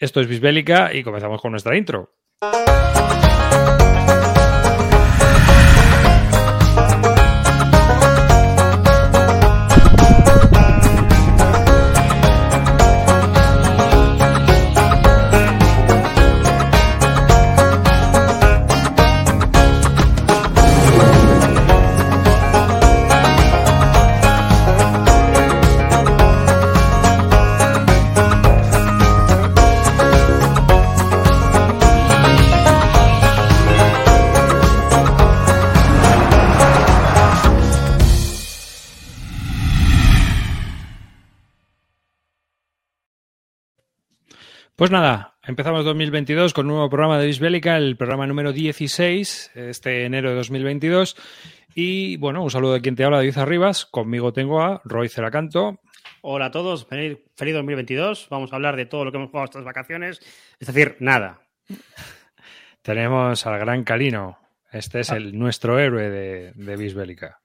Esto es Bisbélica y comenzamos con nuestra intro. Pues nada, empezamos 2022 con un nuevo programa de Bisbélica, el programa número 16, este enero de 2022. Y bueno, un saludo de quien te habla, David Arribas. Conmigo tengo a Roy Ceracanto. Hola a todos, feliz, 2022. Vamos a hablar de todo lo que hemos jugado estas vacaciones, es decir, nada. Tenemos al gran Calino. Este es el, nuestro héroe de, de Bisbélica.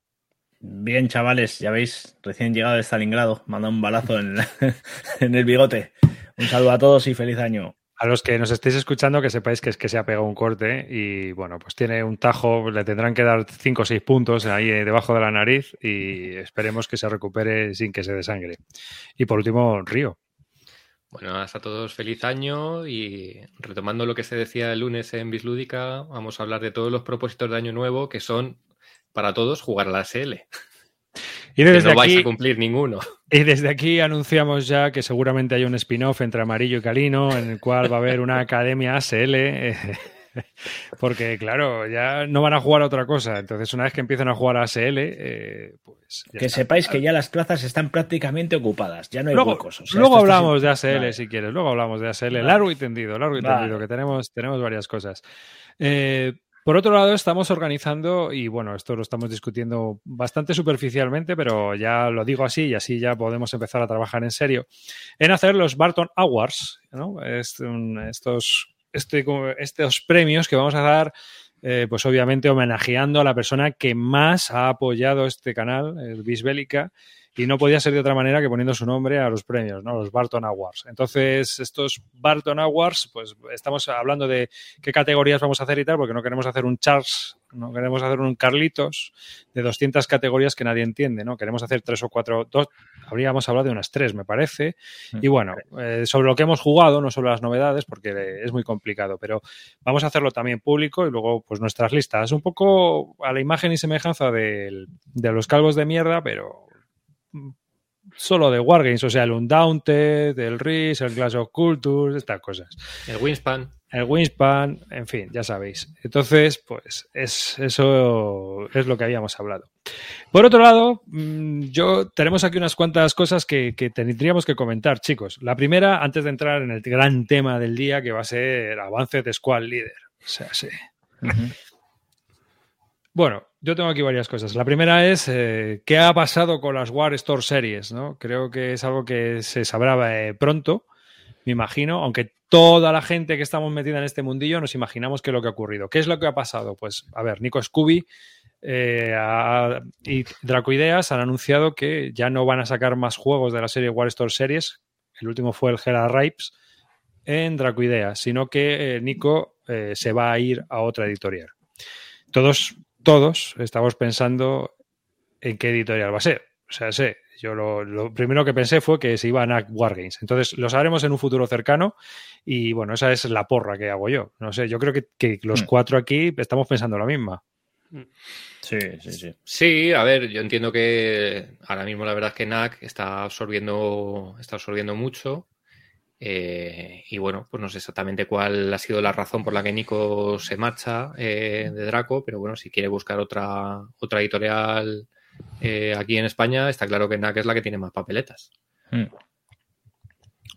Bien, chavales, ya veis, recién llegado de Stalingrado, manda un balazo en, en el bigote. Un saludo a todos y feliz año. A los que nos estéis escuchando, que sepáis que es que se ha pegado un corte y bueno, pues tiene un tajo, le tendrán que dar 5 o 6 puntos ahí debajo de la nariz y esperemos que se recupere sin que se desangre. Y por último, Río. Bueno, hasta todos feliz año y retomando lo que se decía el lunes en Bislúdica, vamos a hablar de todos los propósitos de año nuevo que son para todos jugar a la SL. Y desde que no aquí, vais a cumplir ninguno. Y desde aquí anunciamos ya que seguramente hay un spin-off entre Amarillo y Calino, en el cual va a haber una academia ASL. eh, porque, claro, ya no van a jugar a otra cosa. Entonces, una vez que empiecen a jugar a ASL, eh, pues. Que está. sepáis que ya las plazas están prácticamente ocupadas, ya no hay Luego, huecos. o sea, luego hablamos de ASL Vale. si quieres, luego hablamos de ASL, Vale. largo y tendido, largo y Vale. tendido, que tenemos, tenemos varias cosas. Eh, por otro lado, estamos organizando, y bueno, esto lo estamos discutiendo bastante superficialmente, pero ya lo digo así y así ya podemos empezar a trabajar en serio, en hacer los Barton Awards, ¿no? Estos, este, estos premios que vamos a dar eh, pues obviamente homenajeando a la persona que más ha apoyado este canal, el Bisbélica, y no podía ser de otra manera que poniendo su nombre a los premios, ¿no? Los Barton Awards. Entonces, estos Barton Awards, pues estamos hablando de qué categorías vamos a hacer y tal, porque no queremos hacer un Charles, no queremos hacer un Carlitos de 200 categorías que nadie entiende, ¿no? Queremos hacer tres o cuatro, dos, habríamos hablado de unas tres, me parece. Y bueno, eh, sobre lo que hemos jugado, no sobre las novedades, porque es muy complicado, pero vamos a hacerlo también público y luego, pues nuestras listas, un poco a la imagen y semejanza del- de los calvos de mierda, pero solo de Wargames, o sea, el Undaunted, el RIS, el Glass of Cultures, estas cosas. El Winspan. El Wingspan, en fin, ya sabéis. Entonces, pues es, eso es lo que habíamos hablado. Por otro lado, mm, yo tenemos aquí unas cuantas cosas que, que tendríamos que comentar, chicos. La primera, antes de entrar en el gran tema del día, que va a ser avance de Squad Leader. O sea, sí. Bueno, yo tengo aquí varias cosas. La primera es eh, qué ha pasado con las War Store Series, ¿no? Creo que es algo que se sabrá eh, pronto, me imagino, aunque toda la gente que estamos metida en este mundillo nos imaginamos qué es lo que ha ocurrido. ¿Qué es lo que ha pasado? Pues, a ver, Nico Scooby eh, y Dracoideas han anunciado que ya no van a sacar más juegos de la serie War Store Series. El último fue el Hera Ripes en Dracoideas, sino que Nico se va a ir a otra editorial. Todos, todos estamos pensando en qué editorial va a ser. O sea, sé, yo lo, lo primero que pensé fue que se iba a NAC Wargames. Entonces, lo sabremos en un futuro cercano y bueno, esa es la porra que hago yo. No sé, yo creo que, que los Hmm. cuatro aquí estamos pensando la misma. Sí, sí, sí. Sí, a ver, yo entiendo que ahora mismo la verdad es que NAC está absorbiendo, está absorbiendo mucho. Eh, y bueno, pues no sé exactamente cuál ha sido la razón por la que Nico se marcha eh, de Draco, pero bueno, si quiere buscar otra, otra editorial eh, aquí en España, está claro que NAC es la que tiene más papeletas. Mm.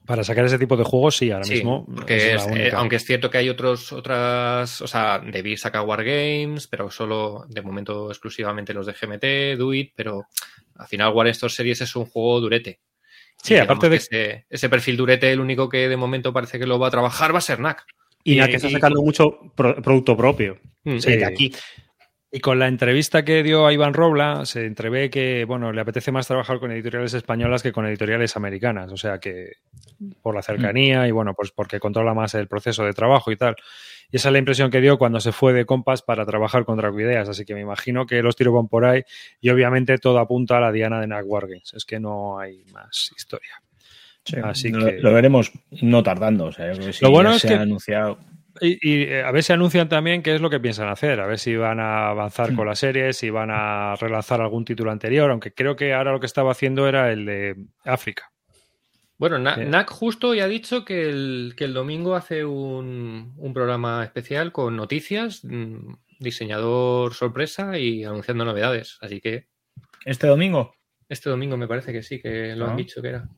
Para sacar ese tipo de juegos, sí, ahora Sí, mismo. porque es la es- única. aunque es cierto que hay otros, otras, o sea, Debir saca Wargames, pero solo de momento exclusivamente los de GMT, Duit, pero al final War Store Series es un juego durete. Sí, Y aparte de- que Ese, ese perfil durete, el único que de momento parece que lo va a trabajar va a ser NAC. Y, que está y- sacando mucho pro- producto propio. Mm. Sí. de aquí. Y con la entrevista que dio a Iván Robla, se entrevé que, bueno, le apetece más trabajar con editoriales españolas que con editoriales americanas. O sea que por la cercanía y, bueno, pues porque controla más el proceso de trabajo y tal. Y esa es la impresión que dio cuando se fue de Compass para trabajar con Dracuideas. Así que me imagino que los tiros van por ahí y obviamente todo apunta a la diana de NAC Wargames. Es que no hay más historia. Sí, Así lo, que... lo veremos no tardando. O sea, si lo bueno es se que ha anunciado. y, y, eh, a ver si anuncian también qué es lo que piensan hacer, a ver si van a avanzar Mm. con la serie, si van a relanzar algún título anterior, aunque creo que ahora lo que estaba haciendo era el de África. Bueno, Na-. NAC justo ya ha dicho que el, que el domingo hace un, un programa especial con noticias, mm, diseñador sorpresa y anunciando novedades. Así que ¿Este domingo? este domingo me parece que sí, que lo Ah. han dicho que era.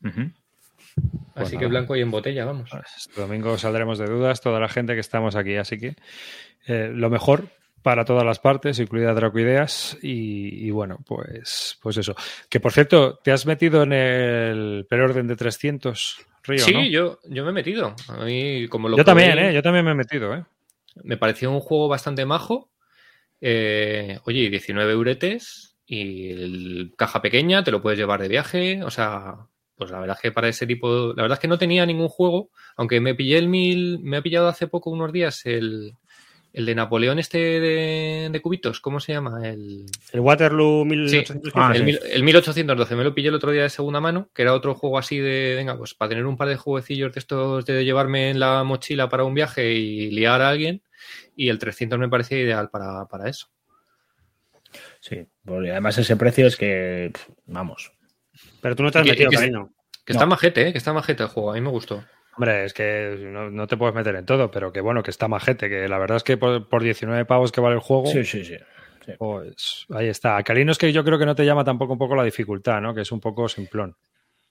Pues Así que blanco y en botella, vamos. Este domingo saldremos de dudas toda la gente que estamos aquí, así que eh, lo mejor para todas las partes, incluida Dracoideas, y, y bueno, pues, pues eso. Que por cierto, ¿te has metido en el preorden de 300, Río? sí, ¿no? yo, yo me he metido. A mí, como lo Yo también, ¿eh? Yo también me he metido, ¿eh? Me pareció un juego bastante majo. Eh, oye, 19 euretes y el caja pequeña, te lo puedes llevar de viaje. O sea, pues la verdad es que para ese tipo. La verdad es que no tenía ningún juego, aunque me pillé el mil. Me ha pillado hace poco, unos días, el, el de Napoleón este de, de cubitos. ¿Cómo se llama? El, El Waterloo 1815. Ah, el, el 1812. Me lo pillé el otro día de segunda mano, que era otro juego así de. Venga, pues para tener un par de jueguecillos de estos de llevarme en la mochila para un viaje y liar a alguien. Y el 300 me parecía ideal para, para eso. Sí, porque además ese precio es que, vamos, Pero tú no te has que- metido, que- cariño. Que No. está majete, ¿eh? Que está majete el juego. A mí me gustó. Hombre, es que no, no te puedes meter en todo, pero que bueno, que está majete, que la verdad es que por, por 19 pavos que vale el juego, sí, sí, sí. pues ahí está. Calino es que yo creo que no te llama tampoco un poco la dificultad, ¿no? Que es un poco simplón.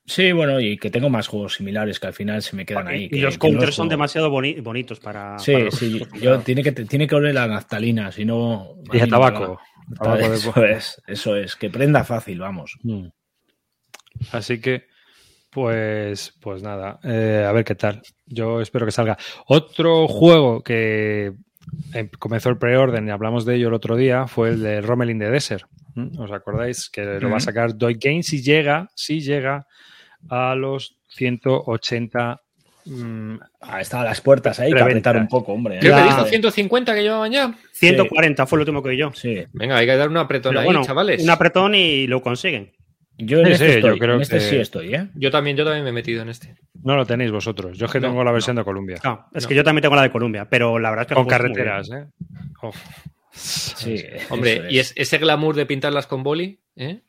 Sí, bueno, y que tengo más juegos similares que al final se me quedan ahí. y que- los no counters son demasiado boni- bonitos para. Sí, para los sí, yo tiene que, tiene que oler la naftalina, si no... Y a tabaco. Tabaco Eso es, eso es, que prenda fácil, vamos. Mm. Así que, pues, pues nada, eh, a ver qué tal. Yo espero que salga. Otro juego que eh, comenzó el preorden y hablamos de ello el otro día fue el de Rommel in the Desert. ¿Mm? ¿Os acordáis? Que lo va a sacar Doy Games si llega, si llega a los 180. mm, Ah, está a las puertas ahí, que apretar un poco, hombre. Creo Ya. que dijo 150 que llevaban ya. 140 fue el último que vi yo. Sí, Venga, hay que dar un apretón Pero ahí, bueno, chavales. un apretón y lo consiguen. Yo en Sí, este sí, estoy, yo creo en este que- sí estoy, ¿eh? Yo también, yo también me he metido en este. no lo tenéis vosotros. Yo es que No, tengo la versión de Colombia. No, es No. que yo también tengo la de Colombia, pero la verdad es que Con carreteras, bien. ¿eh? Sí, Hombre, y es, ese glamour de pintarlas con boli, ¿eh?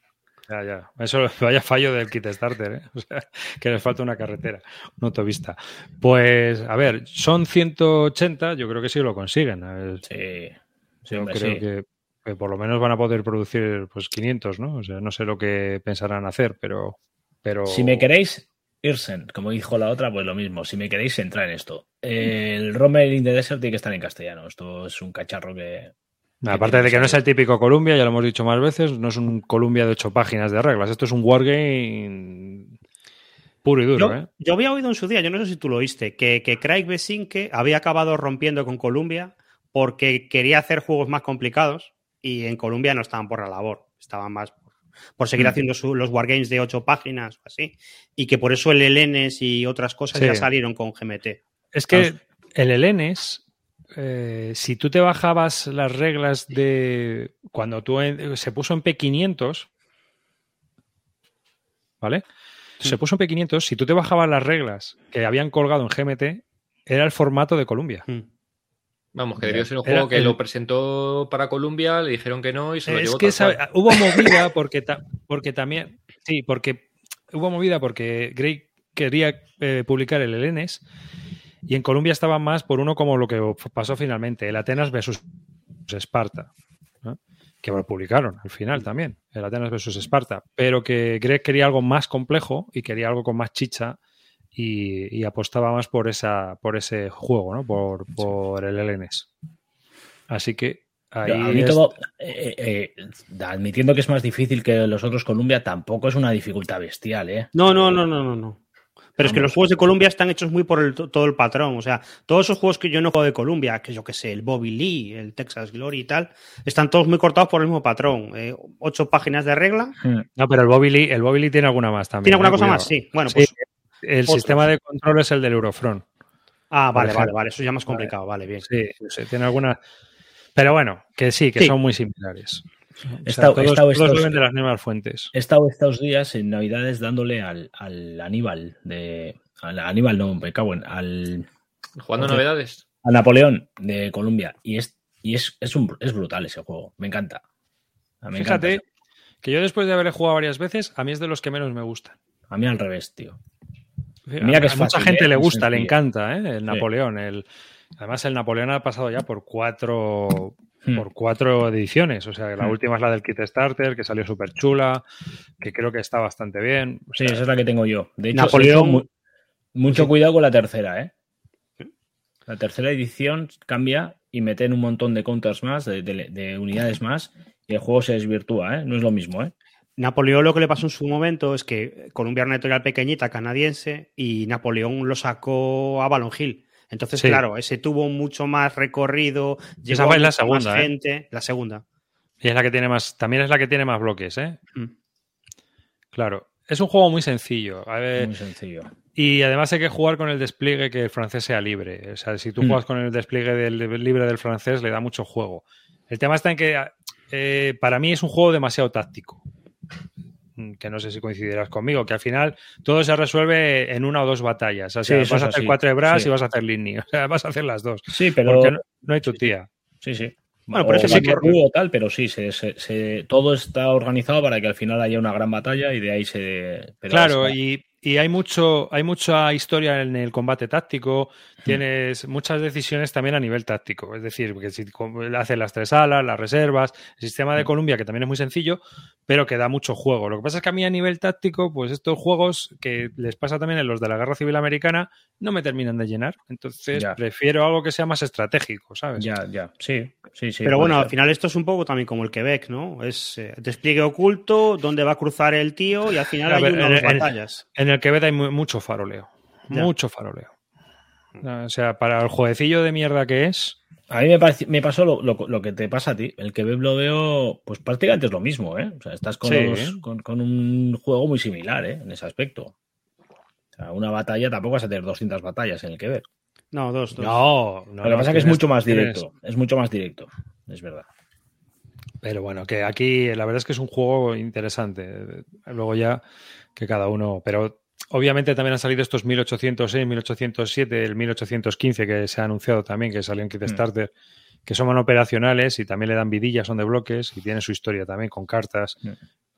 Ya, ya. Eso vaya fallo del kit starter, ¿eh? O sea, que les falta una carretera, una autovista. Pues, a ver, son 180, yo creo que sí lo consiguen. A ver, Sí, sí, yo hombre, creo sí. que, que por lo menos van a poder producir pues 500, ¿no? O sea, no sé lo que pensarán hacer, pero... pero... Si me queréis, Irsen, como dijo la otra, pues lo mismo. Si me queréis entrar en esto. El Rommel in the Desert tiene que estar en castellano. Esto es un cacharro que. Aparte de que no es el típico Columbia, ya lo hemos dicho más veces, no es un Columbia de ocho páginas de reglas. Esto es un wargame puro y duro, Yo, ¿eh? yo había oído en su día, yo no sé si tú lo oíste, que, que Craig Besinke había acabado rompiendo con Columbia porque quería hacer juegos más complicados y en Columbia no estaban por la labor, estaban más por, por seguir Mm. haciendo su- los wargames de ocho páginas o así. Y que por eso el Helenes y otras cosas Sí. ya salieron con GMT. Es que el Helenes, eh, si tú te bajabas las reglas de cuando tú en- se puso en P500, ¿vale? Se puso en P500, si tú te bajabas las reglas que habían colgado en GMT, era el formato de Columbia. Mm. Vamos, que debió ser un Era juego que el- lo presentó para Columbia, le dijeron que no y se lo Es llevó que sabe- cual. hubo movida porque, ta- porque también, sí, porque hubo movida porque Grey quería eh, publicar el Helenes y en Colombia estaba más por uno como lo que pasó finalmente, el Atenas versus Esparta, ¿no? que lo publicaron al final también, el Atenas versus Esparta, pero que Greg quería algo más complejo y quería algo con más chicha y, y apostaba más por esa por ese juego, ¿no? por, por el Helenes. Así que ahí a mí es- todo, eh, eh, admitiendo que es más difícil que los otros Columbia, tampoco es una dificultad bestial, ¿eh? No, no, no, no, no, no. Pero es que los juegos de Columbia están hechos muy por el, todo el patrón. O sea, todos esos juegos que yo no juego de Columbia, que yo que sé, el Bobby Lee, el Texas Glory y tal, están todos muy cortados por el mismo patrón. Eh, ocho páginas de regla. Hmm. No, pero el Bobby Lee, el Bobby Lee tiene alguna más también. ¿Tiene alguna eh, cosa cuidado. más? Sí. Bueno, Sí, pues. El otros. sistema de control es el del Eurofront. Ah, vale, vale, vale. Eso ya más complicado. Vale, bien. Sí, sí, tiene alguna. Pero bueno, que sí, que Sí. son muy similares. He estado- todos, todos estos- de las mismas fuentes. He estado estos días en Navidades dándole al, al Aníbal de. Al Aníbal, no, me cago en. Al, Jugando novedades. al Napoleón de Colombia. Y es, y es, es, un, es brutal ese juego. Me encanta. Me encanta. Fíjate que yo después de haberle jugado varias veces, a mí es de los que menos me gustan. A mí al revés, tío. Mira que a mucha gente ¿eh? le gusta, le encanta, ¿eh? el Napoleón. El, además, el Napoleón ha pasado ya por cuatro, Hmm. por cuatro ediciones. O sea, la Hmm. última es la del Kit Starter, que salió súper chula, que creo que está bastante bien. O Sí, esa es la que tengo yo. De hecho, Napoleón- mu- mucho Sí. cuidado con la tercera, ¿eh? La tercera edición cambia y meten un montón de counters más, de, de- de unidades más, y el juego se desvirtúa, ¿eh? No es lo mismo, ¿eh? Napoleón lo que le pasó en su momento es que Columbia era una editorial pequeñita canadiense y Napoleón lo sacó a Avalon Hill. Entonces, Sí. claro, ese tuvo mucho más recorrido. llegó Esa fue la segunda, más ¿eh? gente. La segunda. Y es la que tiene más, también es la que tiene más bloques, ¿eh? Mm. Claro. Es un juego muy sencillo. A ver, Muy sencillo. Y además hay que jugar con el despliegue que el francés sea libre. O sea, si tú Mm. juegas con el despliegue del, libre del francés, le da mucho juego. El tema está en que eh, para mí es un juego demasiado táctico. Mm, Que no sé si coincidirás conmigo, que al final todo se resuelve en una o dos batallas. O sea, Sí, vas a hacer así. cuatro hebras Sí. y vas a hacer Linny. O sea, vas a hacer las dos. Sí, pero. Porque no, no hay tu tía. Sí, sí. Bueno, por eso sí que- Vaporru o tal, pero sí, se, se- se- todo está organizado para que al final haya una gran batalla y de ahí se. pero Claro, y, y hay mucho, hay mucha historia en el combate táctico. Tienes muchas decisiones también a nivel táctico. Es decir, que si haces las tres alas, las reservas, el sistema de Columbia, que también es muy sencillo, pero que da mucho juego. Lo que pasa es que a mí a nivel táctico, pues estos juegos que les pasa también en los de la Guerra Civil Americana, no me terminan de llenar. Entonces Ya. prefiero algo que sea más estratégico, ¿sabes? Ya, ya. Sí, sí, sí. Pero bueno, al final esto es un poco también como el Quebec, ¿no? Es eh, despliegue oculto, dónde va a cruzar el tío y al final A hay ver, una o en- dos en- batallas. En el Quebec hay mu- mucho faroleo. Ya. Mucho faroleo. O sea, para el jueguecillo de mierda que es, A mí me, pasó lo, lo- lo que te pasa a ti. El que lo veo, pues prácticamente es lo mismo, ¿eh? O sea, estás con, Sí. los- con, con un juego muy similar, ¿eh? En ese aspecto. O sea, una batalla tampoco vas a tener 200 batallas en el Quebec. No, dos, dos. No, no. lo que no, pasa es que es mucho más tienes- directo. Es mucho más directo. Es verdad. Pero bueno, que aquí la verdad es que es un juego interesante. Luego ya que cada uno. Pero obviamente también han salido estos 1806, 1807, el 1815 que se ha anunciado también, que salió en Kickstarter, que son operacionales y también le dan vidillas, son de bloques y tienen su historia también con cartas.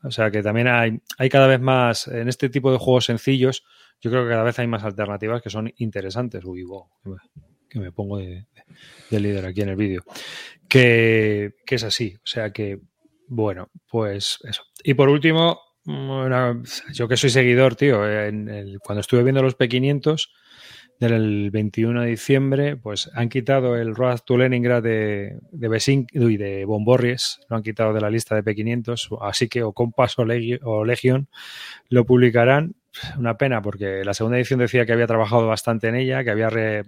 O sea que también hay, hay cada vez más, en este tipo de juegos sencillos, yo creo que cada vez hay más alternativas que son interesantes. Uy, wow, que me, que me pongo de, de líder aquí en el vídeo. Que, que es así. O sea que, bueno, pues eso. Y por último, una- yo que soy seguidor, tío, cuando estuve viendo los P500 del 21 de diciembre, pues han quitado el Road to Leningrad de, de Besink y de Bomborries, lo han quitado de la lista de P500, así que o Compass o, Legi- o Legion lo publicarán. Una pena, porque la segunda edición decía que había trabajado bastante en ella, que había re-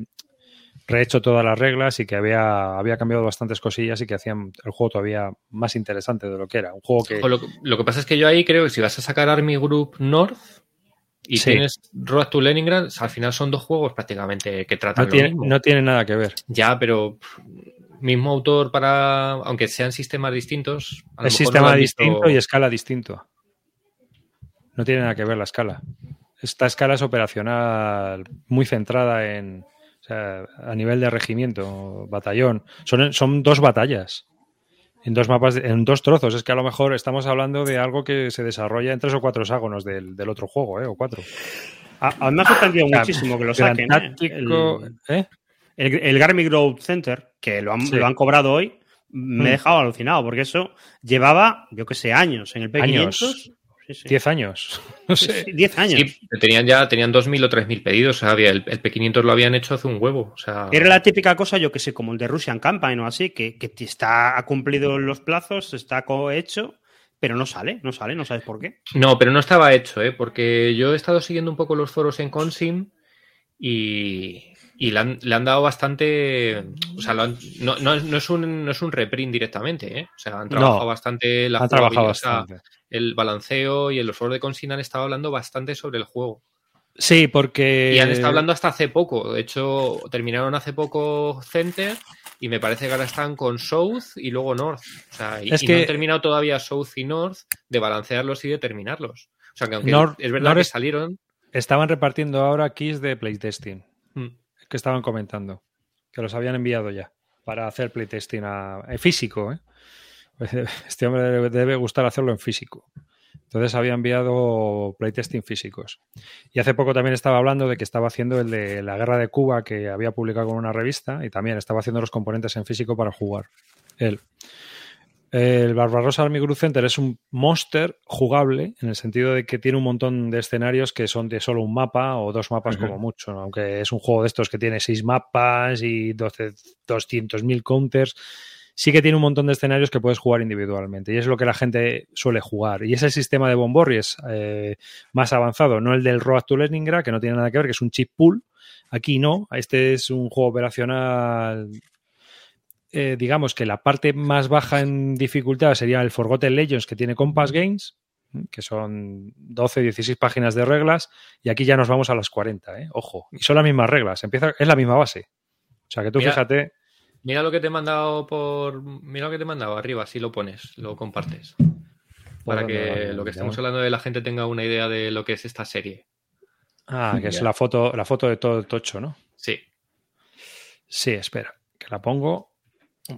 rehecho todas las reglas y que había, había cambiado bastantes cosillas y que hacían el juego todavía más interesante de lo que era. Un juego que... Lo, lo que pasa es que yo ahí creo que si vas a sacar Army Group North y Sí. tienes Road to Leningrad, al final son dos juegos prácticamente que tratan No lo tiene, mismo. no tiene nada que ver. Ya, pero mismo autor para, aunque sean sistemas distintos. Es no sistema visto- distinto y escala distinto. No tiene nada que ver la escala. Esta escala es operacional, muy centrada en. O sea, a nivel de regimiento, batallón. Son, son dos batallas. En dos mapas, de- en dos trozos. Es que a lo mejor estamos hablando de algo que se desarrolla en tres o cuatro hexágonos del, del otro juego, ¿eh? O cuatro. A, a mí me ha sorprendido muchísimo que lo saquen. ¿eh? ¿eh? el, el Garmy Growth Center, que lo han, Sí. lo han cobrado hoy, me Mm. he dejado alucinado, porque eso llevaba, yo que sé, años en el P500. Años. Sí, sí. Diez años. No sé. sí, diez años. Sí, tenían ya tenían 2.000 o 3.000 pedidos. O sea, había, el, el P500 lo habían hecho hace un huevo. O sea, Era la típica cosa, yo que sé, como el de Russian Campaign o así, que, que está, ha cumplido los plazos, está hecho, pero no sale, no sale, no sabes por qué. No, pero no estaba hecho, ¿eh? porque yo he estado siguiendo un poco los foros en Consim y, y le, han, le han dado bastante. O sea, lo han- no, no es- no es un, no es un reprint directamente, ¿eh? O sea, han trabajado No, bastante la Han trabajado o bastante. El balanceo y los foros de Consim han estado hablando bastante sobre el juego. Sí, porque. Y han estado hablando hasta hace poco. De hecho, terminaron hace poco Center y me parece que ahora están con South y luego North. O sea, y, Es y que- no han terminado todavía South y North de balancearlos y de terminarlos. O sea, que aunque North- es verdad North que salieron. Estaban repartiendo ahora keys de playtesting. mm, Que estaban comentando. Que los habían enviado ya. Para hacer playtesting a, en físico, ¿eh? Este hombre debe, gustar hacerlo en físico. Entonces había enviado playtesting físicos. Y hace poco también estaba hablando de que estaba haciendo el de la guerra de Cuba que había publicado con una revista y también estaba haciendo los componentes en físico para jugar. Él. El Barbarossa Army Group Center es un monster jugable en el sentido de que tiene un montón de escenarios que son de solo un mapa o dos mapas como mucho, ¿no? aunque es un juego de estos que tiene seis mapas y 12 200.000 counters. Sí que tiene un montón de escenarios que puedes jugar individualmente y es lo que la gente suele jugar. Y es el sistema de Bomborries eh, más avanzado, no el del Road to Leningrad, que no tiene nada que ver, que es un chip pool. Aquí no, este es un juego operacional eh, digamos que la parte más baja en dificultad sería el Forgotten Legends que tiene Compass Games, que son 12, 16 páginas de reglas, y aquí ya nos vamos a las 40, ¿eh? ojo, y son las mismas reglas, empieza, es la misma base. O sea que tú Mira. fíjate, Mira lo que te he mandado por. Mira lo que te he mandado arriba, si lo pones, lo compartes. Para dónde que lo que estamos hablando de la gente tenga una idea de lo que es esta serie. ah, que es la foto, la foto de todo el tocho, ¿no? Sí. Sí, espera, que la pongo.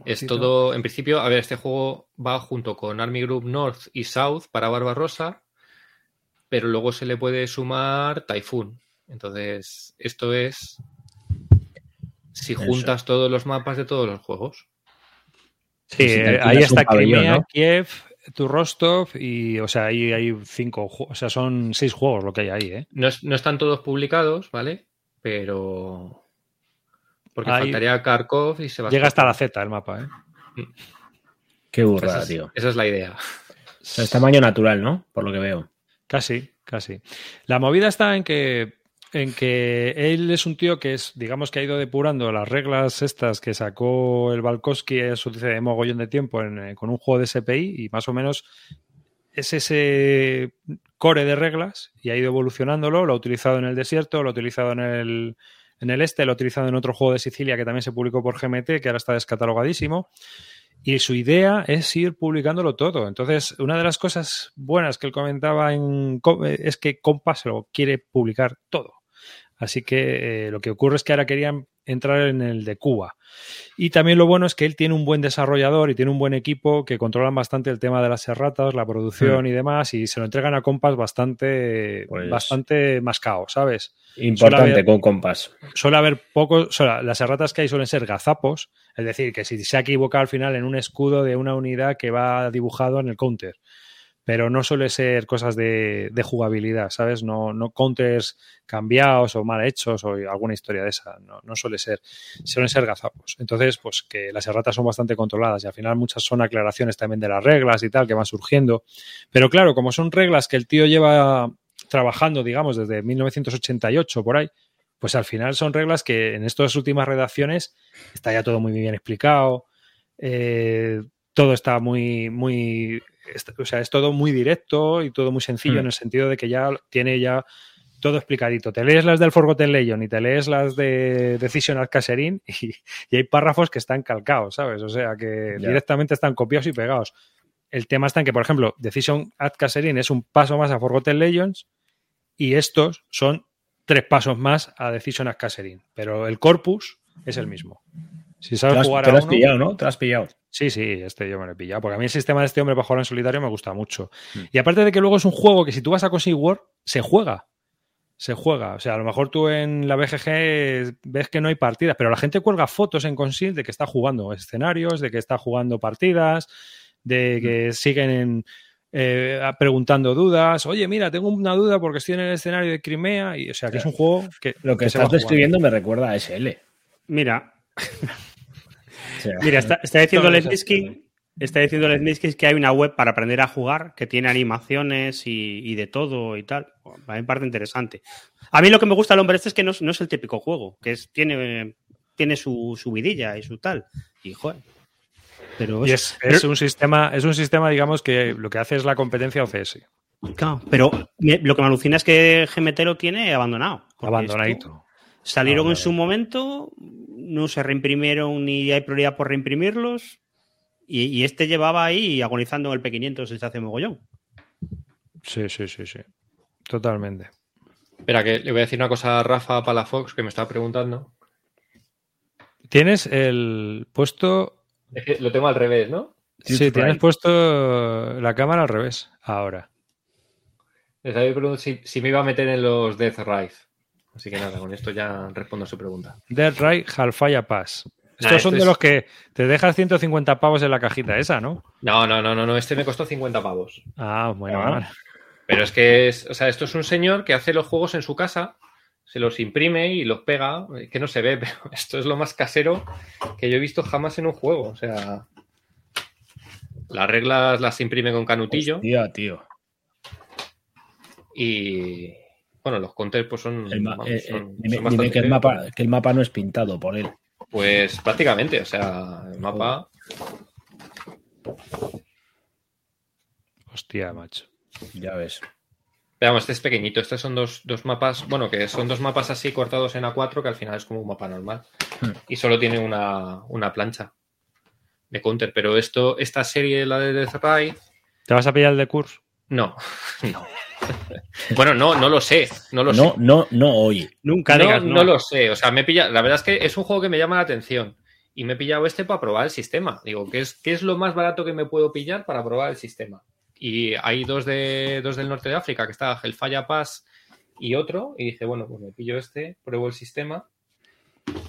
Es todo, en principio, a ver, este juego va junto con Army Group North y South para Barbarossa, pero luego se le puede sumar Typhoon. Entonces, esto es si Eso. juntas todos los mapas de todos los juegos. Sí, si eh, ahí está pabellón, Crimea, ¿no? Kiev, tu Rostov y, o sea, ahí hay cinco, o sea, son seis juegos lo que hay ahí, ¿eh? No, es- no están todos publicados, ¿vale? Pero. Porque Ahí- faltaría Kharkov y Sebastopol. Llega hasta la Z el mapa, ¿eh? Qué Esa burrada, es, tío. esa es la idea. Es tamaño natural, ¿no? Por lo que veo. Casi, casi. La movida está en que en que él es un tío que es, digamos que ha ido depurando las reglas estas que sacó el Balkowski, de mogollón de tiempo, en, eh, con un juego de SPI y más o menos es ese core de reglas y ha ido evolucionándolo, lo ha utilizado en el desierto, lo ha utilizado en el, en el este, lo ha utilizado en otro juego de Sicilia que también se publicó por GMT, que ahora está descatalogadísimo. Y su idea es ir publicándolo todo. Entonces, una de las cosas buenas que él comentaba en, eh, es que Compass lo quiere publicar todo. Así que eh, lo que ocurre es que ahora querían entrar en el de Cuba. Y también lo bueno es que él tiene un buen desarrollador y tiene un buen equipo que controlan bastante el tema de las erratas, la producción y demás, y se lo entregan a Compass bastante, Pues- bastante mascao, ¿sabes? Importante haber- con compás. suele haber pocos, o sea, las erratas que hay suelen ser gazapos, es decir, que si se ha equivocado al final en un escudo de una unidad que va dibujado en el counter, pero no suele ser cosas de, jugabilidad, ¿sabes? No, no counters cambiados o mal hechos o alguna historia de esa, no, no suele ser, suelen ser gazapos. Entonces, pues que las erratas son bastante controladas y al final muchas son aclaraciones también de las reglas y tal que van surgiendo, pero claro, como son reglas que el tío lleva trabajando, digamos, desde 1988 por ahí, pues al final son reglas que en estas últimas redacciones está ya todo muy bien explicado, eh, todo está muy, muy, est- o sea, es todo muy directo y todo muy sencillo Hmm. en el sentido de que ya tiene ya todo explicadito. Te lees las del Forgotten Legion y te lees las de Decision at Caserin y, y hay párrafos que están calcados, ¿sabes? O sea, que directamente están copiados y pegados. El tema está en que, por ejemplo, Decision at Caserin es un paso más a Forgotten Legends y estos son tres pasos más a Decision at Caserin. Pero el corpus es el mismo. Si Te sabes lo has, jugar te a lo has uno- pillado, ¿no? Te lo has pillado. Sí, sí, este yo me lo he pillado. Porque a mí el sistema de este hombre para jugar en solitario me gusta mucho. Mm. Y aparte de que luego es un juego que si tú vas a Cosy War, se juega. Se juega. O sea, a lo mejor tú en la BGG ves que no hay partidas, pero la gente cuelga fotos en Consil de que está jugando escenarios, de que está jugando partidas, de que siguen en, eh, preguntando dudas. Oye, mira, tengo una duda porque estoy en el escenario de Crimea. Y, o sea, que es un juego que. Lo que se va estás jugando. describiendo me recuerda a SL. Mira, Mira, está, está diciendo SL. Está diciendo Smith que hay una web para aprender a jugar que tiene animaciones y, y de todo y tal. A mí me parece interesante. A mí lo que me gusta del hombre este es que no, es- no es el típico juego, que es, tiene, tiene su, su vidilla y su tal. Y joder. Pero, Y es, es un sistema, es un sistema, digamos, que lo que hace es la competencia OCS. Claro, pero lo que me alucina es que GMT lo tiene abandonado. Abandonadito. Salieron Ah, en su momento, no se reimprimieron ni hay prioridad por reimprimirlos. Y, y este llevaba ahí agonizando en el P500 desde hace mogollón. Sí, sí, sí, sí. Totalmente. Espera, que le voy a decir una cosa a Rafa Palafox que me estaba preguntando. Tienes el puesto. Es que lo tengo al revés, ¿no? Sí, tienes right. puesto la cámara al revés. Ahora. Les había preguntado si, si me iba a meter en los Death Rise. Así que nada, con esto ya respondo a su pregunta. Dead Right Halfaya Pass. Estos Nah, son de es- los que te dejas 150 pavos en la cajita esa, ¿no? No, no, no, no, no, este me costó 50 pavos. Ah, bueno. Ah. vale. Pero es que es, o sea, esto es un señor que hace los juegos en su casa, se los imprime y los pega, que no se ve, pero esto es lo más casero que yo he visto jamás en un juego. O sea, las reglas las imprime con canutillo Tío, tío. y bueno, los counters pues son, El ma- vamos, eh, son- dime son dime bastante que, el mapa, que el mapa no es pintado por él. Pues prácticamente, o sea, el mapa Hostia, macho. Ya ves. Veamos, este es pequeñito. Estos son dos, dos mapas, bueno, que son dos mapas así cortados en A4, que al final es como un mapa normal. Hmm. Y solo tiene una, una plancha de counter. Pero esto, esta serie, la de Death Ray, ¿Te vas a pillar el de curso? No. no. bueno, no, no lo sé. No lo No, sé. no, no hoy. Nunca No, digas no no. lo sé. O sea, me pilla. La verdad es que es un juego que me llama la atención. Y me he pillado este para probar el sistema. Digo, ¿qué es, qué es lo más barato que me puedo pillar para probar el sistema? Y hay dos, de, dos del norte de África, que está Hellfire Pass y otro. Y dije, bueno, pues me pillo este, pruebo el sistema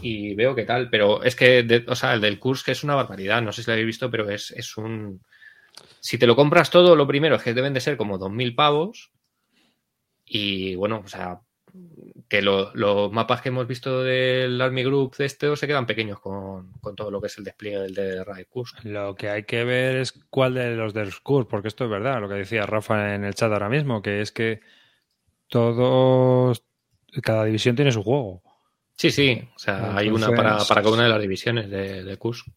y veo qué tal. Pero es que, de- o sea, el del Kursk es una barbaridad. No sé si lo habéis visto, pero es, es un. Si te lo compras todo, lo primero es que deben de ser como 2.000 pavos. Y bueno, o sea, que lo- los mapas que hemos visto del Army Group de este se quedan pequeños con, con todo lo que es el despliegue del de Raid Kursk. Lo que hay que ver es cuál de los del Kursk, porque esto es verdad, lo que decía Rafa en el chat ahora mismo, que es que todos, cada división tiene su juego. Sí, sí, o sea, hay una para cada una de las divisiones de, de Kursk.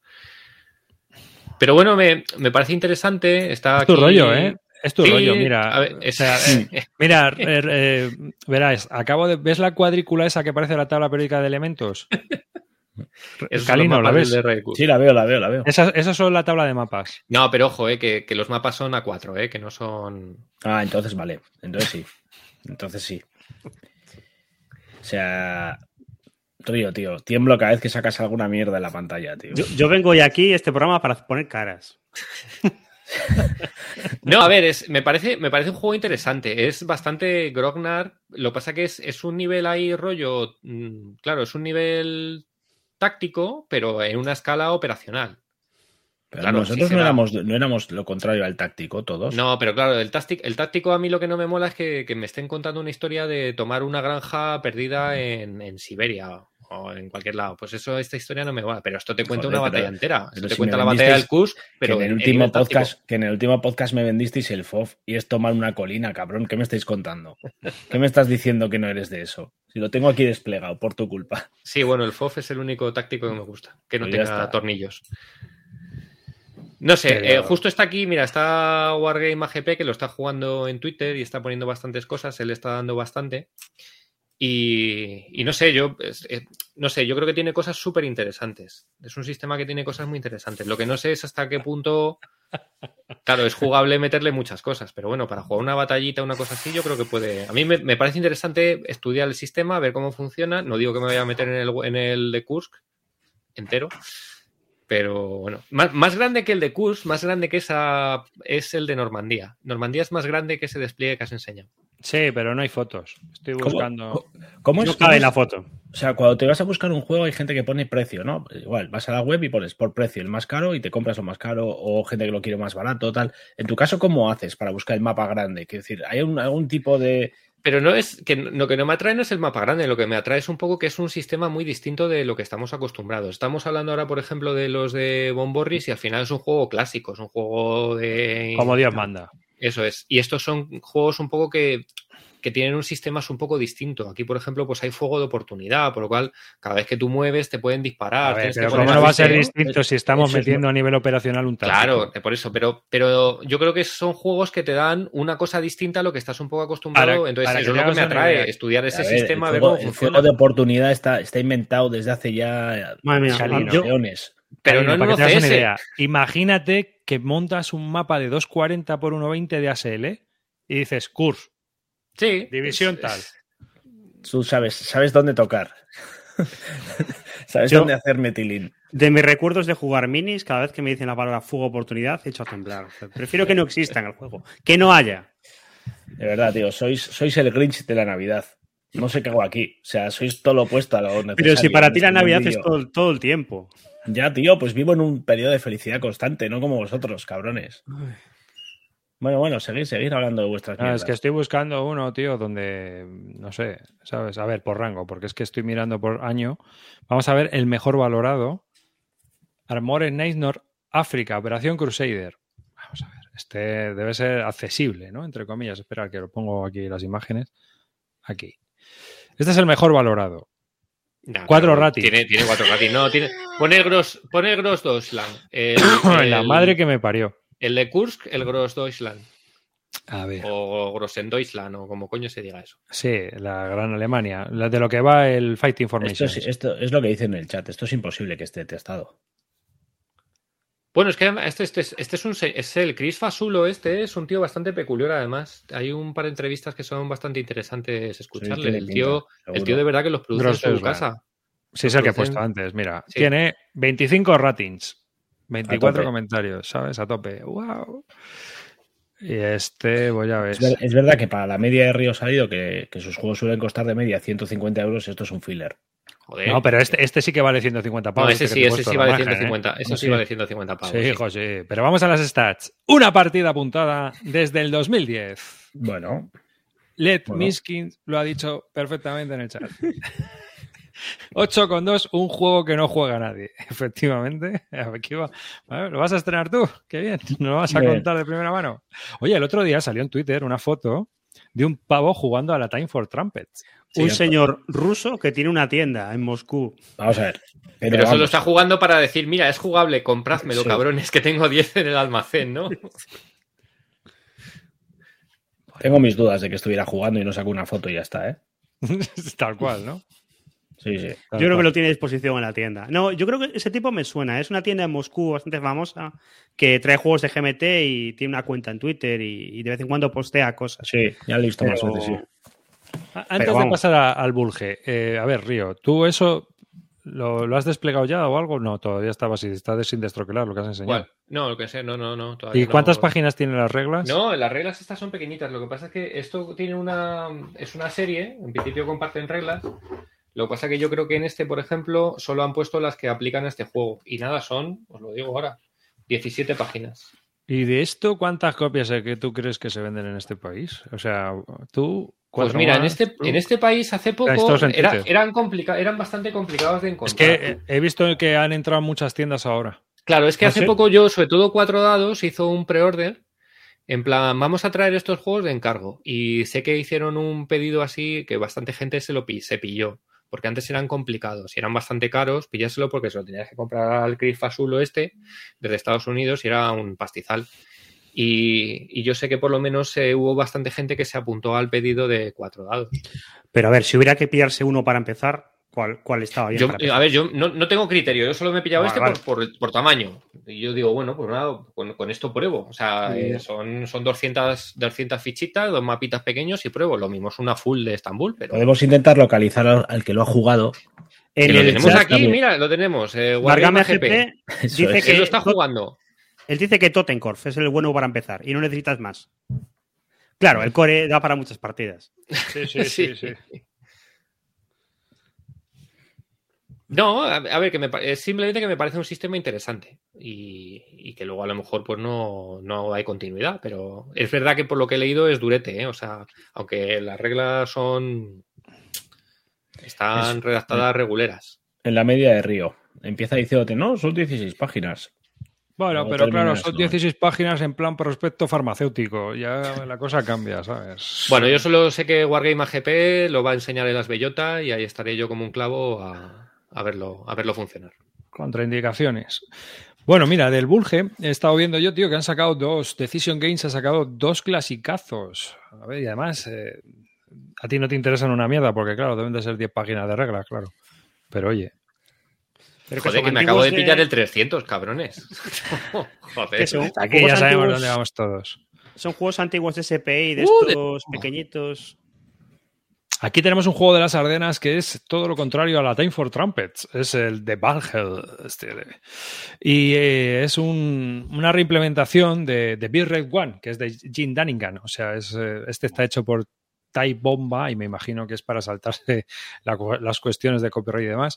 Pero bueno, me, me parece interesante. Está Es tu aquí- rollo, ¿eh? Es tu Sí, rollo, mira. a ver, o es- sea, eh, mira, eh, eh, verás, acabo de. ¿Ves la cuadrícula esa que parece la tabla periódica de elementos? esos Calino, ¿la ves? Sí, la veo, la veo, la veo. Esas, esas son la tabla de mapas. No, pero ojo, eh, que, que los mapas son a cuatro, eh, que no son. Ah, entonces vale. Entonces sí. Entonces sí. O sea. Río, tío. Tiemblo cada vez que sacas alguna mierda en la pantalla, tío. Yo, yo vengo hoy aquí a este programa para poner caras. No, a ver, es, me, parece, me parece un juego interesante. Es bastante grognar. Lo que pasa que es, es un nivel ahí rollo. mm, Claro, es un nivel táctico, pero en una escala operacional. Pero claro, nosotros sí no, éramos, no éramos lo contrario al táctico, todos. No, pero claro, el, táctic- el táctico a mí lo que no me mola es que, que me estén contando una historia de tomar una granja perdida en, en Siberia o en cualquier lado. Pues eso, esta historia no me mola. Pero esto te cuenta Joder, una pero- batalla entera. pero Esto te si cuenta la batalla del vendisteis Kursk, que pero en el último podcast, que en el último podcast me vendisteis el FOF y es tomar una colina, cabrón. ¿Qué me estáis contando? ¿Qué me estás diciendo que no eres de eso? Si lo tengo aquí desplegado por tu culpa. Sí, bueno, el FOF es el único táctico que me gusta, que no Pues tenga está. tornillos. No sé, Pero- eh, justo está aquí, mira, está Wargame AGP que lo está jugando en Twitter y está poniendo bastantes cosas, él está dando bastante. Y, no sé, yo no sé, yo creo que tiene cosas súper interesantes. Es un sistema que tiene cosas muy interesantes. Lo que no sé es hasta qué punto. Claro, es jugable meterle muchas cosas, pero bueno, para jugar una batallita, una cosa así, yo creo que puede. A mí me, me parece interesante estudiar el sistema, ver cómo funciona. No digo que me vaya a meter en el, en el de Kursk entero, pero bueno, más, más grande que el de Kursk, más grande que esa es el de Normandía. Normandía es más grande que ese despliegue que has enseñado. Sí, pero no hay fotos. Estoy buscando. ¿Cómo es? No cómo cabe es? la foto. O sea, cuando te vas a buscar un juego hay gente que pone precio, ¿no? Igual, vas a la web y pones por precio el más caro y te compras lo más caro o gente que lo quiere más barato, tal. En tu caso, ¿cómo haces para buscar el mapa grande? Quiero decir, ¿hay un- algún tipo de, Pero no es que lo que no me atrae no es el mapa grande, lo que me atrae es un poco que es un sistema muy distinto de lo que estamos acostumbrados. Estamos hablando ahora, por ejemplo, de los de Bomborris y al final es un juego clásico, es un juego de. Como Dios manda. Eso es. Y estos son juegos un poco que que tienen un sistema un poco distinto. Aquí, por ejemplo, pues hay fuego de oportunidad, por lo cual cada vez que tú mueves te pueden disparar. pero ¿cómo no va a ser distinto si estamos metiendo a nivel operacional un tanque? Claro, por eso, pero, pero yo creo que son juegos que te dan una cosa distinta a lo que estás un poco acostumbrado. Entonces, eso es lo que me atrae, estudiar ese sistema, el ver cómo el fuego de oportunidad está, está inventado desde hace ya millones. Pero no, no CS. Idea. Imagínate que montas un mapa de 240 por 120 de ASL y dices, Kurs, Sí. División tal. Tú sabes, sabes dónde tocar. sabes dónde hacer metilín. De mis recuerdos de jugar minis, cada vez que me dicen la palabra fuga oportunidad, he hecho a temblar. prefiero que no exista en el juego. Que no haya. De verdad, tío, sois, sois el Grinch de la Navidad. No sé qué hago aquí. O sea, sois todo lo opuesto a lo necesario. Pero si para ti la este Navidad es todo, el tiempo. Ya, tío, pues vivo en un periodo de felicidad constante, no como vosotros, cabrones. Bueno, bueno, seguir, seguir hablando de vuestras ah, Es que estoy buscando uno, tío, donde, no sé, ¿sabes? A ver, por rango, porque es que estoy mirando por año. Vamos a ver el mejor valorado. Armor en Nord África, Operación Crusader. Vamos a ver, este debe ser accesible, ¿no? Entre comillas, espera que lo pongo aquí las imágenes. Aquí. Este es el mejor valorado. cuatro ratings. Tiene, tiene, cuatro ratings. No, tiene. Pone Gross, pone Gross Deutschland. La madre que me parió. El de Kursk, el Grossdeutschland. A ver. O Deutschland, o como coño se diga eso. Sí, la Gran Alemania. de lo que va el Fighting Formation. Esto, es, lo que dice en el chat. Esto es imposible que esté testado. Bueno, es que este, este, este es, un, es el Chris Fasulo, este es un tío bastante peculiar además. Hay un par de entrevistas que son bastante interesantes escucharle. el, tío, el tío de verdad que los produce en su casa. Sí, es el que he puesto antes. Mira, tiene 25 ratings. 24 comentarios, ¿sabes? A tope. ¡Wow! Y este, voy a ver. Es, verdad que para la media de Río Salido, que, que, sus juegos suelen costar de media 150 euros, esto es un filler. Joder. No, pero este, este sí que vale 150 pavos. No, ese sí, ese sí vale 150. ¿eh? Eso sí, vale 150 pavos. Sí, hijo, sí. Pero vamos a las stats. Una partida apuntada desde el 2010. Bueno. Led Miskin lo ha dicho perfectamente en el chat. 8 con 2, un juego que no juega nadie. Efectivamente. ¿Lo vas a estrenar tú? Qué bien. ¿Nos lo vas a contar de primera mano? Oye, el otro día salió en Twitter una foto de un pavo jugando a la Time for Trumpets. un señor ruso que tiene una tienda en Moscú. Vamos a ver. Pero, solo está jugando para decir, mira, es jugable, comprádmelo, cabrones, que tengo 10 en el almacén, ¿no? Tengo mis dudas de que estuviera jugando y no sacó una foto y ya está, ¿eh? Tal cual, ¿no? Sí, sí. Yo creo que lo tiene a disposición en la tienda. No, yo creo que ese tipo me suena. Es una tienda en Moscú bastante famosa que trae juegos de GMT y tiene una cuenta en Twitter y, de vez en cuando postea cosas. Sí, ya lo he visto más veces, sí. Antes de pasar al Bulge, eh, a ver, Río, ¿tú eso ¿Lo, has desplegado ya o algo? No, todavía estaba así, está sin destroquelar lo que has enseñado. No, lo que sé, no, no, no. ¿Y cuántas páginas tienen las reglas? No, las reglas estas son pequeñitas. Lo que pasa es que esto tiene una. Es una serie, en principio comparten reglas, lo que pasa es que yo creo que en este, por ejemplo, solo han puesto las que aplican a este juego. Y nada, son, os lo digo ahora, 17 páginas. ¿Y de esto cuántas copias que tú crees que se venden en este país? O sea, tú... Pues mira, en este, en este país hace poco eran, eran bastante complicados de encontrar. Es que he visto que han entrado muchas tiendas ahora. Claro, es que ¿Ah, hace poco yo, sobre todo Cuatro Dados, hizo un pre-order en plan, vamos a traer estos juegos de encargo. Y sé que hicieron un pedido así que bastante gente se lo se pilló porque antes eran complicados y eran bastante caros, pillárselo porque se lo tenías que comprar al Chris Fasulo este desde Estados Unidos y era un pastizal. Y, yo sé que por lo menos eh, hubo bastante gente que se apuntó al pedido de cuatro dados. Pero a ver, si hubiera que pillarse uno para empezar, ¿Cuál, estaba bien? a ver, yo no, tengo criterio, yo solo me he pillado este Por, tamaño. Y yo digo, bueno, pues nada, con, esto pruebo. O sea, eh, son, son 200, 200 fichitas, dos mapitas pequeños y pruebo. Lo mismo es una full de Estambul. Pero... Podemos intentar localizar al, que lo ha jugado. lo tenemos aquí, mira, lo tenemos. Eh, GP, dice que lo está jugando. Él dice que Totenkorf es el bueno para empezar y no necesitas más. Claro, el core da para muchas partidas. sí, sí. sí. sí. No, a, a ver, que me, pa- es simplemente que me parece un sistema interesante y, y que luego a lo mejor pues no, no hay continuidad, pero es verdad que por lo que he leído es durete, ¿eh? o sea, aunque las reglas son están Es- redactadas reguleras. En la media de Río. Empieza diciéndote, no, son 16 páginas. Bueno, pero claro, son ¿no? 16 páginas en plan prospecto farmacéutico. Ya la cosa cambia, ¿sabes? Bueno, yo solo sé que Wargame AGP lo va a enseñar en las Bellota y ahí estaré yo como un clavo a, a verlo, a verlo funcionar. Contraindicaciones. Bueno, mira, del Bulge he estado viendo yo, tío, que han sacado dos. Decision Games ha sacado dos clasicazos. A ver, y además, eh, a ti no te interesan una mierda, porque claro, deben de ser 10 páginas de reglas, claro. Pero oye, Pero Joder, que me acabo de pillar el 300, cabrones. Joder. son aquí ya sabemos antiguos- dónde vamos todos. Son juegos antiguos de SPI, de Uh, de- estos pequeñitos. Aquí tenemos un juego de las Ardenas que es todo lo contrario a la Time for Trumpets. Es el de Valhall. Este y eh, es un- una reimplementación de, de Big Red One, que es de Jim Dunningham. O sea, es, eh, este está hecho por Type Bomba y me imagino que es para saltarse las cuestiones de copyright y demás.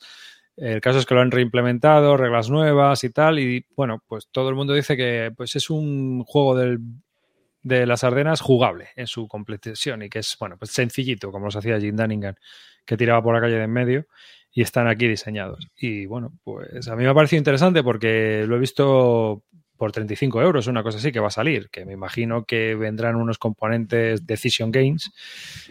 El caso es que lo han reimplementado, reglas nuevas y tal. Y bueno, pues todo el mundo dice que pues es un juego del de las Ardenas jugable en su completición y que es, bueno, pues sencillito, como los hacía Jim Dunningham, que tiraba por la calle de en medio y están aquí diseñados. Y bueno, pues a mí me ha parecido interesante porque lo he visto por 35 euros, una cosa así que va a salir, que me imagino que vendrán unos componentes Decision Games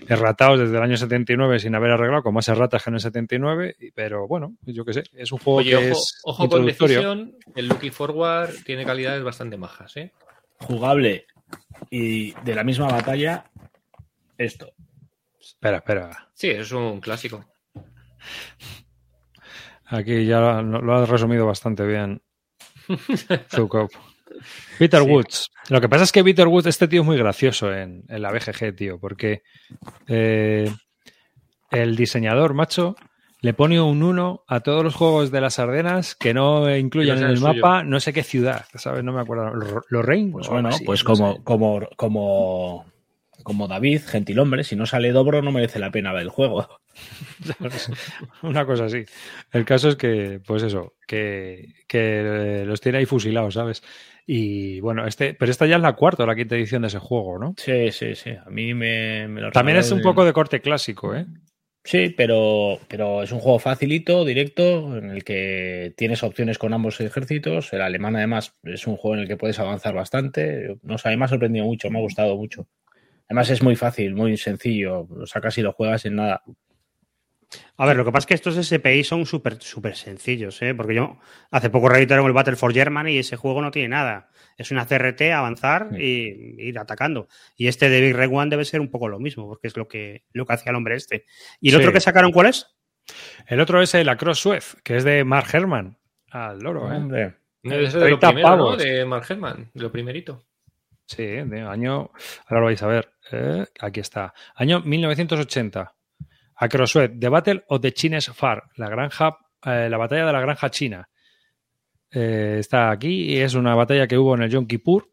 erratados desde el año 79 sin haber arreglado, con más erratas que en el 79, y- pero bueno, yo qué sé, es un juego Oye, que ojo, es ojo con. Decision, el Lucky Forward tiene calidades bastante majas, ¿eh? Jugable y de la misma batalla, esto. Espera, espera. Sí, es un clásico. Aquí ya lo, lo has resumido bastante bien. Zukov. Peter Sí. Woods. Lo que pasa es que Peter Woods, este tío es muy gracioso en, en la BGG, tío, porque eh, el diseñador, macho, le pone un 1 a todos los juegos de las Ardenas que no incluyan en el mapa no sé qué ciudad, ¿sabes? No me acuerdo. Lo- Lorraine. Pues bueno, así, pues no como, sé. como, como, como David, gentilhombre, si no sale Dobro no merece la pena ver el juego. Una cosa así. El caso es que, pues eso, que, que los tiene ahí fusilados, ¿sabes? Y bueno, este, pero esta ya es la cuarta o la quinta edición de ese juego, ¿no? Sí, sí, sí. A mí me, me lo También es un poco de corte clásico, ¿eh? Sí, pero, pero es un juego facilito, directo, en el que tienes opciones con ambos ejércitos. El alemán, además, es un juego en el que puedes avanzar bastante. No sé, a me ha sorprendido mucho, me ha gustado mucho. Además, es muy fácil, muy sencillo. Lo sacas y lo juegas en nada. A ver, lo que pasa es que estos SPI son súper súper sencillos, ¿eh? Porque yo hace poco reeditaron el Battle for Germany y ese juego no tiene nada. Es una CRT, avanzar y ir atacando. Y este de Big Red One debe ser un poco lo mismo, porque es lo que, lo que hacía el hombre este. ¿Y el Sí. otro que sacaron cuál es? El otro es el Across Suez, que es de Mark Herman. Al loro, ¿eh? Hombre, Debe ser de lo 30 primero, ¿no? De Mark Herman, de lo primerito. Sí, de año. Ahora lo vais a ver. ¿eh? Aquí está. Año 1980. Across The Battle of the Chines Far, la granja, eh, la batalla de la granja china. Eh, está aquí y es una batalla que hubo en el Yom Kippur.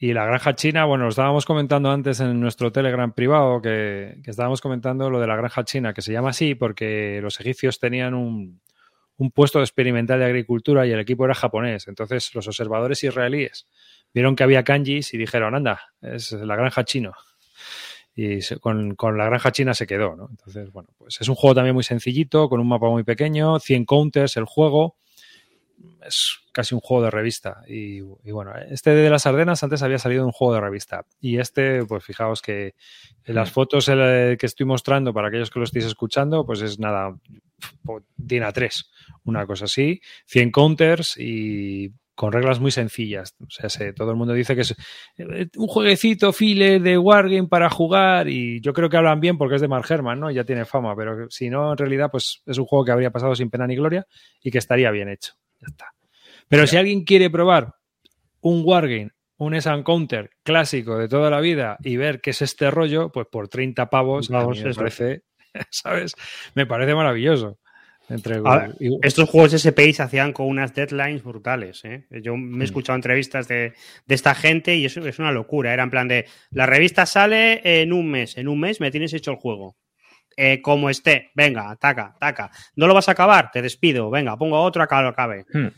Y la granja china, bueno, lo estábamos comentando antes en nuestro Telegram privado, que, estábamos comentando lo de la granja china, que se llama así porque los egipcios tenían un, un puesto experimental de agricultura y el equipo era japonés. Entonces los observadores israelíes vieron que había kanjis y dijeron, anda, es la granja chino. Y con la granja china se quedó, ¿no? Entonces, bueno, pues es un juego también muy sencillito, con un mapa muy pequeño, 100 counters el juego. Es casi un juego de revista. Y, y bueno, este de las Ardenas antes había salido un juego de revista. Y este, pues fijaos que las fotos eh, que estoy mostrando para aquellos que lo estéis escuchando, pues es nada, DIN 3 una cosa así, 100 counters y con reglas muy sencillas. O sea, se- todo el mundo dice que es eh, un jueguecito file de Wargame para jugar y yo creo que hablan bien porque es de Mark Herman, ¿no? Ya tiene fama, pero si no, en realidad, pues es un juego que habría pasado sin pena ni gloria y que estaría bien hecho. Ya está. Pero si alguien quiere probar un Wargame, un S Counter clásico de toda la vida y ver qué es este rollo, pues por 30 pavos, a mí Vamos, me parece, ¿sabes? Me parece maravilloso. Entre, ver, Estos juegos SPI se hacían con unas deadlines brutales. ¿eh? Yo me he escuchado entrevistas de, de esta gente y eso es una locura. Era en plan de, la revista sale en un mes, en un mes me tienes hecho el juego. eh, como esté, venga, ataca, ataca. ¿No lo vas a acabar? Te despido, venga, pongo otro a que lo acabe. Hmm.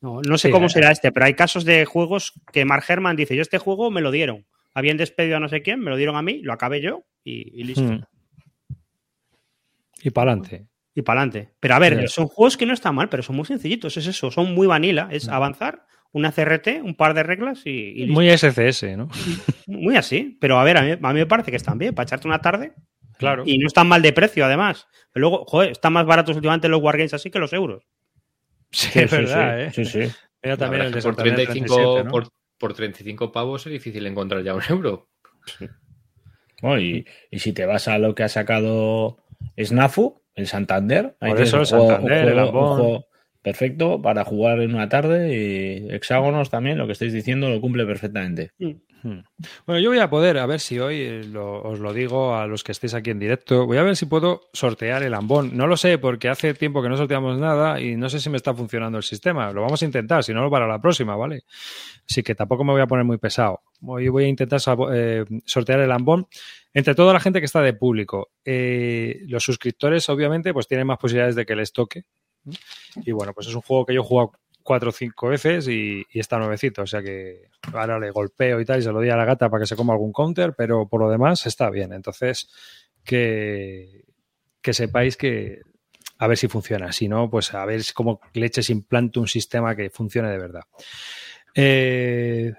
No, no sé Sí, cómo eh. será este, pero hay casos de juegos que Mark Herman dice, yo este juego me lo dieron. Habían despedido a no sé quién, me lo dieron a mí, lo acabé yo y, y listo. Mm. Y para adelante. Y para adelante. Pero a ver, son juegos que no están mal, pero son muy sencillitos, es eso, son muy vanilla, es avanzar, una CRT, un par de reglas y, y listo. Muy SCS, ¿no? Muy así. Pero a ver, a mí, a mí me parece que están bien para echarte una tarde Claro. y no están mal de precio, además. Pero luego, joder, están más baratos últimamente los Wargames así que los euros. Sí, Sí, es sí, verdad, ¿eh? sí, sí, sí. Mira también el de por, Santander 35, 37, ¿no? por, por 35 pavos es difícil encontrar ya un euro. Bueno, y, y si te vas a lo que ha sacado Snafu, el Santander, ahí Por eso un el juego- Santander, el juego- un Ambón. juego perfecto para jugar en una tarde y hexágonos también, lo que estáis diciendo lo cumple perfectamente. Hmm. Bueno, yo voy a poder, a ver si hoy eh, lo- os lo digo a los que estéis aquí en directo, voy a ver si puedo sortear el ambón. No lo sé porque hace tiempo que no sorteamos nada y no sé si me está funcionando el sistema. Lo vamos a intentar, si no, para la próxima, ¿vale? Así que tampoco me voy a poner muy pesado. Hoy voy a intentar eh, sortear el ambón entre toda la gente que está de público. Eh, los suscriptores, obviamente, pues tienen más posibilidades de que les toque. Y bueno, pues es un juego que yo he jugado cuatro o cinco veces y, y está nuevecito. O sea que ahora le golpeo y tal y se lo doy a la gata para que se coma algún counter, pero por lo demás está bien. Entonces, que, que sepáis que a ver si funciona. Si no, pues a ver cómo leches implanto un sistema que funcione de verdad. Eh,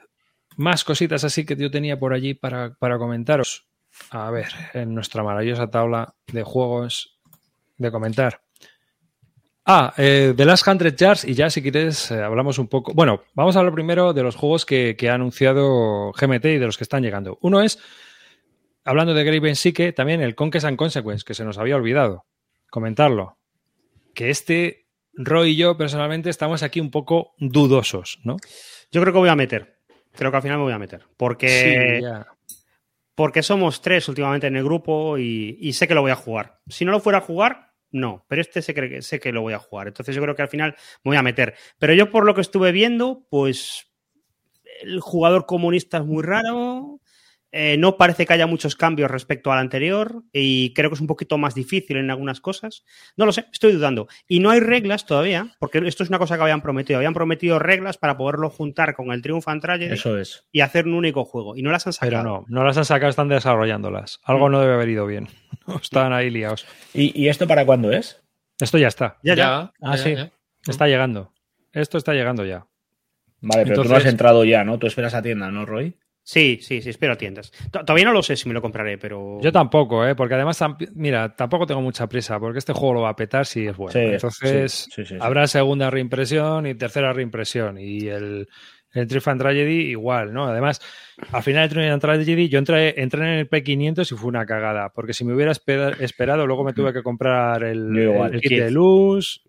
más cositas así que yo tenía por allí para, para comentaros. A ver, en nuestra maravillosa tabla de juegos de comentar. Ah, eh, The Last Hundred Yards, y ya si quieres eh, hablamos un poco. Bueno, vamos a hablar primero de los juegos que, que ha anunciado GMT y de los que están llegando. Uno es, hablando de Graven Psyche, también el Conquest and Consequence, que se nos había olvidado comentarlo. Que este, Roy y yo personalmente estamos aquí un poco dudosos, ¿no? Yo creo que voy a meter. Creo que al final me voy a meter. Porque, Sí, ya. porque somos tres últimamente en el grupo y, y sé que lo voy a jugar. Si no lo fuera a jugar, no. Pero este sé que, sé que lo voy a jugar. Entonces yo creo que al final me voy a meter. Pero yo por lo que estuve viendo, pues el jugador comunista es muy raro. Eh, no parece que haya muchos cambios respecto al anterior y creo que es un poquito más difícil en algunas cosas. No lo sé, estoy dudando. Y no hay reglas todavía, porque esto es una cosa que habían prometido. Habían prometido reglas para poderlo juntar con el Triumphant Tragedy Eso es. y hacer un único juego. Y no las han sacado. Pero no, no las han sacado, están desarrollándolas. Algo Mm. no debe haber ido bien. Están ahí liados. ¿Y, y esto para cuándo es? Esto ya está. Ya, ya. Ah, sí. Está llegando. Esto está llegando ya. Vale, pero tú no has entrado ya, ¿no? Tú esperas a tienda, ¿no, Roy? Sí, sí, sí, espero a tiendas. T- Todavía no lo sé si me lo compraré, pero. Yo tampoco, ¿eh? porque además, mira, tampoco tengo mucha prisa, porque este juego lo va a petar si es bueno. Sí, Entonces, sí, sí, sí, sí. habrá segunda reimpresión y tercera reimpresión. Y el, el Triumphant Tragedy igual, ¿no? Además, al final el Triumphant Tragedy yo entré, entré en el P500 y fue una cagada, porque si me hubiera espera- esperado, luego me tuve que comprar el, El kit. de luz.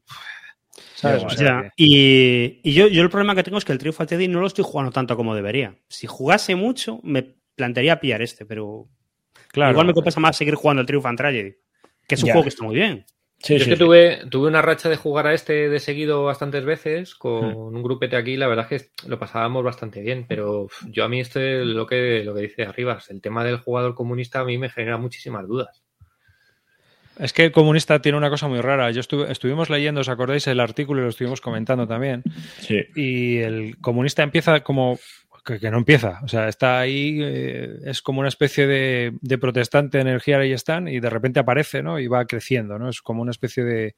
¿Sabes? Yo O igual. sea Ya, que- Y, y yo, yo el problema que tengo es que el Triumphant Tragedy no lo estoy jugando tanto como debería. Si jugase mucho, me plantearía pillar este, pero claro. igual me compensa más seguir jugando el Triumphant Tragedy, que es un Ya. juego que está muy bien. Sí, Yo es que sí. tuve, tuve una racha de jugar a este de seguido bastantes veces con Hmm. un grupete aquí, la verdad es que lo pasábamos bastante bien, pero yo a mí este, lo que, lo que dice Arribas, el tema del jugador comunista a mí me genera muchísimas dudas. Es que el comunista tiene una cosa muy rara. Yo estuve, estuvimos leyendo, ¿os acordáis? El artículo y lo estuvimos comentando también. Sí. Y el comunista empieza como. Que, que no empieza. O sea, está ahí, eh, es como una especie de, de protestante energía ahí están y de repente aparece, ¿no? Y va creciendo, ¿no? Es como una especie de,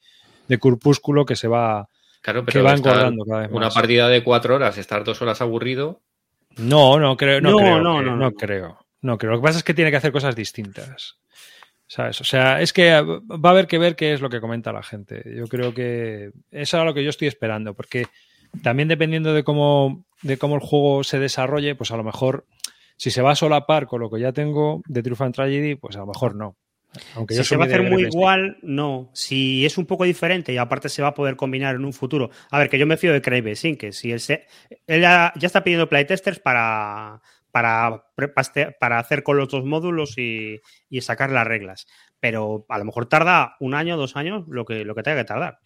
de corpúsculo que se va. Claro, que va engordando cada vez una más. partida de cuatro horas, estar dos horas aburrido, No, no creo, no, No, creo. no, no no. creo. No creo. Lo que pasa es que tiene que hacer cosas distintas. ¿Sabes? O sea, es que va a haber que ver qué es lo que comenta la gente. Yo creo que eso es lo que yo estoy esperando, porque también dependiendo de cómo, de cómo el juego se desarrolle, pues a lo mejor, si se va a solapar con lo que ya tengo de Triumphant Tragedy, pues a lo mejor no. Aunque Si se va a hacer muy igual, no. Si es un poco diferente y aparte se va a poder combinar en un futuro. A ver, que yo me fío de Craig Basin, que si él, se, él ya, ya está pidiendo playtesters para, para, para hacer con los dos módulos y, y sacar las reglas. Pero a lo mejor tarda un año, dos años, lo que, lo que tenga que tardar.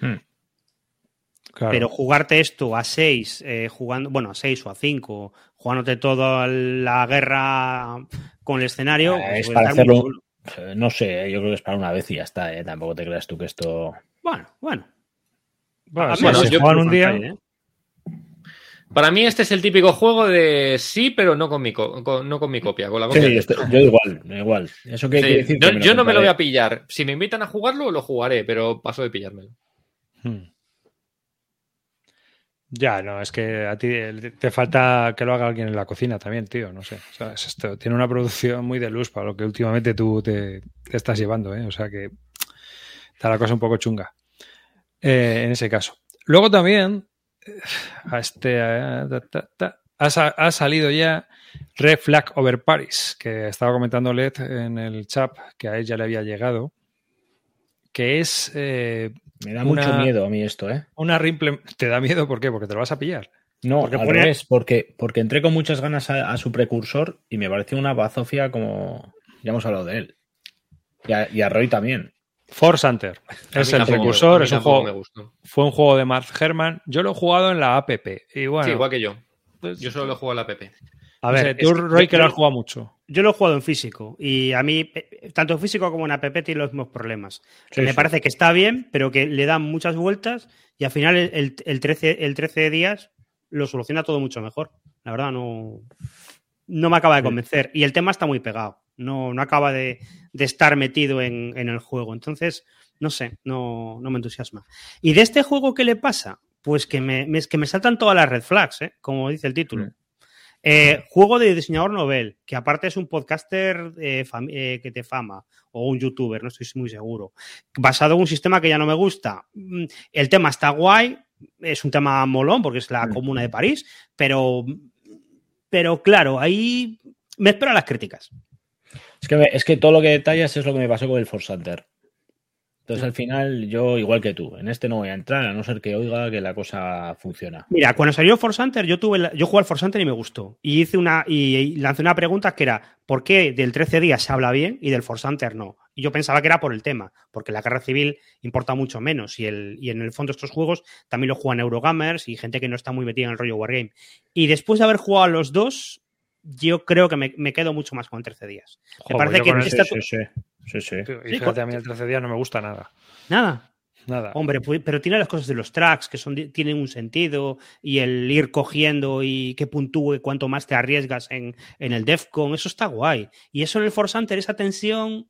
Claro. Pero jugarte esto a seis, eh, jugando, bueno, a seis o a cinco, jugándote toda la guerra con el escenario, Ah, pues es para muy hacerlo-. Eh, No sé, yo creo que es para una vez y ya está, ¿eh? Tampoco te creas tú que esto. Bueno, bueno. Bueno, A sí, mí bueno, se yo- juegan un día. ¿eh? Para mí este es el típico juego de sí, pero no con mi, co- con- no con mi copia, con la copia. Sí, esto- yo igual, igual. Eso que Sí, quiere decir yo, que yo no me lo voy a pillar. Si me invitan a jugarlo, lo jugaré, pero paso de pillármelo. Hmm. Ya, no, es que a ti te falta que lo haga alguien en la cocina también, tío, no sé. ¿sabes? Esto tiene una producción muy de luz para lo que últimamente tú te, te estás llevando, ¿eh? O sea que está la cosa un poco chunga eh, en ese caso. Luego también a este, eh, ha, sa- ha salido ya Red Flag Over Paris, que estaba comentando Led en el chat que a ella le había llegado, que es eh, Me da una- mucho miedo a mí esto, ¿eh? una ¿Te da miedo por qué? Porque te lo vas a pillar. No, Porque al pone- revés, porque, porque entré con muchas ganas a, a su precursor y me pareció una bazofia como. Ya hemos hablado de él. Y a, y a Roy también. Force Hunter es el precursor, es un juego, me gustó. fue un juego de Mark Herman. Yo lo he jugado en la APP. Y bueno, Sí, igual que yo. pues, Yo solo lo juego a la PP. A ver, tú, es Roy, que lo has jugado mucho. Yo lo he jugado en físico y a mí, eh, tanto en físico como en app, tiene los mismos problemas. Sí, me sí. parece que está bien, pero que le dan muchas vueltas y al final el, el, el 13, el 13 días lo soluciona todo mucho mejor. La verdad, no, no me acaba de convencer. Y el tema está muy pegado. No, no acaba de, de estar metido en, en el juego. Entonces, no sé, no, no me entusiasma. ¿Y de este juego qué le pasa? Pues que me, me- que me saltan todas las red flags, ¿eh? como dice el título. Eh, juego de diseñador novel, que aparte es un podcaster eh, eh, que te fama, o un youtuber, no estoy muy seguro. Basado en un sistema que ya no me gusta. Mm, El tema está guay, es un tema molón porque es la comuna de París, pero, pero claro, ahí me espero las críticas. Es que, me- es que todo lo que detallas es lo que me pasó con el Force Hunter. Entonces, al final, yo, igual que tú, en este no voy a entrar, a no ser que oiga que la cosa funciona. Mira, cuando salió Force Hunter, yo tuve la- yo jugué al Force Hunter y me gustó. Y hice una y, y lancé una pregunta que era ¿por qué del 13 días se habla bien y del Force Hunter no? Y yo pensaba que era por el tema, porque la guerra civil importa mucho menos y, el, y en el fondo estos juegos también lo juegan Eurogamers y gente que no está muy metida en el rollo Wargame. Y después de haber jugado a los dos, yo creo que me, me quedo mucho más con el 13 días. Me parece que el- esta- Sí, sí, sí, sí. Y fíjate, a mí el 13 días no me gusta nada. Nada. Nada. Hombre, pues- pero tiene las cosas de los tracks que son, tienen un sentido y el ir cogiendo y que puntúe cuanto más te arriesgas en, en el Defcon, eso está guay. Y eso en el Force Hunter, esa tensión,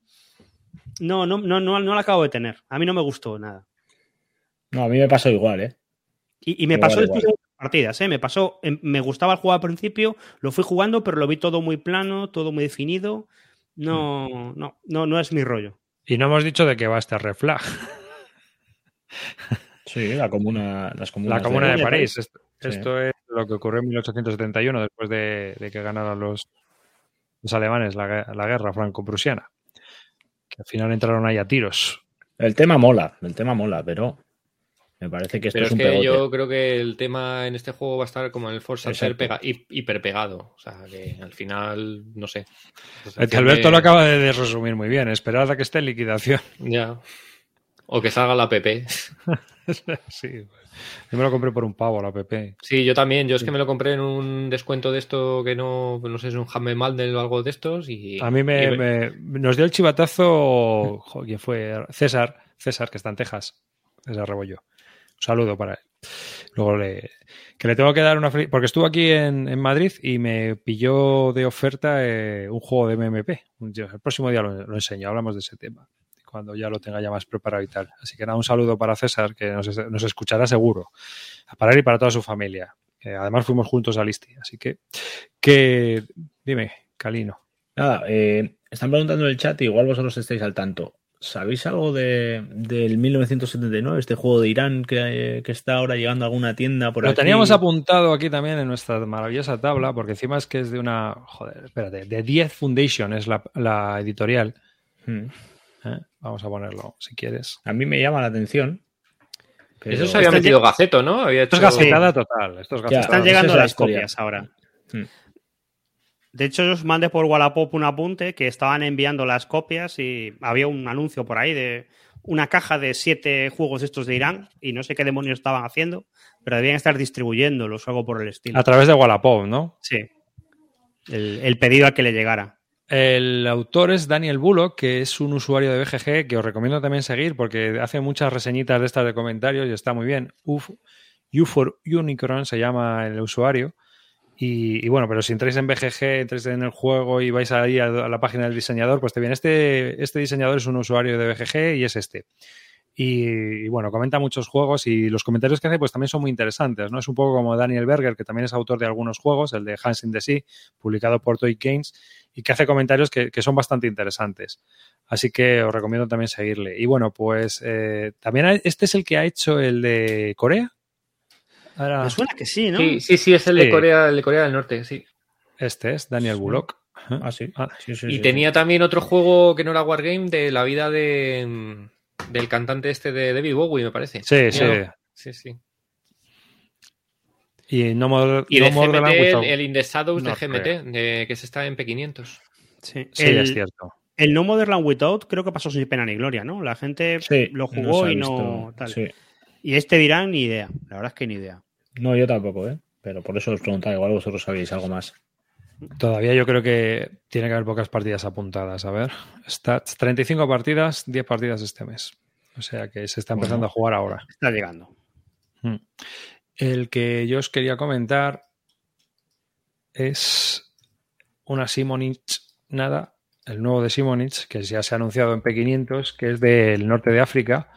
no, no, no, no, no la acabo de tener. A mí no me gustó nada. No, a mí me pasó igual, ¿eh? Y, y me Igual, pasó después igual. Partidas, ¿eh? Me pasó, em, me gustaba el juego al principio, lo fui jugando, pero lo vi todo muy plano, todo muy definido. No, no, no, no es mi rollo. Y no hemos dicho de qué va este Red Flag. Sí, la comuna, las comunas. La Comuna de de París. Esto, Sí. esto es lo que ocurrió en 1871, después de, de que ganaran los, los alemanes la guerra franco-prusiana. Que al final entraron ahí a tiros. El tema mola, el tema mola, pero me parece que esto Pero es es un que pegote. yo creo que el tema en este juego va a estar como en el Force Hunter Exacto. pega, hi- hiperpegado. O sea, que al final, no sé. Alberto lo acaba de resumir muy bien. Esperad a que esté en liquidación. Ya. O que salga la PP. sí. Yo me lo compré por un pavo la PP. Sí, yo también. Yo es que me lo compré en un descuento de esto que no, no sé, es un Hammer Maldel o algo de estos. Y, A mí me, y- me- nos dio el chivatazo. jo, ¿Quién fue? César. César, que está en Texas. César Rebollo. Saludo para él. Luego le. Que le tengo que dar una. Porque estuvo aquí en, Madrid y me pilló de oferta eh, un juego de MMP. El próximo día lo, enseño. Hablamos de ese tema. Cuando ya lo tenga ya más preparado y tal. Así que nada, un saludo para César, que nos, escuchará seguro. Para él y para toda su familia. Además, fuimos juntos a Listi. Así que. que dime, Calino. Nada, eh, están preguntando en el chat, igual vosotros estáis al tanto. ¿Sabéis algo de, del 1979, este juego de Irán que, que está ahora llegando a alguna tienda por Lo aquí? teníamos apuntado aquí también en nuestra maravillosa tabla, porque encima es que es de una. Joder, espérate, de 10 Foundation es la, la editorial. Mm. ¿eh? Vamos a ponerlo si quieres. A mí me llama la atención. pero- Eso se había metido Gaceto, ¿no? Había Esto es hecho- gacetada total. Esto es Ya. Están llegando es las historia. copias ahora. Mm. De hecho, yo os mandé por Wallapop un apunte que estaban enviando las copias y había un anuncio por ahí de una caja de siete juegos estos de Irán y no sé qué demonios estaban haciendo, pero debían estar distribuyéndolos o algo por el estilo. A través de Wallapop, ¿no? Sí. El, el pedido al que le llegara. El autor es Daniel Bullock, que es un usuario de BGG que os recomiendo también seguir porque hace muchas reseñitas de estas de comentarios y está muy bien. Uf, U for Unicorn se llama el usuario. Y, bueno, pero si entráis en BGG, entráis en el juego y vais ahí a, la página del diseñador, pues te viene este, este diseñador es un usuario de BGG y es este. Y, bueno, comenta muchos juegos y los comentarios que hace pues también son muy interesantes, ¿no? Es un poco como Daniel Berger, que también es autor de algunos juegos, el de Hans in the Sea, publicado por Toy Games, y que hace comentarios que, que son bastante interesantes. Así que os recomiendo también seguirle. Y bueno, pues eh, también este es el que ha hecho el de Corea. Ahora... Me suena que sí, ¿no? Sí, sí, sí es el, sí. De Corea, el de Corea del Norte, sí. Este es Daniel Bullock. Ah, sí. Ah, sí, sí y tenía también otro juego que no era Wargame de la vida de del cantante este de David Bowie, me parece. Sí, sí. Sí, sí. Y no more, y de no GMT, el, el In the Shadows no de GMT, de, que se está en P500. Sí, sí el, es cierto. El No Modern Land Without creo que pasó sin pena ni gloria, ¿no? La gente sí, lo jugó no y no tal. Sí. Y este dirán ni idea. La verdad es que ni idea. No, yo tampoco, ¿eh? Pero por eso os preguntaba, igual vosotros sabéis algo más. Todavía yo creo que tiene que haber pocas partidas apuntadas. A ver, stats, 35 partidas, 10 partidas este mes. O sea que se está empezando bueno, a jugar ahora. Está llegando. Hmm. El que yo os quería comentar es una Simonich nada, el nuevo de Simonich, que ya se ha anunciado en P500, que es del norte de África,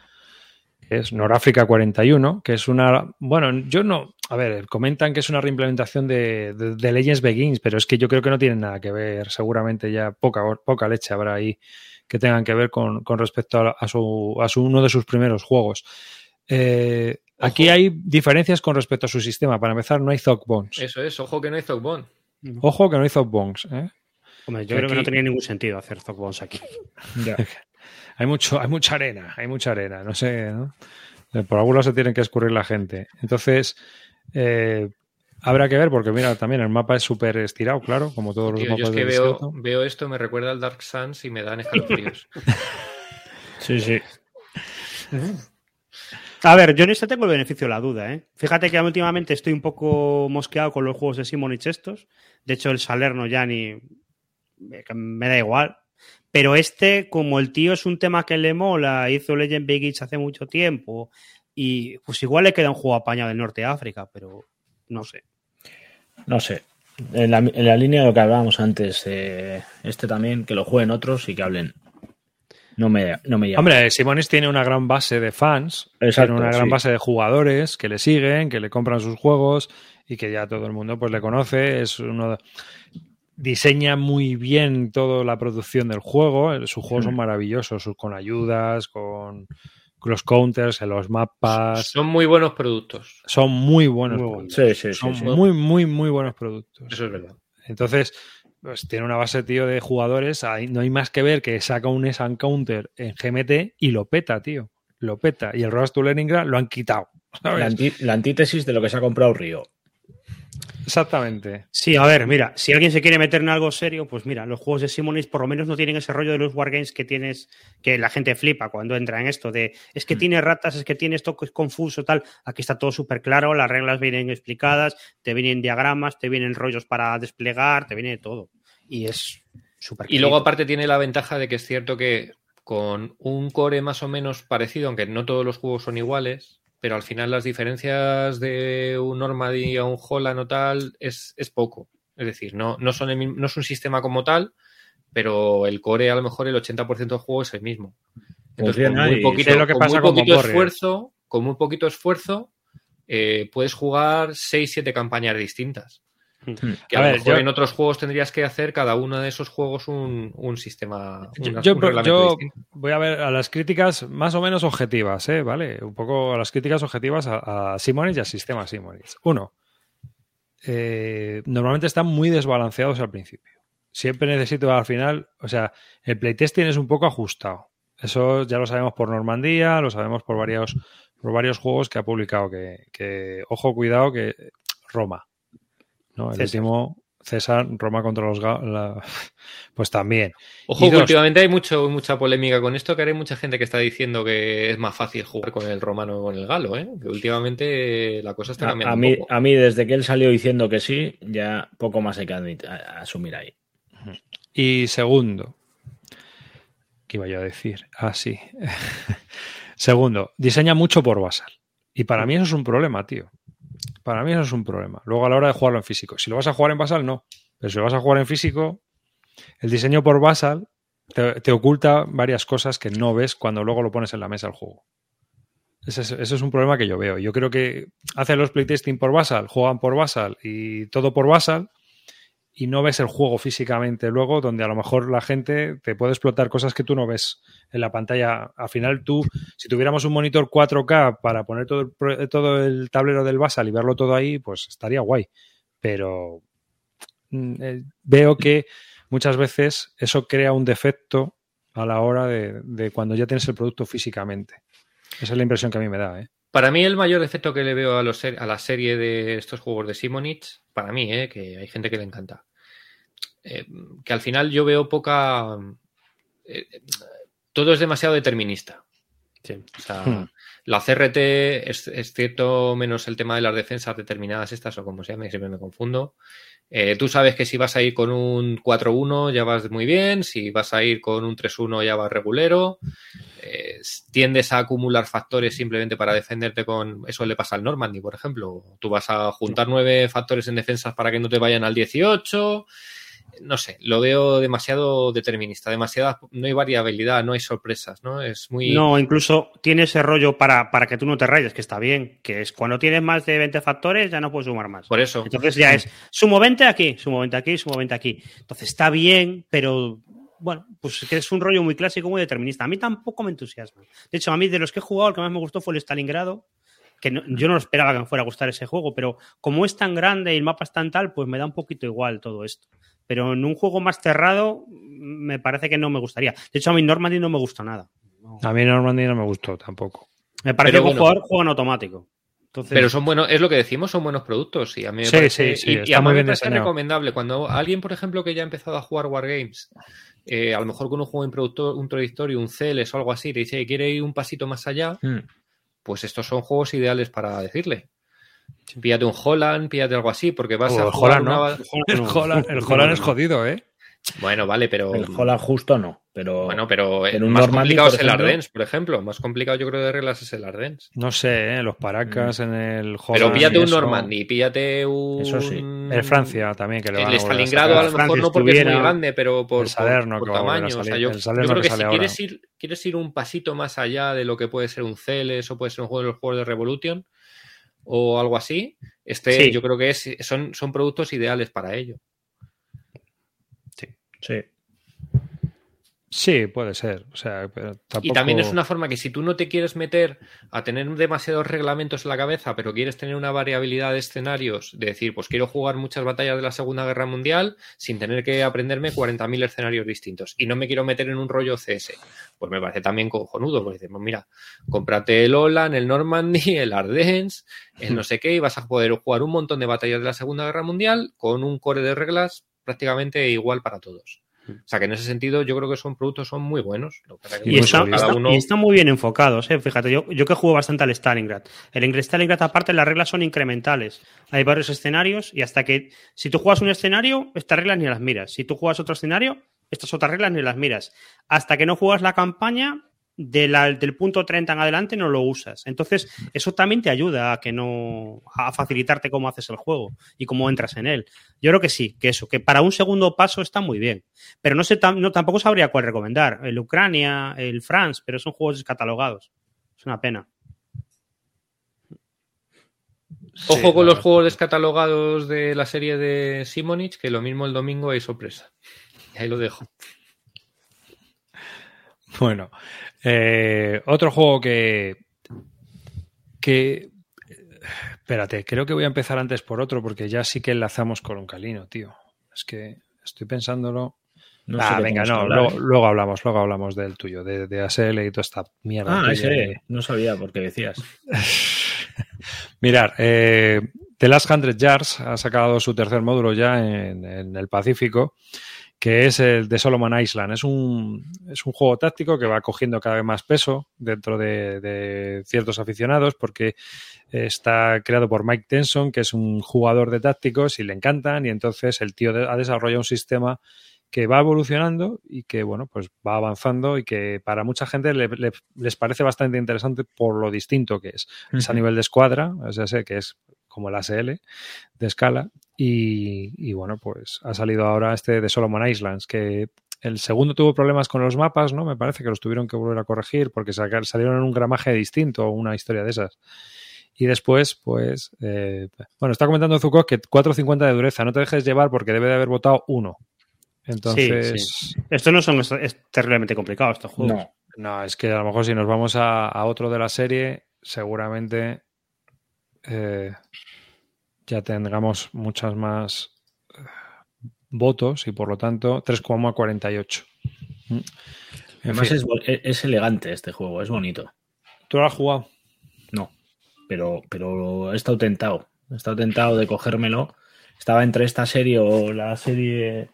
es Noráfrica 41, que es una... Bueno, yo no... A ver, comentan que es una reimplementación de, de, de Legends Begins, pero es que yo creo que no tienen nada que ver. Seguramente ya poca, poca leche habrá ahí que tengan que ver con, con respecto a, a, su, a su, uno de sus primeros juegos. Eh, aquí hay diferencias con respecto a su sistema. Para empezar, no hay Bones. Eso es, ojo que no hay Bones. Ojo que no hay Bones. ¿eh? Hombre, yo creo aquí... que no tenía ningún sentido hacer Bones aquí. Ya. Hay, mucho, hay mucha arena, hay mucha arena. No sé, ¿no? por algunos se tienen que escurrir la gente. Entonces, eh, Habrá que ver, porque mira, también el mapa es súper estirado, claro, como todos Tío, los mapas yo es que veo, veo, esto, me recuerda al Dark Suns y me dan escalofríos. sí, sí. A ver, yo en este tengo el beneficio de la duda, ¿eh? Fíjate que últimamente estoy un poco mosqueado con los juegos de Simonich estos. De hecho, el Salerno ya ni. Me da igual. Pero este, como el tío es un tema que le mola, hizo Legend Begins hace mucho tiempo, y pues igual le queda un juego apañado del norte de África, pero no sé. No sé. En la, en la, línea de lo que hablábamos antes, eh, este también, que lo jueguen otros y que hablen. No me, no me llama. Hombre, Simonis tiene una gran base de fans, Exacto, tiene una gran sí. base de jugadores que le siguen, que le compran sus juegos y que ya todo el mundo pues le conoce. Es uno de... diseña muy bien toda la producción del juego. Sus juegos Mm. son maravillosos, con ayudas, con los counters, en los mapas. Son muy buenos productos. Son muy buenos Muy productos. Sí, sí, sí, Son sí. muy, muy, muy buenos productos. Eso es verdad. Entonces, pues tiene una base, tío, de jugadores. Ahí no hay más que ver que saca un S Counter en GMT y lo peta, tío. Lo peta. Y el Road to Leningrad lo han quitado. La, anti la, antítesis de lo que se ha comprado Río. Exactamente. Sí, a ver, mira, si alguien se quiere meter en algo serio, pues mira, los juegos de Simonis por lo menos no tienen ese rollo de los wargames que tienes, que la gente flipa cuando entra en esto de es que mm. tiene ratas, es que tiene esto que es confuso, tal. Aquí está todo súper claro, las reglas vienen explicadas, te vienen diagramas, te vienen rollos para desplegar, te viene todo. Y es súper Y luego, aparte, tiene la ventaja de que es cierto que con un core más o menos parecido, aunque no todos los juegos son iguales, pero al final las diferencias de un Normandy a un Holland o tal es, es poco. Es decir, no, no, son el, no es un sistema como tal, pero el core a lo mejor el 80% del juego es el mismo. Entonces, con muy poquito, lo que con pasa muy poquito con esfuerzo, con muy poquito esfuerzo, eh, puedes jugar 6-7 campañas distintas. Que a, a ver, lo mejor yo, en otros juegos tendrías que hacer cada uno de esos juegos un, un sistema. Un, yo, un yo voy a ver a las críticas más o menos objetivas, ¿eh? ¿vale? Un poco a las críticas objetivas a, a Simonis y al sistema Simonis. Uno, eh, normalmente están muy desbalanceados al principio. Siempre necesito al final, o sea, el playtesting es un poco ajustado. Eso ya lo sabemos por Normandía, lo sabemos por varios, por varios juegos que ha publicado. Que, que ojo, cuidado, que Roma. ¿No? El César. último César, Roma contra los la, pues también. Ojo, que últimamente hay mucho, mucha polémica con esto, que hay mucha gente que está diciendo que es más fácil jugar con el romano o con el galo, ¿eh? Que últimamente la cosa está cambiando. A, a mí, un poco. a mí, desde que él salió diciendo que sí, ya poco más hay que admitir, a, a asumir ahí. Y segundo, ¿qué iba yo a decir? Ah, sí. segundo, diseña mucho por basal. Y para mí eso es un problema, tío. Para mí eso es un problema. Luego a la hora de jugarlo en físico. Si lo vas a jugar en basal, no. Pero si lo vas a jugar en físico, el diseño por basal te, oculta varias cosas que no ves cuando luego lo pones en la mesa el juego. Ese es, ese es, un problema que yo veo. Yo creo que hacen los playtesting por Basal, juegan por Basal y todo por Basal y no ves el juego físicamente luego, donde a lo mejor la gente te puede explotar cosas que tú no ves en la pantalla. Al final tú, si tuviéramos un monitor 4K para poner todo el, todo el tablero del Basal y verlo todo ahí, pues estaría guay. Pero eh, veo que muchas veces eso crea un defecto a la hora de, de cuando ya tienes el producto físicamente. Esa es la impresión que a mí me da. ¿eh? Para mí el mayor defecto que le veo a, los, a la serie de estos juegos de Simonich, para mí, ¿eh? que hay gente que le encanta, eh, que al final yo veo poca... Eh, todo es demasiado determinista. Sí. O sea, hmm. la CRT es, es, cierto menos el tema de las defensas determinadas estas o como se llame, siempre me confundo. Eh, tú sabes que si vas a ir con un 4-1 ya vas muy bien, si vas a ir con un 3-1 ya vas regulero, eh, tiendes a acumular factores simplemente para defenderte con... Eso le pasa al Normandy, por ejemplo. Tú vas a juntar nueve factores en defensas para que no te vayan al 18 no sé, lo veo demasiado determinista, demasiada, no hay variabilidad, no hay sorpresas, ¿no? Es muy... No, incluso tiene ese rollo para, para que tú no te rayes, que está bien, que es cuando tienes más de 20 factores ya no puedes sumar más. Por eso. Entonces ya es, sumo 20 aquí, sumo 20 aquí, sumo 20 aquí. Entonces está bien, pero bueno, pues que es un rollo muy clásico, muy determinista. A mí tampoco me entusiasma. De hecho, a mí de los que he jugado, el que más me gustó fue el Stalingrado, que no, yo no esperaba que me fuera a gustar ese juego, pero como es tan grande y el mapa es tan tal, pues me da un poquito igual todo esto. Pero en un juego más cerrado, me parece que no me gustaría. De hecho, a mí Normandy no me gustó nada. No. A mí Normandy no me gustó tampoco. Me parece que bueno, jugador juego en automático. Entonces... Pero son buenos, es lo que decimos, son buenos productos. Y a mí me sí, parece, sí, sí, y, y a mí me parece recomendable. Cuando alguien, por ejemplo, que ya ha empezado a jugar Wargames, eh, a lo mejor con un juego introductorio, un trayectorio, un Celes o algo así, le dice que quiere ir un pasito más allá, mm. pues estos son juegos ideales para decirle. Píllate un Holland, píllate algo así, porque vas o a el jugar Holland, una... no. El Holland, el Holland es jodido, ¿eh? Bueno, vale, pero. El Holland justo no. Pero, bueno, pero en un más Normandy, complicado es el Ardens, por ejemplo. Más complicado, yo creo, de reglas es el Ardens. No sé, ¿eh? los Paracas mm. en el Holland. Pero píllate un eso... Normandy, píllate un. Eso sí. El Francia también, que le El Stalingrado, a lo mejor no porque es muy grande, pero por, el Salerno, por, por tamaño. Salir, o sea, yo, el Salerno yo creo que, que si quieres ir, quieres ir un pasito más allá de lo que puede ser un Celes o puede ser un juego de los juegos de Revolution o algo así, este Sí. yo creo que es, son, son productos ideales para ello. Sí. Sí, puede ser. O sea, pero tampoco... Y también es una forma que si tú no te quieres meter a tener demasiados reglamentos en la cabeza, pero quieres tener una variabilidad de escenarios, de decir, pues quiero jugar muchas batallas de la Segunda Guerra Mundial sin tener que aprenderme 40.000 escenarios distintos y no me quiero meter en un rollo CS, pues me parece también cojonudo, porque decimos, mira, cómprate el Holland, el Normandy, el Ardennes, el no sé qué, y vas a poder jugar un montón de batallas de la Segunda Guerra Mundial con un core de reglas prácticamente igual para todos. O sea que en ese sentido yo creo que son productos son muy buenos. Lo que y, está, está, uno... y están muy bien enfocados, ¿eh? fíjate, yo, yo que juego bastante al Stalingrad. El Stalingrad aparte las reglas son incrementales. Hay varios escenarios y hasta que si tú juegas un escenario, estas reglas ni las miras. Si tú juegas otro escenario, estas otras reglas ni las miras. Hasta que no juegas la campaña, de la, del punto 30 en adelante no lo usas. Entonces, eso también te ayuda a que no. a facilitarte cómo haces el juego y cómo entras en él. Yo creo que sí, que eso, que para un segundo paso está muy bien. Pero no sé, no, tampoco sabría cuál recomendar. El Ucrania, el France, pero son juegos descatalogados. Es una pena. Ojo sí, con los juegos descatalogados de la serie de Simonich, que lo mismo el domingo hay sorpresa. Y ahí lo dejo. Bueno, eh, otro juego que. que. Espérate, creo que voy a empezar antes por otro, porque ya sí que enlazamos con un calino, tío. Es que estoy pensándolo. No ah, venga, no, luego, luego, hablamos, luego hablamos del tuyo, de, de ASL y toda esta mierda. Ah, ese, no sabía por qué decías. Mirar, eh, The Last Hundred Yards ha sacado su tercer módulo ya en, en el Pacífico que es el de Solomon Island. Es un, es un juego táctico que va cogiendo cada vez más peso dentro de, de, ciertos aficionados porque está creado por Mike Tenson, que es un jugador de tácticos y le encantan y entonces el tío ha desarrollado un sistema que va evolucionando y que, bueno, pues va avanzando y que para mucha gente les parece bastante interesante por lo distinto que es. Es a nivel de escuadra, o sea, sé que es como el ASL de escala. Y, y, bueno, pues ha salido ahora este de Solomon Islands, que el segundo tuvo problemas con los mapas, ¿no? Me parece que los tuvieron que volver a corregir porque salieron en un gramaje distinto o una historia de esas. Y después, pues, eh, bueno, está comentando Zuko que 4.50 de dureza. No te dejes llevar porque debe de haber votado uno. Entonces. Sí, Estos no son es terriblemente complicados, estos juegos. No, no, es que a lo mejor si nos vamos a, a otro de la serie, seguramente eh, ya tengamos muchas más eh, votos y por lo tanto 3,48. Mm. Además es, es, elegante este juego, es bonito. ¿Tú lo has jugado? No, pero, pero he estado tentado. He estado tentado de cogérmelo. Estaba entre esta serie o la serie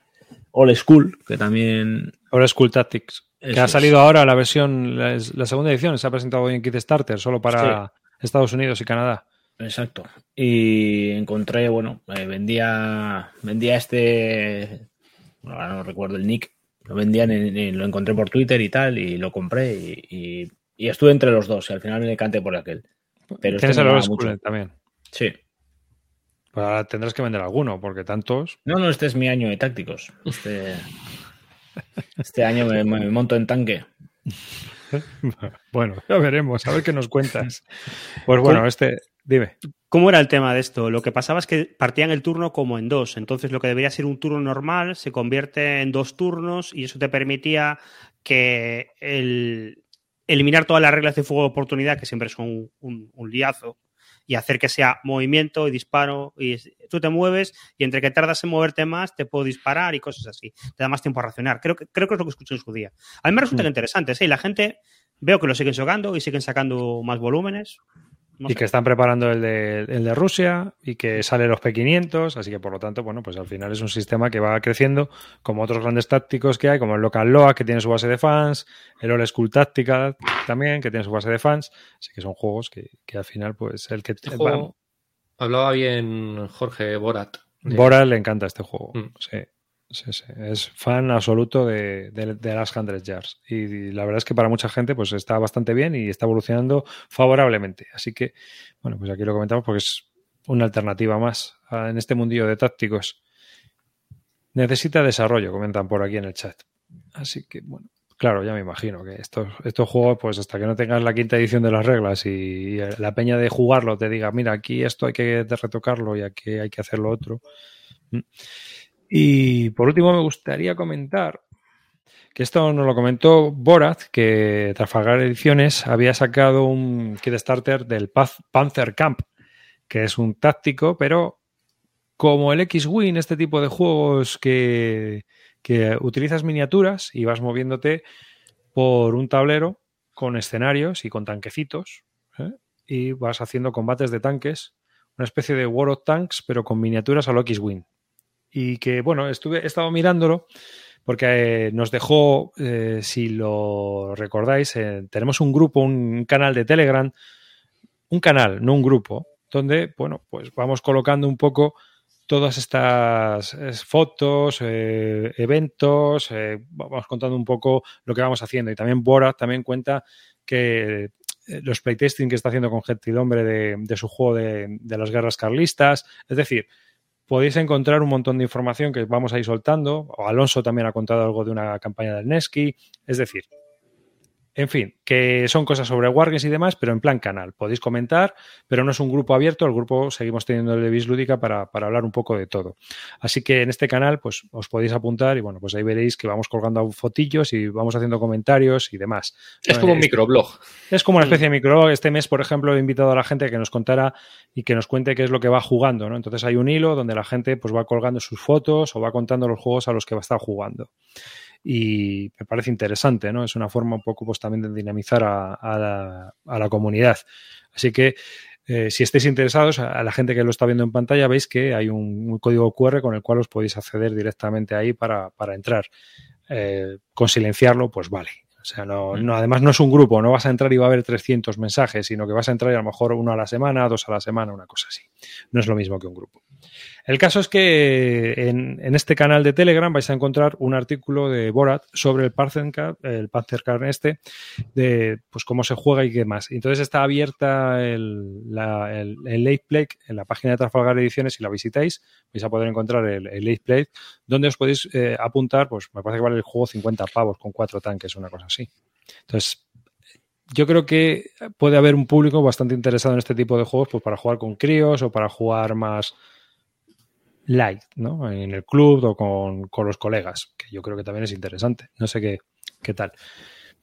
All School, que también. All School Tactics. que ha salido ahora la versión, la, segunda edición, se ha presentado hoy en Kickstarter, solo para Estados Unidos y Canadá. Exacto. Y encontré, bueno, eh, vendía, vendía este, ahora no recuerdo el nick, lo vendían, en, lo encontré por Twitter y tal, y lo compré y, y, estuve entre los dos, y al final me decanté por aquel. Pero Tienes este el School también. Sí. Pues ahora tendrás que vender alguno, porque tantos. No, no, este es mi año de tácticos. Este, este año me, me monto en tanque. Bueno, ya veremos, a ver qué nos cuentas. Pues bueno, este, dime. ¿Cómo era el tema de esto? Lo que pasaba es que partían el turno como en dos. Entonces, lo que debería ser un turno normal se convierte en dos turnos y eso te permitía que el, eliminar todas las reglas de fuego de oportunidad, que siempre son un, un, liazo, y hacer que sea movimiento y disparo. Y tú te mueves y entre que tardas en moverte más, te puedo disparar y cosas así. Te da más tiempo a reaccionar. Creo que, creo que es lo que escuché en su día. A mí me resulta mm. interesante. Sí, la gente veo que lo siguen jugando y siguen sacando más volúmenes y que están preparando el de, el de Rusia y que sale los P500, así que por lo tanto, bueno, pues al final es un sistema que va creciendo como otros grandes tácticos que hay, como el Local Loa, que tiene su base de fans, el All School Táctica también, que tiene su base de fans, así que son juegos que, que al final, pues el que... Este juego, hablaba bien Jorge Borat. Borat le encanta este juego, mm. sí. Sí, sí. Es fan absoluto de, de, las 100 Yards. Y, la verdad es que para mucha gente pues está bastante bien y está evolucionando favorablemente. Así que, bueno, pues aquí lo comentamos porque es una alternativa más en este mundillo de tácticos. Necesita desarrollo, comentan por aquí en el chat. Así que, bueno, claro, ya me imagino que estos, estos juegos, pues hasta que no tengas la quinta edición de las reglas y la peña de jugarlo te diga, mira, aquí esto hay que retocarlo y aquí hay que hacer lo otro. Y por último me gustaría comentar que esto nos lo comentó Borat, que Trafalgar Ediciones había sacado un kit starter del Panzer Camp, que es un táctico, pero como el X-Wing, este tipo de juegos que, que utilizas miniaturas y vas moviéndote por un tablero con escenarios y con tanquecitos, ¿eh? y vas haciendo combates de tanques, una especie de War of Tanks, pero con miniaturas a lo X-Wing y que, bueno, estuve, he estado mirándolo porque eh, nos dejó, eh, si lo recordáis, eh, tenemos un grupo, un canal de Telegram, un canal, no un grupo, donde, bueno, pues vamos colocando un poco todas estas fotos, eventos, vamos contando un poco lo que vamos haciendo. Y también Bora también cuenta que los playtesting que está haciendo con Gentilhombre de, de su juego de, de las guerras carlistas, es decir, podéis encontrar un montón de información que vamos a ir soltando. Alonso también ha contado algo de una campaña del Nesky. Es decir, en fin, que son cosas sobre Wargames y demás, pero en plan canal. Podéis comentar, pero no es un grupo abierto. El grupo seguimos teniendo el de Bislúdica para, para hablar un poco de todo. Así que en este canal, pues os podéis apuntar y bueno, pues ahí veréis que vamos colgando fotillos y vamos haciendo comentarios y demás. Es como un microblog. Es como una especie de microblog. Este mes, por ejemplo, he invitado a la gente a que nos contara y que nos cuente qué es lo que va jugando, ¿no? Entonces hay un hilo donde la gente pues va colgando sus fotos o va contando los juegos a los que va a estar jugando y me parece interesante, ¿no? Es una forma un poco pues también de dinamizar a, la, comunidad. Así que eh, si estáis interesados, a la gente que lo está viendo en pantalla, veis que hay un, código QR con el cual os podéis acceder directamente ahí para, entrar. Eh, con silenciarlo, pues vale. O sea, no, no, además no es un grupo, no vas a entrar y va a haber 300 mensajes, sino que vas a entrar y a lo mejor uno a la semana, dos a la semana, una cosa así. no es lo mismo que un grupo. El caso es que en, este canal de Telegram vais a encontrar un artículo de Borat sobre el Panzercar, el este, de pues cómo se juega y qué más. Entonces está abierta el, el, Late Play en la página de Trafalgar Ediciones, si la visitáis, vais a poder encontrar el, Late Play, donde os podéis eh, apuntar, pues me parece que vale el juego 50 pavos con cuatro tanques, una cosa así. Entonces, yo creo que puede haber un público bastante interesado en este tipo de juegos, pues para jugar con críos o para jugar más light, ¿no? En el club o con, los colegas, que yo creo que también es interesante. No sé qué, qué tal.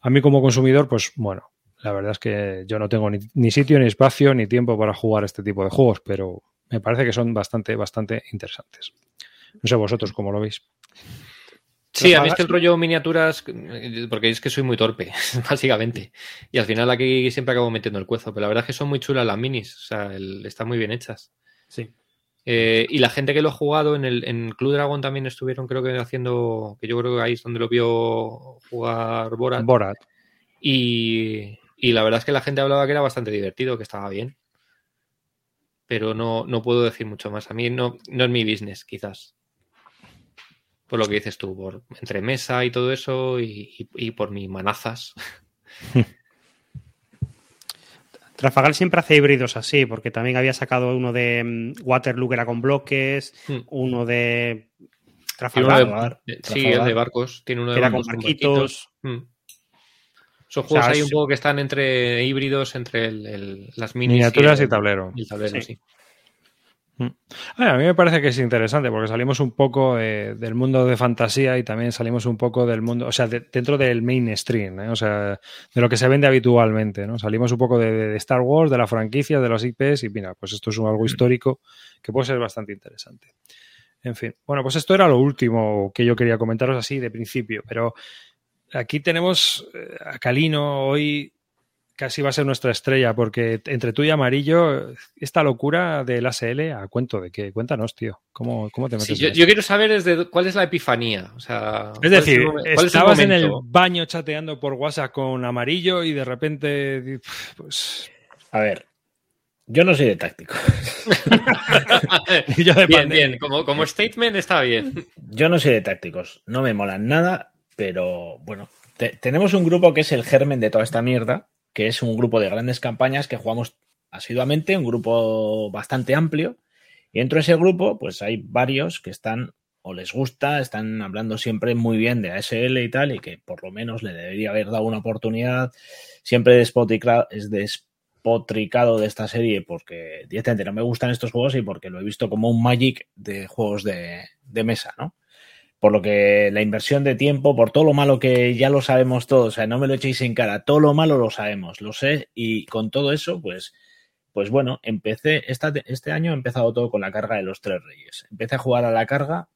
A mí como consumidor, pues bueno, la verdad es que yo no tengo ni, sitio, ni espacio, ni tiempo para jugar este tipo de juegos, pero me parece que son bastante, bastante interesantes. No sé vosotros cómo lo veis. Sí, a mí es que el rollo miniaturas, porque es que soy muy torpe, básicamente. Y al final aquí siempre acabo metiendo el cuezo, pero la verdad es que son muy chulas las minis, o sea, están muy bien hechas. Sí. Eh, y la gente que lo ha jugado en el en Club Dragon también estuvieron, creo que haciendo, que yo creo que ahí es donde lo vio jugar Borat. Borat. Y, la verdad es que la gente hablaba que era bastante divertido, que estaba bien. Pero no, no puedo decir mucho más. A mí no, no es mi business, quizás. Por lo que dices tú, por entre mesa y todo eso y, y por mis manazas. Trafagal siempre hace híbridos así, porque también había sacado uno de mm, Waterloo que era con bloques, hmm. uno de Trafalgar. sí, el de barcos. Tiene uno de era con barquitos. Hmm. Son juegos ahí un poco que están entre híbridos, entre las miniaturas y, tablero. Y tablero, sí. A mí me parece que es interesante porque salimos un poco del mundo de fantasía y también salimos un poco del mundo, o sea, dentro del mainstream, ¿eh? o sea, de lo que se vende habitualmente, ¿no? Salimos un poco de, Star Wars, de la franquicia, de los IPs y mira, pues esto es algo mm. histórico que puede ser bastante interesante. En fin, bueno, pues esto era lo último que yo quería comentaros así de principio, pero aquí tenemos eh, a Calino hoy casi va a ser nuestra estrella, porque entre tú y Amarillo, esta locura del ASL, ¿a cuento de qué? Cuéntanos, tío. ¿Cómo, cómo te metes? yo, quiero saber desde cuál es la epifanía. O sea, es decir, estabas en el baño chateando por WhatsApp con Amarillo y de repente, pues... A ver, yo no soy de táctico. bien, bien. Como, como statement está bien. Yo no soy de tácticos. No me molan nada, pero bueno. tenemos un grupo que es el germen de toda esta mierda, que es un grupo de grandes campañas que jugamos asiduamente, un grupo bastante amplio. Y dentro de ese grupo, pues hay varios que están o les gusta, están hablando siempre muy bien de ASL y tal, y que por lo menos le debería haber dado una oportunidad. Siempre despotricado, es despotricado de esta serie porque directamente no me gustan estos juegos y porque lo he visto como un Magic de juegos de, de mesa, ¿no? Por lo que la inversión de tiempo, por todo lo malo que ya lo sabemos todos, o sea, no me lo echéis en cara, todo lo malo lo sabemos, lo sé, y con todo eso, pues, pues bueno, empecé, este año he empezado todo con la carga de los tres reyes. Empecé a jugar a la carga.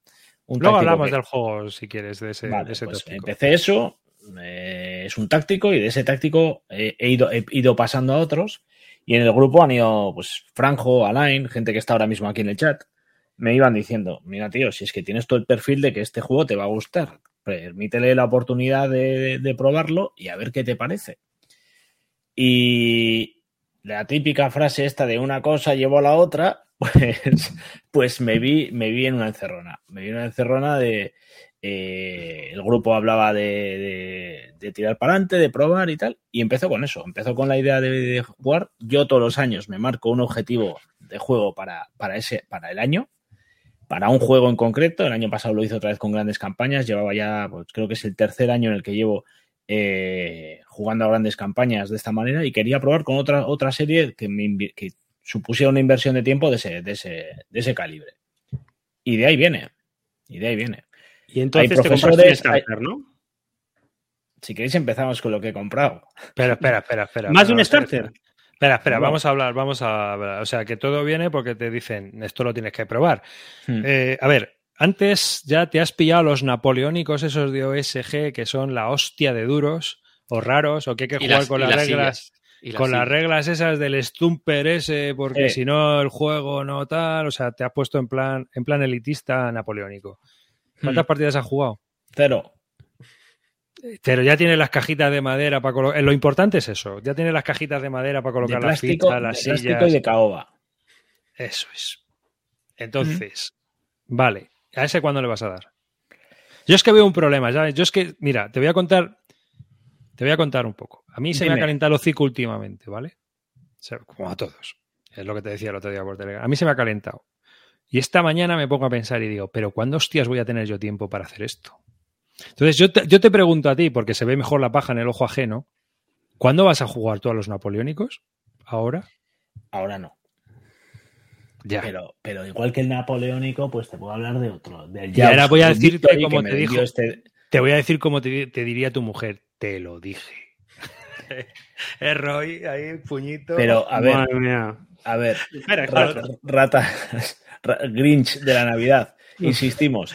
Un Luego hablamos del juego, si quieres, de ese, pues Empecé eso, eh, es un táctico, y de ese táctico he, ido, he ido pasando a otros, y en el grupo han ido, pues, Franjo, Alain, gente que está ahora mismo aquí en el chat, me iban diciendo, mira tío, si es que tienes todo el perfil de que este juego te va a gustar, permítele la oportunidad de, probarlo y a ver qué te parece. Y la típica frase esta de una cosa llevo a la otra, pues, pues me, vi, me vi en una encerrona. Me vi en una encerrona de... Eh, el grupo hablaba de, tirar para adelante, de probar y tal, y empezó con eso, empezó con la idea de, jugar. Yo todos los años me marco un objetivo de juego para, para, ese, para el año, para un juego en concreto. El año pasado lo hice otra vez con grandes campañas. Llevaba ya, pues, creo que es el tercer año en el que llevo eh, jugando a grandes campañas de esta manera y quería probar con otra, otra serie que, me, que supusiera una inversión de tiempo de ese, de, ese, de ese calibre. Y de ahí viene. Y de ahí viene. Y entonces te compraste un starter, ¿no? Si queréis empezamos con lo que he comprado. Espera, espera, espera, espera. ¿Más de un starter? Espera, espera, vamos a hablar, vamos a hablar. O sea, que todo viene porque te dicen, esto lo tienes que probar. Hmm. Eh, a ver, antes ya te has pillado los napoleónicos esos de OSG que son la hostia de duros o raros o que hay que jugar con las, reglas. con las reglas esas del Stumper ese, porque si no el juego no tal, o sea, te has puesto en plan, en plan elitista napoleónico. ¿Cuántas hmm. partidas has jugado? Cero. Pero ya tiene las cajitas de madera para colocar. Lo importante es eso. Ya tiene las cajitas de madera para colocar las fichas, las de sillas. y de caoba. Eso es. Entonces, vale, ¿a ese cuándo le vas a dar? Yo es que veo un problema, ¿sabes? Yo es que, mira, te voy a contar, te voy a contar un poco. A mí se me ha calentado el hocico últimamente, ¿vale? O sea, como a todos. Es lo que te decía el otro día por Telegram. A mí se me ha calentado. Y esta mañana me pongo a pensar y digo, pero ¿cuándo hostias voy a tener yo tiempo para hacer esto? Entonces yo te, yo te pregunto a ti, porque se ve mejor la paja en el ojo ajeno, ¿cuándo vas a jugar tú a los napoleónicos? ¿Ahora? Ahora no. Ya. Pero, pero igual que el napoleónico, pues te puedo hablar de otro. Del Y ahora voy a decirte como te dijo. Este... Te voy a decir como te, te diría tu mujer. Te lo dije. es Roy, ahí, puñito. Pero, a ver, Madre mía. a ver, Espera, rata, ra- Grinch de la Navidad. Insistimos,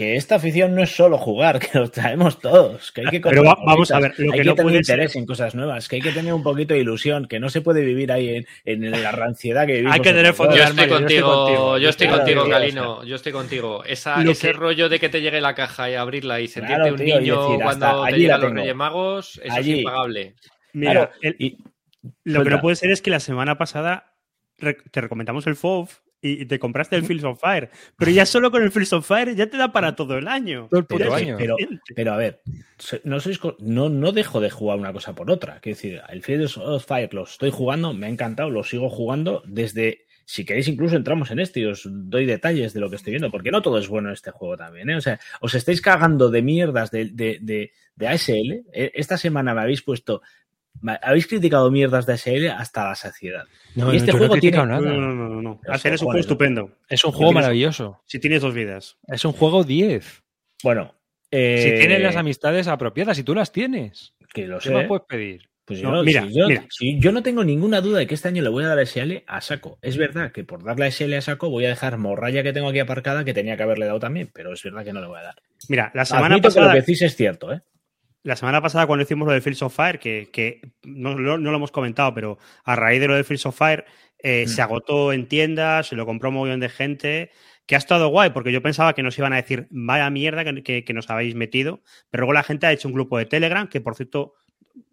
que esta afición no es solo jugar, que lo traemos todos, que hay que Pero vamos a ver, lo hay que que no tener ser- interés en cosas nuevas, que hay que tener un poquito de ilusión, que no se puede vivir ahí en, en la ranciedad que vivimos. Hay que tener fondo Yo yo estoy contigo, yo estoy Claro, contigo, Galino. Yo estoy contigo. Esa, ese que- rollo de que te llegue la caja y abrirla y sentirte Claro, un tío, y niño decir, hasta cuando te llegan los. Reyes Magos, eso Allí. es impagable. Mira, Claro, el- y- lo que no puede ser es que la semana pasada te recomendamos el FOV y y te compraste el Fields of Fire. Pero ya solo con el Fields of Fire ya te da para todo el año. Todo el puto pero, año. pero, pero a ver, no, sois, no, no dejo de jugar una cosa por otra. Quiero decir, el Fields of Fire lo estoy jugando, me ha encantado, lo sigo jugando desde. Si queréis, incluso entramos en este y os doy detalles de lo que estoy viendo, porque no todo es bueno en este juego también. ¿eh? O sea, os estáis cagando de mierdas de, de, de, de ASL. Eh, Esta semana me habéis puesto. Habéis criticado mierdas de ASL hasta la saciedad. No, y este no juego tiene- No, nada. no, no, no. no. Es un juego ¿no? estupendo. Es un juego maravilloso. Si tienes dos vidas. Es un juego 10. Bueno, eh, Si tienes las amistades apropiadas, si tú las tienes, que lo ¿qué sé. más puedes pedir? Pues No, yo, mira, si yo, mira. si yo no tengo ninguna duda de que este año le voy a dar SL a saco. Es verdad que por darle SL a saco voy a dejar morralla que tengo aquí aparcada que tenía que haberle dado también, pero es verdad que no le voy a dar. Mira, la semana Admito que pasada. lo que decís es cierto, ¿eh? La semana pasada, cuando hicimos lo del Fields of Fire, que, que no, no- no lo hemos comentado, pero a raíz de lo del Fields of Fire, eh, Mm. se agotó en tiendas, se lo compró un montón de gente, que ha estado guay, porque yo pensaba que nos iban a decir, vaya mierda que, que- que nos habéis metido, pero luego la gente ha hecho un grupo de Telegram, que por cierto,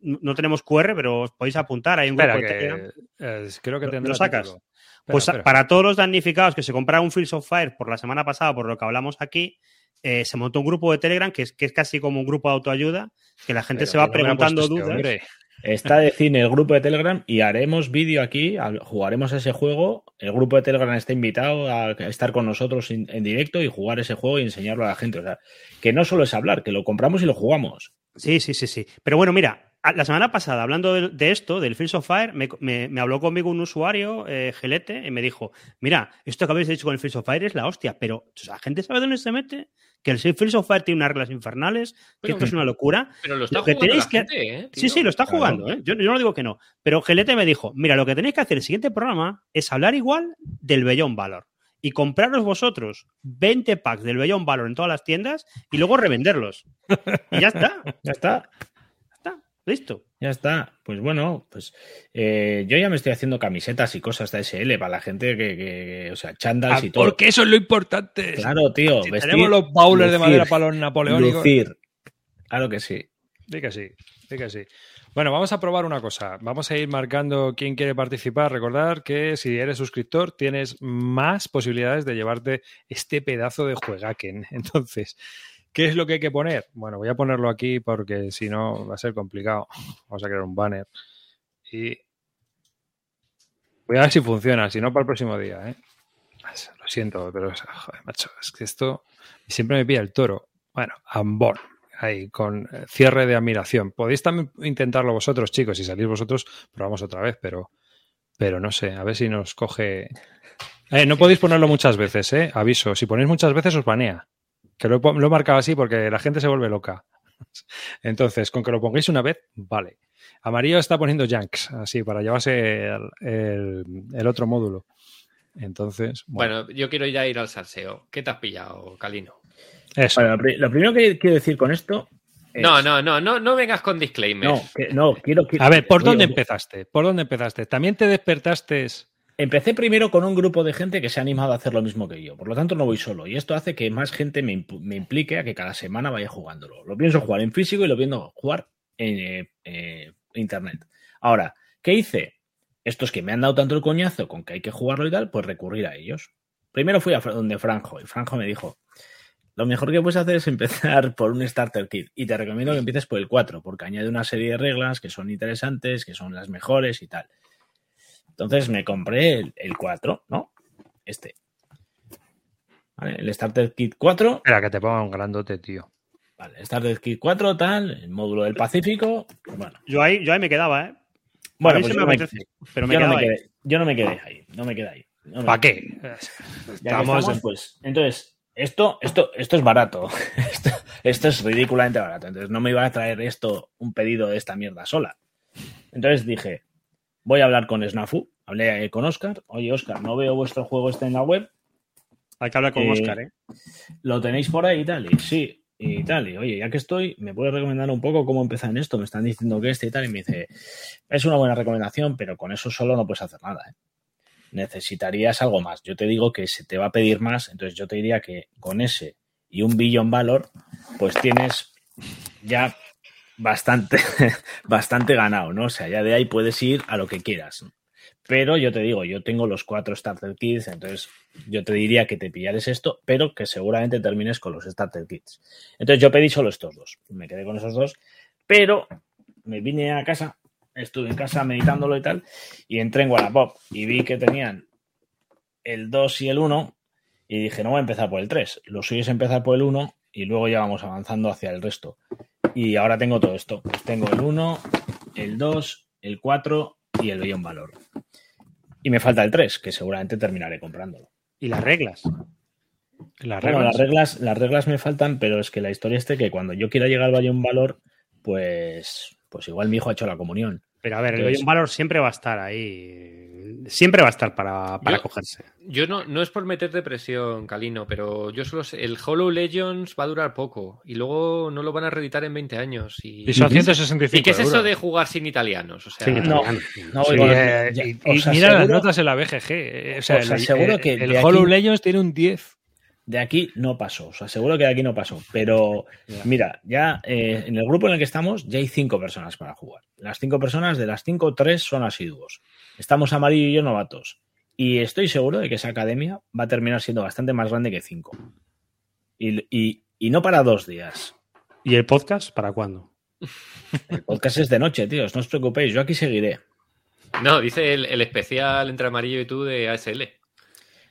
no tenemos QR, pero os podéis apuntar, hay un grupo Espera, de Telegram. eh, creo que ¿Lo- tendrá lo sacas? Espera, Pues espera. para todos los damnificados que se compraron un Fields of Fire por la semana pasada, por lo que hablamos aquí, eh, se montó un grupo de Telegram que es, que es casi como un grupo de autoayuda, que la gente Pero se va ha preguntando este dudas. hombre. Está de cine el grupo de Telegram y haremos vídeo aquí, jugaremos ese juego. El grupo de Telegram está invitado a estar con nosotros en, en directo y jugar ese juego y enseñarlo a la gente. O sea, que no solo es hablar, que lo compramos y lo jugamos. Sí, sí, sí, sí. Pero bueno, mira, la semana pasada, hablando de, de esto, del Fields of Fire, me, me- me habló conmigo un usuario, eh, Gelete, y me dijo, mira, esto que habéis dicho con el Fields of Fire es la hostia, pero la gente sabe dónde se mete, que el Fields of Fire tiene unas reglas infernales, que esto es una locura. Pero lo está Lo que jugando que- ¿eh? Sí, sí, lo está Claro. jugando, ¿eh? Yo, yo no digo que no. Pero Gelete me dijo, mira, lo que tenéis que hacer en el siguiente programa es hablar igual del Beyond Valor. Y compraros vosotros 20 packs del Beyond Valor en todas las tiendas y luego revenderlos. Y ya está, ya está, listo. ya está. Pues bueno, pues eh, yo ya me estoy haciendo camisetas y cosas de SL para la gente que, que- que- o sea, chandals y todo. Ah, Porque eso es lo importante. Claro, tío. Si vestir, tenemos los bowlers de madera para los napoleónicos. lucir. Claro que sí. Sí que sí, sí que sí. Bueno, vamos a probar una cosa. Vamos a ir marcando quién quiere participar. Recordar que si eres suscriptor tienes más posibilidades de llevarte este pedazo de juegaken. Entonces, ¿qué es lo que hay que poner? Bueno, voy a ponerlo aquí porque si no va a ser complicado. Vamos a crear un banner. Y voy a ver si funciona, si no para el próximo día. ¿eh? Lo siento, pero joder, macho, es que esto siempre me pilla el toro. Bueno, Ambon ahí con eh, cierre de admiración. Podéis también intentarlo vosotros, chicos. Si salís vosotros, probamos otra vez, pero, pero no sé, a ver si nos coge. Eh, no podéis ponerlo muchas veces, ¿eh? Aviso. Si ponéis muchas veces, os banea. Que lo, lo he marcado así porque la gente se vuelve loca. Entonces, con que lo pongáis una vez, vale. Amarillo está poniendo Janks, así, para llevarse el, el- el otro módulo. Entonces, bueno, Bueno, yo quiero ya ir al salseo. ¿Qué te has pillado, Calino? eso. Bueno, lo pri- lo primero que quiero decir con esto. es- No, no, no, no, no vengas con disclaimer. No, que- no, quiero, quiero- A ver, ¿por oye, dónde oye, empezaste? ¿Por dónde empezaste? ¿También te despertaste? Empecé primero con un grupo de gente que se ha animado a hacer lo mismo que yo. Por lo tanto, no voy solo. Y esto hace que más gente me, implique a que cada semana vaya jugándolo. Lo pienso jugar en físico y lo pienso jugar en eh, eh, internet. Ahora, ¿qué hice? estos que me han dado tanto el coñazo con que hay que jugarlo y tal, pues recurrir a ellos. Primero fui a donde Franjo y Franjo me dijo, lo mejor que puedes hacer es empezar por un starter kit y te recomiendo que empieces por el 4 porque añade una serie de reglas que son interesantes, que son las mejores y tal. Entonces me compré el, el 4, ¿no? Este. ¿Vale? El starter kit 4. Espera, que te ponga un grandote, tío. Vale, Starter Kit 4, tal, el módulo del Pacífico. pues bueno, Yo ahí, yo ahí me quedaba, ¿eh? bueno pues yo, me me, apetece, pero me yo no quedaba me ahí. quedé, yo no me quedé ahí. No me quedé ahí. No ¿Para qué? Ya que Estamos estamos, pues, entonces, esto, esto, esto es barato. Esto, esto es ridículamente barato. Entonces, no me iba a traer esto, un pedido de esta mierda sola. Entonces dije, voy a hablar con Snafu. Hablé con Oscar. Oye, Oscar, no veo vuestro juego este en la web. Hay que hablar con Eh, Oscar, ¿eh? ¿Lo tenéis por ahí y tal? Y sí, y tal. Y oye, ya que estoy, ¿me puedes recomendar un poco cómo empezar en esto? Me están diciendo que este y tal. Y me dice, es una buena recomendación, pero con eso solo no puedes hacer nada. ¿eh? Necesitarías algo más. Yo te digo que se te va a pedir más, entonces yo te diría que con ese y un billón valor, pues tienes ya bastante, bastante ganado, ¿no? O sea, ya de ahí puedes ir a lo que quieras. Pero yo te digo, yo tengo los cuatro Starter Kits, entonces yo te diría que te pillares esto, pero que seguramente termines con los Starter Kits. Entonces yo pedí solo estos dos, me quedé con esos dos, pero me vine a casa, estuve en casa meditándolo y tal, y entré en Wallapop y vi que tenían el 2 y el 1 y dije, no voy a empezar por el 3, lo suyo es empezar por el 1 y luego ya vamos avanzando hacia el resto. Y ahora tengo todo esto, pues tengo el 1, el 2, el 4 y el billón valor. Y me falta el 3, que seguramente terminaré comprándolo. Y las reglas. Las Bueno, reglas. las reglas, las reglas me faltan, pero es que la historia es que cuando yo quiera llegar al billón valor, pues, pues igual mi hijo ha hecho la comunión. Pero a ver, el Entonces- Valor siempre va a estar ahí. Siempre va a estar para, para Yo- cogerse. Yo no, no es por meterte presión, Calino, pero yo solo sé, el Hollow Legends va a durar poco y luego no lo van a reeditar en 20 años. Y, Y son 165 ¿Y qué es eso de jugar sin italianos? O sea, no, Sí, eh, y, y mira aseguro- las notas en la BGG. eh, O sea, Os el, aseguro el- que el de Hollow aquí- Legends tiene un 10. De aquí no pasó, os aseguro que de aquí no pasó. Pero Ya. mira, ya eh, en el grupo en el que estamos ya hay cinco personas para jugar. Las cinco personas, de las cinco, tres son asiduos. Estamos Amarillo y yo novatos. Y estoy seguro de que esa academia va a terminar siendo bastante más grande que cinco. Y, y- y no para dos días. ¿Y el podcast para cuándo? El podcast es de noche, tíos, no os preocupéis, yo aquí seguiré. No, dice el, el especial entre amarillo y tú de ASL.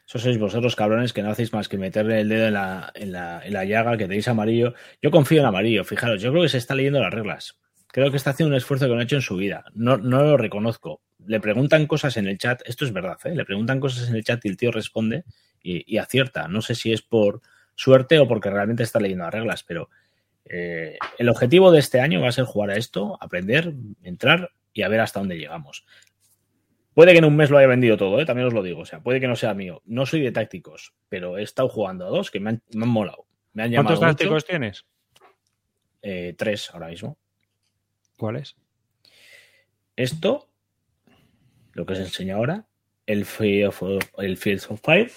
Eso sois vosotros, cabrones, que no hacéis más que meterle el dedo en la, en la, en la llaga, que tenéis amarillo. Yo confío en amarillo, fijaros, yo creo que se está leyendo las reglas. Creo que está haciendo un esfuerzo que no ha hecho en su vida. No, no lo reconozco. Le preguntan cosas en el chat, esto es verdad, ¿eh? le preguntan cosas en el chat y el tío responde y, y acierta. No sé si es por suerte o porque realmente está leyendo las reglas, pero eh, el objetivo de este año va a ser jugar a esto, aprender, entrar y a ver hasta dónde llegamos. Puede que en un mes lo haya vendido todo, ¿eh? también os lo digo. O sea, puede que no sea mío. No soy de tácticos, pero he estado jugando a dos que me han, me han molado. Me han llamado ¿Cuántos mucho. tácticos tienes? Eh, tres ahora mismo. ¿Cuáles? Esto, lo que os enseño ahora, el Field of, el Fields of Fire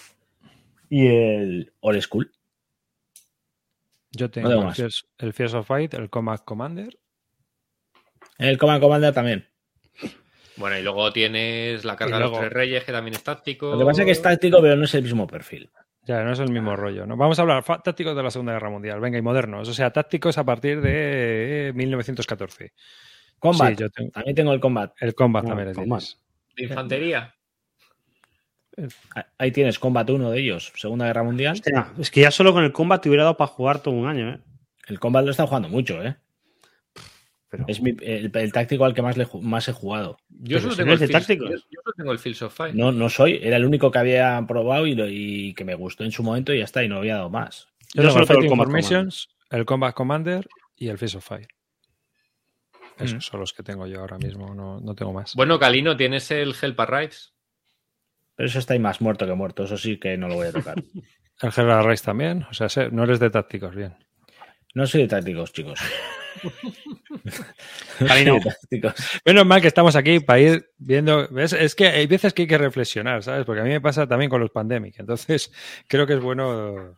y el Old School. Yo tengo tengo el. Fierce, el Fierce of Fight, el Combat Commander. El Command Commander también. Bueno, y luego tienes la carga Y de los luego- tres reyes, que también es táctico. Lo que pasa es que es táctico, pero no es el mismo perfil. Ya, no es el mismo rollo. ¿no? Vamos a hablar tácticos de la Segunda Guerra Mundial. Venga, y modernos. O sea, tácticos a partir de eh, 1914. Combat. Sí, yo tengo- También tengo el Combat. El Combat No, también le Combat. De infantería. Ahí tienes Combat 1 de ellos, Segunda Guerra Mundial. Hostia, es que ya solo con el combat te hubiera dado para jugar todo un año, ¿eh? El Combat lo está jugando mucho, ¿eh? Pero, Es mi- el, el táctico al que más, le, más he jugado. Yo solo si tengo no el Fields- tácticos. yo- yo solo tengo el Fields of Fire. No, no soy, era el único que había probado y, lo- y que me gustó en su momento y ya está, y no había dado más. Yo, Yo solo el tengo el Combat Informations, el Combat Commander y el Fierce of Fire. Esos Mm. son los que tengo yo ahora mismo, no, no tengo más. Bueno, Calino, tienes el Help Arrives. Pero eso está ahí más muerto que muerto, eso sí que no lo voy a tocar. El Gerard Rice también. O sea, no eres de tácticos, bien. No soy de tácticos, chicos. Cali, no. Menos mal que estamos aquí para ir viendo. ¿ves? Es que hay veces que hay que reflexionar, ¿sabes? Porque a mí me pasa también con los Pandemic. Entonces, creo que es bueno.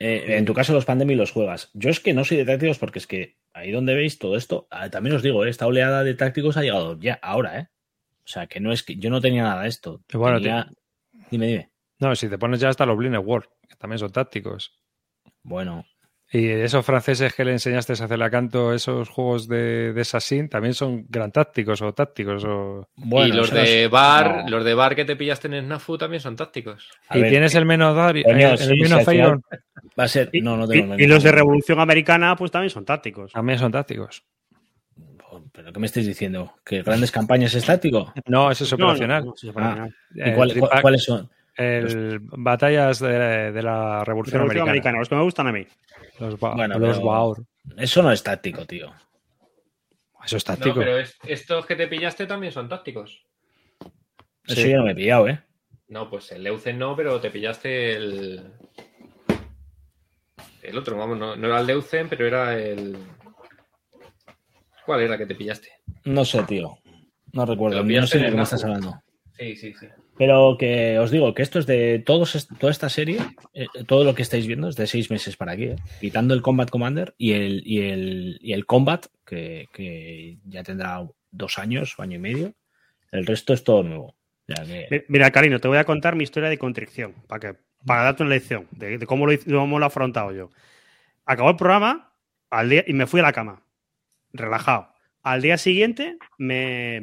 Eh, en tu caso, los Pandemic los juegas. Yo es que no soy de tácticos porque es que ahí donde veis todo esto, ah, también os digo, eh, esta oleada de tácticos ha llegado ya, ahora, ¿eh? O sea, que no es que yo no tenía nada de esto. Bueno, Tenía- Dime, dime. No, si te pones ya hasta los Blind World, que también son tácticos. Bueno, Y esos franceses que le enseñaste a hacer la canto, esos juegos de, de Assassin, también son gran tácticos o tácticos. O... bueno. y los de bar, no. los de bar que te pillaste en Snafu también son tácticos. A y ver, tienes el menos dar, el, sí, el menos final- Va a ser. Y, No, no y- tengo y los de Revolución Americana, pues también son tácticos. también son tácticos. ¿Pero qué me estáis diciendo? ¿Que grandes campañas es táctico? No, eso es No, no, operacional. no, sí, es operacional. Eh, ¿Y cuál- ¿Cuáles son? El- batallas de, de la Revolución, Revolución Americana. Americana, los que me gustan a mí. Los, ba- Bueno, los pero- Baur. Eso no es táctico, tío. Eso es No, táctico. pero es- estos que te pillaste también son tácticos. Eso Sí. yo no me he pillado, ¿eh? No, pues el Leucen no, pero te pillaste el. El otro, vamos, no, no era el Leucen, pero era el. ¿Cuál era que te pillaste? No sé, tío. No recuerdo. Lo No sé de qué me estás hablando. Sí, sí, sí. Pero que os digo que esto es de todos toda esta serie, eh, todo lo que estáis viendo es de seis meses para aquí, ¿eh? quitando el Combat Commander y el, y el, y el Combat, que, que ya tendrá dos años, año y medio. El resto es todo nuevo. Mira, Carino, te voy a contar mi historia de contrición para que para darte una lección de, de cómo, lo, cómo lo he afrontado yo. Acabó el programa al día, y me fui a la cama, relajado. Al día siguiente me,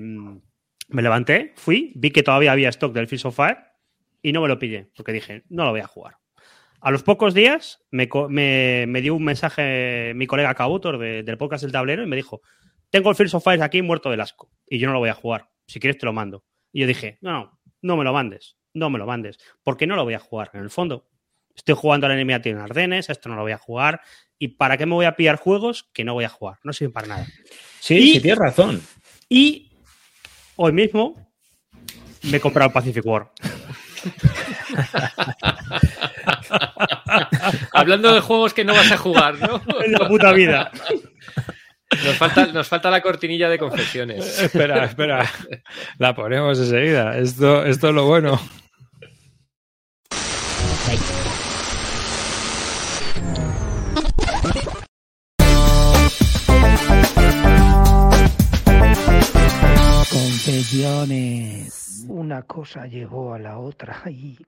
me levanté, fui, vi que todavía había stock del Fish of Fire y no me lo pillé, porque dije, no lo voy a jugar. A los pocos días me, me- me dio un mensaje mi colega Cabutor de- del podcast del tablero y me dijo, tengo el Fields of Fire aquí muerto del asco y yo no lo voy a jugar. Si quieres te lo mando. Y yo dije, no, no, no me lo mandes, no me lo mandes, porque no lo voy a jugar. En el fondo, estoy jugando al enemigo en Ardenes, esto no lo voy a jugar. ¿Y para qué me voy a pillar juegos que no voy a jugar? No sirven para nada. Sí, Y- sí, tienes razón. Y hoy mismo me he comprado Pacific War. Hablando de juegos que no vas a jugar, ¿no? En la puta vida. Nos falta, nos falta la cortinilla de confesiones. espera, espera. La ponemos enseguida. Esto, esto es lo bueno. Confesiones. Una cosa llegó a la otra y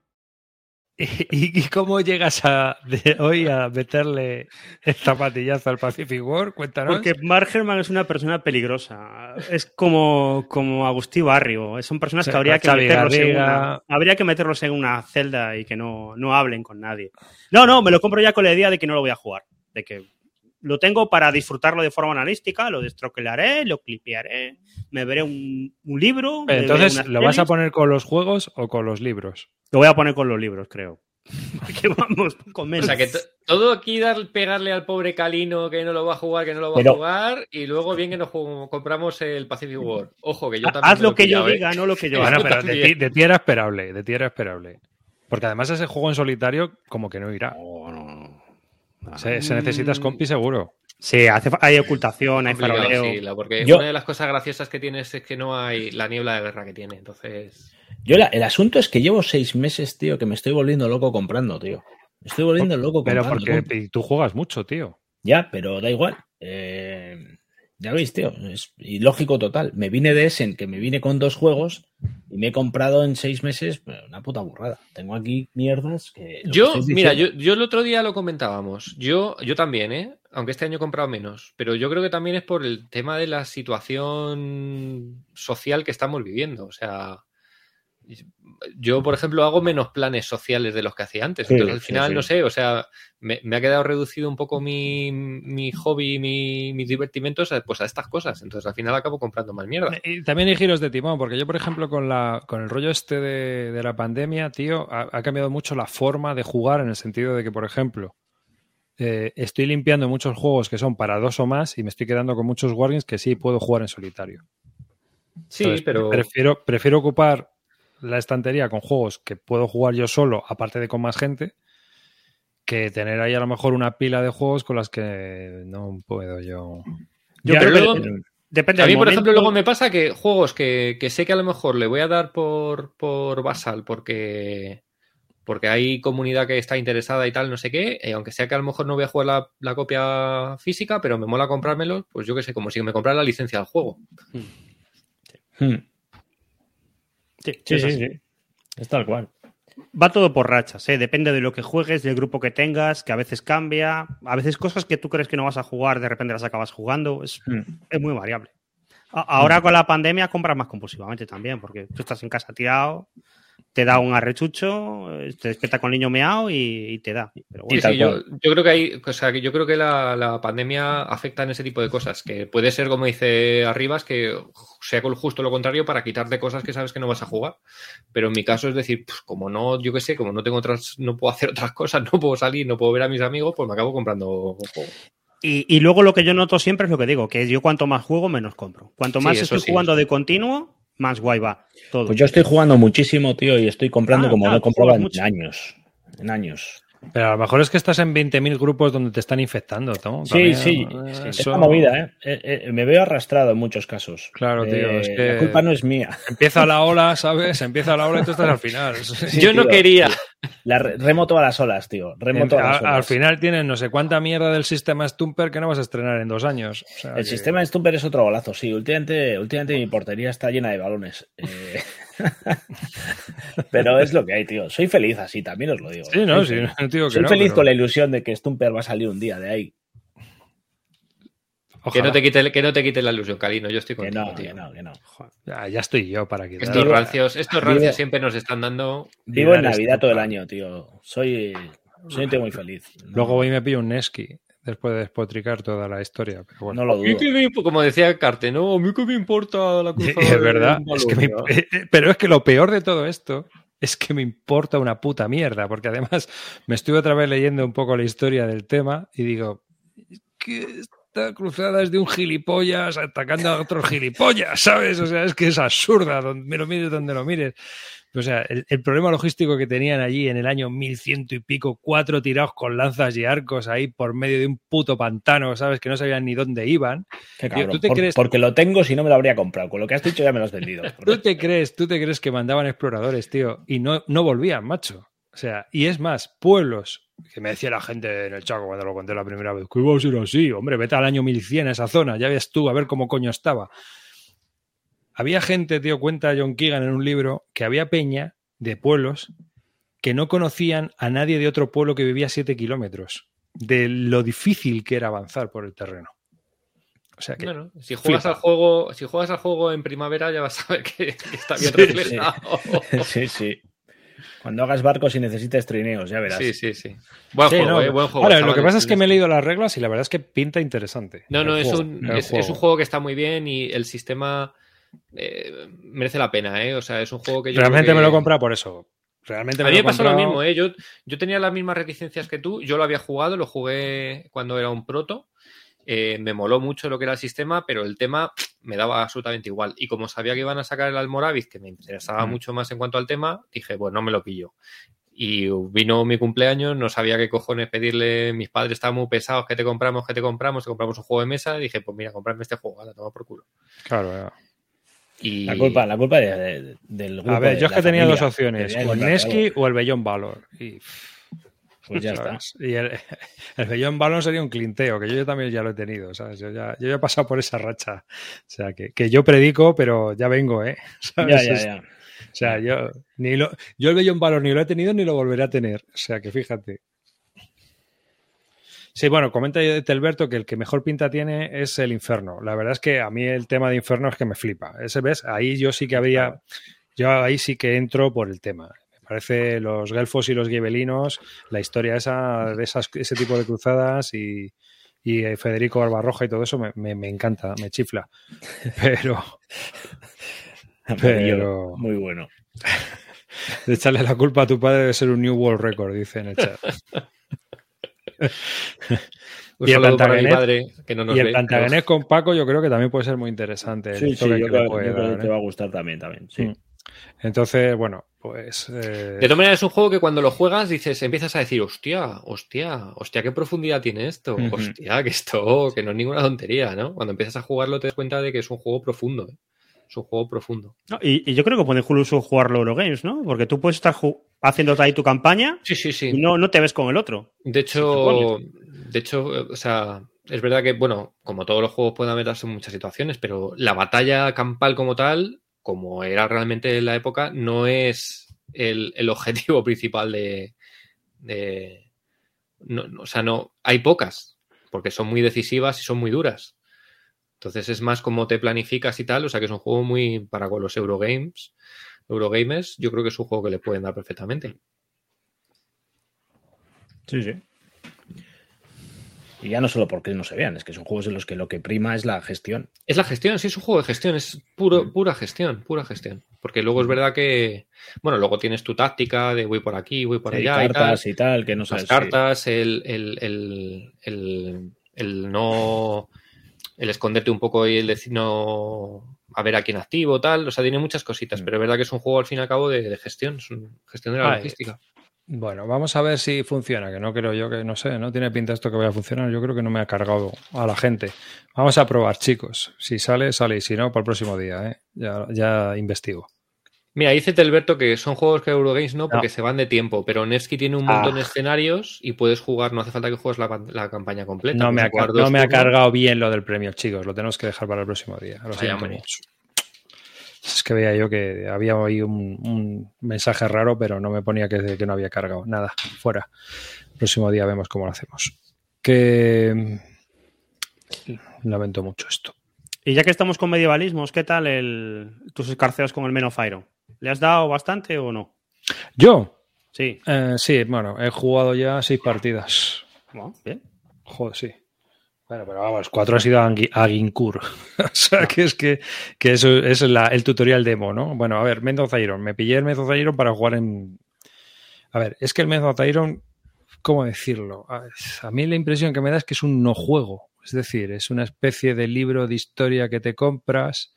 ¿Y, y cómo llegas a, de hoy a meterle el zapatillazo al Pacific War? Cuéntanos. Porque Mark Herman es una persona peligrosa. Es como, como Agustí Barrio. Son personas que habría que, meterlos en una, habría que meterlos en una celda y que no, no hablen con nadie. No, no, me lo compro ya con la idea de que no lo voy a jugar. De que lo tengo para disfrutarlo de forma analística, lo destroquelaré, lo clipearé, me veré un, un libro. Entonces, ¿lo vas a poner con los juegos o con los libros? Lo voy a poner con los libros, creo. Porque vamos, con O menos. sea que to- todo aquí dar, pegarle al pobre Calino que no lo va a jugar, que no lo va Pero- a jugar, y luego bien que nos compramos el Pacific War. Ojo, que yo también. Haz me lo que yo ¿eh? diga, no lo que yo Bueno, haga. pero de ti, también. de ti era esperable, de ti era esperable. Porque además ese juego en solitario como que no irá. No, no, no. Se, se necesitas compi seguro. Sí, hace hay ocultación, hay faroleo. sí, la- porque Yo- una de las cosas graciosas que tienes es que no hay la niebla de guerra que tiene. Entonces, Yo la- el asunto es que llevo seis meses, tío, que me estoy volviendo loco comprando, tío. Me estoy volviendo loco Pero comprando. porque y tú juegas mucho, tío. Ya, pero da igual. Eh, ya veis, tío. Es ilógico total. Me vine de Essen, que me vine con dos juegos, y me he comprado en seis meses una puta burrada. Tengo aquí mierdas que. yo, mira, yo, yo el otro día lo comentábamos. Yo, yo también, ¿eh? Aunque este año he comprado menos. Pero yo creo que también es por el tema de la situación social que estamos viviendo. O sea, yo, por ejemplo, hago menos planes sociales de los que hacía antes. Sí, Entonces, al final, sí. no sé, o sea, me, me ha quedado reducido un poco mi, mi hobby, mi, mis divertimentos a, pues a estas cosas. Entonces, al final acabo comprando más mierda. Y también hay giros de timón, porque yo, por ejemplo, con, la, con el rollo este de, de la pandemia, tío, ha, ha cambiado mucho la forma de jugar en el sentido de que, por ejemplo, eh, estoy limpiando muchos juegos que son para dos o más y me estoy quedando con muchos wargames que sí puedo jugar en solitario. Sí, Entonces, pero. Prefiero, prefiero ocupar la estantería con juegos que puedo jugar yo solo, aparte de con más gente, que tener ahí a lo mejor una pila de juegos con las que no puedo yo. Yo Ya, creo luego- que depende A mí, por ejemplo, luego me pasa que juegos que, que sé que a lo mejor le voy a dar por, por Basal porque, porque hay comunidad que está interesada y tal, no sé qué, eh, aunque sea que a lo mejor no voy a jugar la, la copia física, pero me mola comprármelo, pues yo qué sé, como si me comprara la licencia del juego. Hmm. Sí, Sí, sí. Es tal cual. Va todo por rachas, ¿eh? depende de lo que juegues, del grupo que tengas, que a veces cambia, a veces cosas que tú crees que no vas a jugar, de repente las acabas jugando, es, Mm. es muy variable. A- Ahora con la pandemia compras más compulsivamente también, porque tú estás en casa tirado, te da un arrechucho, te despierta con el niño meado y, y te da. Pero Sí, bueno, tal sí, yo, creo que hay, o sea, que yo creo que la, la pandemia afecta en ese tipo de cosas, que puede ser, como dice Arribas, que sea justo lo contrario para quitarte cosas que sabes que no vas a jugar. Pero en mi caso es decir, pues, como no, yo qué sé, como no tengo otras, no puedo hacer otras cosas, no puedo salir, no puedo ver a mis amigos, pues me acabo comprando juegos. Y, y luego lo que yo noto siempre es lo que digo, que yo cuanto más juego, menos compro. Cuanto más estoy sí, jugando eso. de continuo, más guay va. Todo. Pues yo estoy jugando muchísimo, tío, y estoy comprando Ah, como claro, no compraba juegas en mucho. años. En años. Pero a lo mejor es que estás en 20.000 grupos donde te están infectando, ¿no? Sí, También, sí. eh, Es eso- una movida, ¿eh? Eh, eh, Me veo arrastrado en muchos casos. Claro, tío, Eh, es que- La culpa no es mía. Empieza la ola, ¿sabes? Empieza la ola y tú estás al final. Sí, yo no tío. La re- remo todas las olas, tío. Remo En- todas las a- olas. al final tienes no sé cuánta mierda del sistema Stumper que no vas a estrenar en dos años. O sea El que- sistema Stumper es otro golazo, sí. Últimamente, últimamente mi portería está llena de balones. Eh, Pero es lo que hay, tío. Soy feliz así, también os lo digo. Sí, no, Soy sí, feliz. no digo que Soy no, feliz pero con la ilusión de que Stumper va a salir un día de ahí. Que no, te quite, que no te quite la ilusión, Calino. Yo estoy Que contigo, no, tío. que no, que no. Ya, ya estoy yo para quitar. Estos Vivo- rancios, estos vivo- rancios siempre nos están dando. Vivo en Navidad todo el año, tío. Soy, soy un tío muy feliz. No- Luego voy y me pillo un Nesky después de despotricar toda la historia. Pero bueno. no lo ¿A mí dudo. Como decía Carte, no, a mí qué me importa la cruzada. es verdad. es que me- pero es que lo peor de todo esto es que me importa una puta mierda, porque además me estuve otra vez leyendo un poco la historia del tema y digo, que esta cruzada es de un gilipollas atacando a otros gilipollas, ¿sabes? O sea, es que es absurda, donde me lo mires donde lo mires. O sea, el, el problema logístico que tenían allí en el año 1100 y pico, cuatro tirados con lanzas y arcos ahí por medio de un puto pantano, ¿sabes? Que no sabían ni dónde iban. Qué Tío, cabrón. ¿tú te Por- crees- Porque lo tengo, si no me lo habría comprado. Con lo que has dicho ya me lo has vendido. ¿Tú te crees, tú te crees que mandaban exploradores, tío, y no, no volvían, macho? O sea, y es más, pueblos, que me decía la gente en el Chaco cuando lo conté la primera vez, que iba a ser así, hombre, vete al año 1100 a esa zona, ya ves tú a ver cómo coño estaba. Había gente, tío, cuenta John Keegan en un libro, que había peña de pueblos que no conocían a nadie de otro pueblo que vivía a 7 kilómetros, de lo difícil que era avanzar por el terreno. O sea que Bueno, si juegas Flipa. al juego, si juegas al juego en primavera ya vas a ver que, que está bien Sí, reflejado. sí, sí. Cuando hagas barcos y necesites trineos, ya verás. Sí, sí, sí. Buen Sí, juego, no, eh, buen juego. Ahora, lo que pasa es que me he leído las reglas y la verdad es que pinta interesante. No, no, es juego, un, es, un juego que está muy bien y el sistema eh, merece la pena, ¿eh? O sea, es un juego que yo. Realmente me lo he comprado por eso. Realmente A me mí lo he me pasó lo mismo, ¿eh? Yo, yo tenía las mismas reticencias que tú. Yo lo había jugado, lo jugué cuando era un proto. Eh, me moló mucho lo que era el sistema, pero el tema me daba absolutamente igual. Y como sabía que iban a sacar el Almoravid, que me interesaba Mm. mucho más en cuanto al tema, dije, pues no me lo pillo. Y vino mi cumpleaños, no sabía qué cojones pedirle. Mis padres estaban muy pesados, que te compramos, que te compramos, te compramos un juego de mesa. Dije, pues mira, comprarme este juego, la toma por culo. Claro, ya. Y La culpa, la culpa de- de- del grupo. A ver, yo es que tenía familia. dos opciones, o el algo. o el Bellón Valor. Y, Pues ya. Y el, el Bellón Valor sería un clinteo, que yo, yo también ya lo he tenido, ¿sabes? Yo ya, yo ya he pasado por esa racha. O sea, que, que yo predico, pero ya vengo, ¿eh? ¿Sabes? Ya, ya, ya. O sea, yo, ni lo, yo el Bellón Valor ni lo he tenido ni lo volveré a tener. O sea, que fíjate. Sí, bueno, comenta Telberto que el que mejor pinta tiene es el infierno. La verdad es que a mí el tema de infierno es que me flipa. Ese ves, ahí yo sí que habría, yo ahí sí que entro por el tema. Parece los gelfos y los gibelinos, la historia esa de esas, ese tipo de cruzadas y, y eh, Federico Barbarroja y todo eso me, me- me encanta, me chifla. Pero Pero- Muy bueno. de echarle la culpa a tu padre de ser un New World Record, dice en el chat. y el Plantagenet- padre, que no nos y el ve, Plantagenet con Paco yo creo que también puede ser muy interesante. Sí, sí, yo que le creo, puede yo creo dar, que te ¿eh? va a gustar también, también. Sí. Mm. Entonces, bueno, pues... eh, De todas maneras, es un juego que cuando lo juegas dices, empiezas a decir, hostia, hostia, hostia, qué profundidad tiene esto, Ujú. hostia, que esto, que no es ninguna tontería, ¿no? Cuando empiezas a jugarlo te das cuenta de que es un juego profundo, ¿eh? Es un juego profundo. No, y, y yo creo que puede incluso jugarlo Eurogames, ¿no? Porque tú puedes estar haciendo ahí tu campaña Sí, sí, sí. y no, no te ves con el otro. De hecho, de hecho, eh, o sea, es verdad que, bueno, como todos los juegos pueden meterse en muchas situaciones, pero la batalla campal como tal como era realmente en la época, no es el, el objetivo principal de. de no, no, o sea, no. Hay pocas, porque son muy decisivas y son muy duras. Entonces es más como te planificas y tal. O sea que es un juego muy para los Eurogames. Eurogamers, yo creo que es un juego que le pueden dar perfectamente. Sí, sí. Y ya no solo porque no se vean, es que son juegos en los que lo que prima es la gestión. Es la gestión, sí, es un juego de gestión, es puro, pura gestión, pura gestión. Porque luego es verdad que, bueno, luego tienes tu táctica de voy por aquí, voy por Sí, allá. y tal. cartas y tal, que no las sabes. sí. cartas, el, el, el, el, el no. El esconderte un poco y el decir no. A ver a quién activo, tal. O sea, tiene muchas cositas, Mm. pero es verdad que es un juego al fin y al cabo de, de gestión, es un- gestión de la logística. Bueno, vamos a ver si funciona, que no creo yo que, no sé, no tiene pinta esto que vaya a funcionar. Yo creo que no me ha cargado a la gente. Vamos a probar, chicos. Si sale, sale, y si no, para el próximo día, ¿eh? Ya, ya investigo. Mira, dice Telberto que son juegos que Eurogames no, porque No. se van de tiempo, pero Nevsky tiene un Ah. montón de escenarios y puedes jugar, no hace falta que juegues la, la campaña completa. No me, ha, no me cargado bien lo del premio, chicos. Lo tenemos que dejar para el próximo día. Lo Vaya, siento hombre. mucho. Es que veía yo que había ahí un, un mensaje raro, pero no me ponía que, que no había cargado. Nada, fuera. El próximo día vemos cómo lo hacemos. Que lamento mucho esto. Y ya que estamos con medievalismos, ¿qué tal el, tus escarceos con el Men of Iron? ¿Le has dado bastante o no? Yo, Sí. eh, sí, bueno, he jugado ya seis partidas. Bueno, bien. Joder, sí. Bueno, pero vamos, cuatro ha sido a Gui- a Ginkur. o sea, que es que, que eso es la- el tutorial demo, ¿no? Bueno, a ver, Mendoza Iron. Me pillé el Mendoza Iron para jugar en. A ver, es que el Mendoza Iron, ¿cómo decirlo? A, a mí la impresión que me da es que es un no juego. Es decir, es una especie de libro de historia que te compras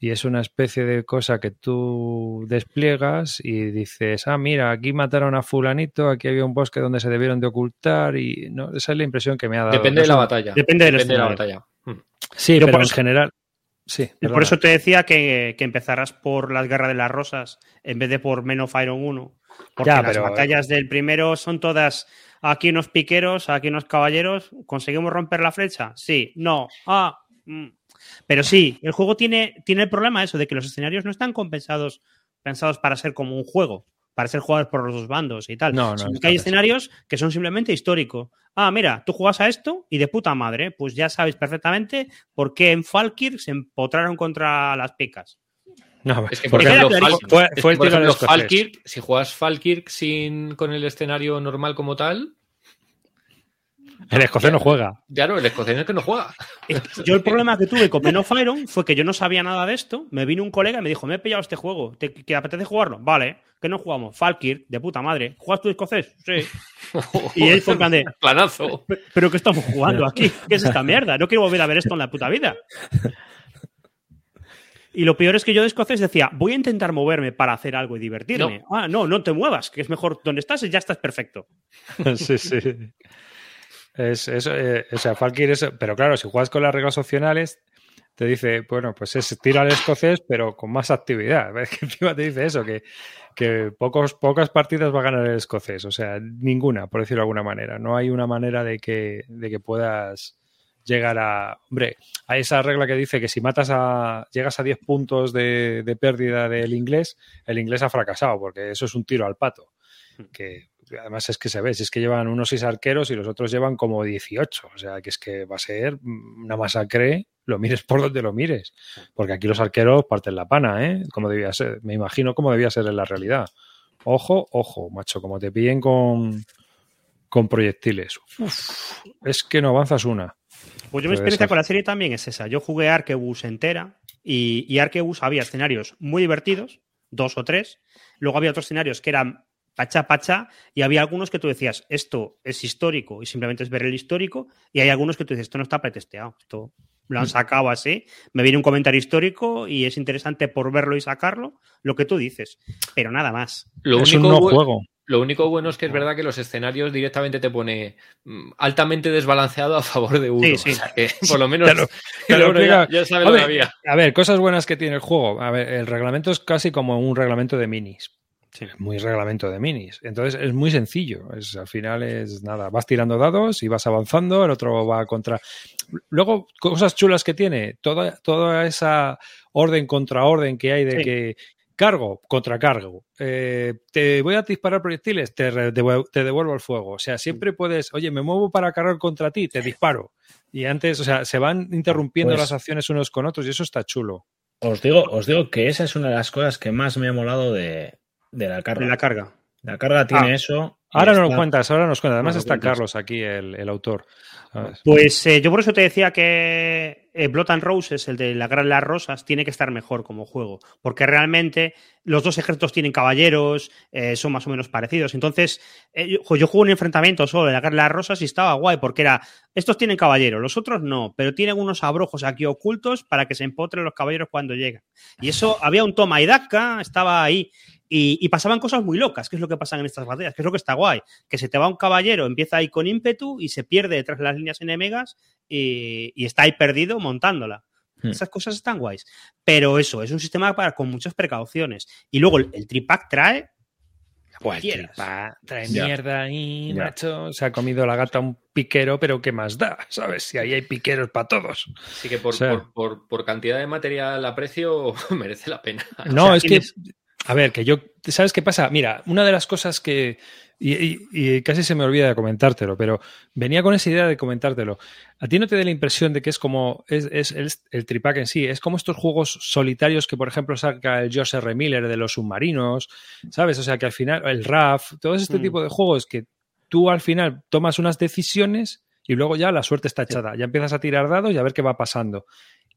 y es una especie de cosa que tú despliegas y dices, ah, mira, aquí mataron a fulanito, aquí había un bosque donde se debieron de ocultar y no, esa es la impresión que me ha dado. Depende No de la batalla. Depende del de la batalla. Mm. Sí, Yo pero en eso- general. Sí, Y por eso te decía que, que empezaras por las guerras de las rosas en vez de por Men of Iron 1. Porque Ya, las pero- batallas del primero son todas aquí unos piqueros, aquí unos caballeros. ¿Conseguimos romper la flecha? Sí, no. Ah, mm. Pero sí, el juego tiene, tiene el problema eso de que los escenarios no están compensados, pensados para ser como un juego, para ser jugados por los dos bandos y tal. No, no, que hay escenarios que son simplemente históricos. Ah, mira, tú juegas a esto y de puta madre, pues ya sabes perfectamente por qué en Falkir se empotraron contra las picas. No, Es que, por ejemplo. Falkirk, si juegas Falkirk sin, con el escenario normal como tal, El escocés no juega. claro, el escocés es el que no juega. Yo el problema que tuve con Men of Iron fue que yo no sabía nada de esto. Me vino un colega y me dijo, me he pillado este juego. ¿Te, ¿Que apetece jugarlo? Vale. ¿Que no jugamos? Falkir, de puta madre. ¿Juegas tú escocés? Sí. Y él fue en plan de, Planazo. "¿Pero- ¿pero qué estamos jugando aquí? ¿Qué es esta mierda? No quiero volver a ver esto en la puta vida. Y lo peor es que yo de escocés decía, voy a intentar moverme para hacer algo y divertirme. Ah, no, no te muevas, que es mejor donde estás y ya estás perfecto. sí, sí. Es, es, eh, o sea, Falkir es. Pero claro, si juegas con las reglas opcionales, te dice, bueno, pues es tira al escocés, pero con más actividad. Que encima te dice eso, que, que pocos, pocas partidas va a ganar el escocés. O sea, ninguna, por decirlo de alguna manera. No hay una manera de que, de que puedas llegar a. Hombre, hay esa regla que dice que si matas a. llegas a 10 puntos de, de pérdida del inglés, el inglés ha fracasado, porque eso es un tiro al pato. Que además es que se ve, si es que llevan unos 6 arqueros y los otros llevan como 18. O sea, que es que va a ser una masacre, lo mires por donde lo mires. Porque aquí los arqueros parten la pana, ¿eh? Como debía ser. Me imagino cómo debía ser en la realidad. Ojo, ojo, macho, como te pillen con, con proyectiles. Uf, es que no avanzas una. Pues yo mi experiencia ser. con la serie también es esa. Yo jugué Arquebus entera y, y Arquebus había escenarios muy divertidos, dos o tres. Luego había otros escenarios que eran pacha pacha y había algunos que tú decías, esto es histórico y simplemente es ver el histórico. Y hay algunos que tú dices, esto no está pretesteado, esto lo han Mm. sacado así. Me viene un comentario histórico y es interesante por verlo y sacarlo, lo que tú dices. Pero nada más. Lo es un único, no bu- juego. lo único bueno es que es verdad que los escenarios directamente te pone mm, altamente desbalanceado a favor de uno. Sí, sí. O sea que por lo menos Te lo- te lo bueno, ya, sabes lo que Hombre, había. A ver, cosas buenas que tiene el juego. A ver, el reglamento es casi como un reglamento de minis. Muy reglamento de minis. Entonces es muy sencillo. Es, al final es nada, vas tirando dados y vas avanzando, el otro va contra. Luego, cosas chulas que tiene, toda, toda esa orden contra orden que hay de Sí. que cargo contra cargo, eh, te voy a disparar proyectiles, te, te devuelvo el fuego. O sea, siempre puedes, oye, me muevo para cargar contra ti, te disparo. Y antes, o sea, se van interrumpiendo Pues- las acciones unos con otros y eso está chulo. Os digo, os digo que esa es una de las cosas que más me ha molado de, de la carga. De la carga. La carga tiene Ah. eso. Ahora no lo está- cuentas, ahora nos cuentas. Además No está cuentas. Carlos aquí, el, el autor. Pues eh, yo por eso te decía que eh, Blood and Roses, el de la de las Rosas, tiene que estar mejor como juego. Porque realmente los dos ejércitos tienen caballeros, eh, son más o menos parecidos. Entonces, eh, yo, yo jugué un enfrentamiento solo de la de las Rosas y estaba guay, porque era, estos tienen caballeros, los otros no, pero tienen unos abrojos aquí ocultos para que se empotren los caballeros cuando llegan. Y eso, había un toma y daca, estaba ahí. Y, y pasaban cosas muy locas, que es lo que pasa en estas batallas, que es lo que está guay. Que se te va un caballero, empieza ahí con ímpetu y se pierde detrás de las líneas enemigas y, y está ahí perdido montándola. Hmm. Esas cosas están guays. Pero eso, es un sistema para, con muchas precauciones. Y luego el, el tripack trae. Pues tripa, trae Ya. mierda ahí, Ya. macho. Se ha comido la gata un piquero, pero ¿qué más da? ¿Sabes? Si ahí hay piqueros para todos. Así que por, O sea- por, por- por cantidad de material a precio merece la pena. No, sea, es que. A ver, que yo. ¿Sabes qué pasa? Mira, una de las cosas que. Y, y- y casi se me olvida de comentártelo, pero venía con esa idea de comentártelo. ¿A ti no te da la impresión de que es como. Es, es- es el tripack en sí? Es como estos juegos solitarios que, por ejemplo, saca el Josh R. Miller de los submarinos, ¿sabes? O sea, que al final. El RAF, todo este Mm. tipo de juegos que tú al final tomas unas decisiones y luego ya la suerte está echada. Ya empiezas a tirar dados y a ver qué va pasando.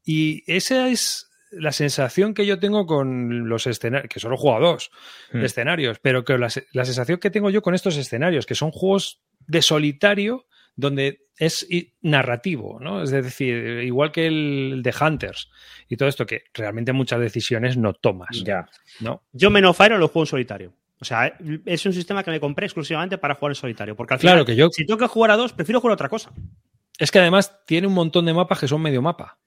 Y esa es la sensación que yo tengo con los escenarios, que solo he jugado dos Hmm. escenarios, pero que la, la sensación que tengo yo con estos escenarios, que son juegos de solitario donde es narrativo, ¿no? Es decir, igual que el de Hunters y todo esto, que realmente muchas decisiones no tomas, Ya. ¿no? Yo Men of Iron lo juego en solitario. O sea, es un sistema que me compré exclusivamente para jugar en solitario. Porque al final, Claro que yo, si tengo que jugar a dos, prefiero jugar a otra cosa. es que además tiene un montón de mapas que son medio mapa.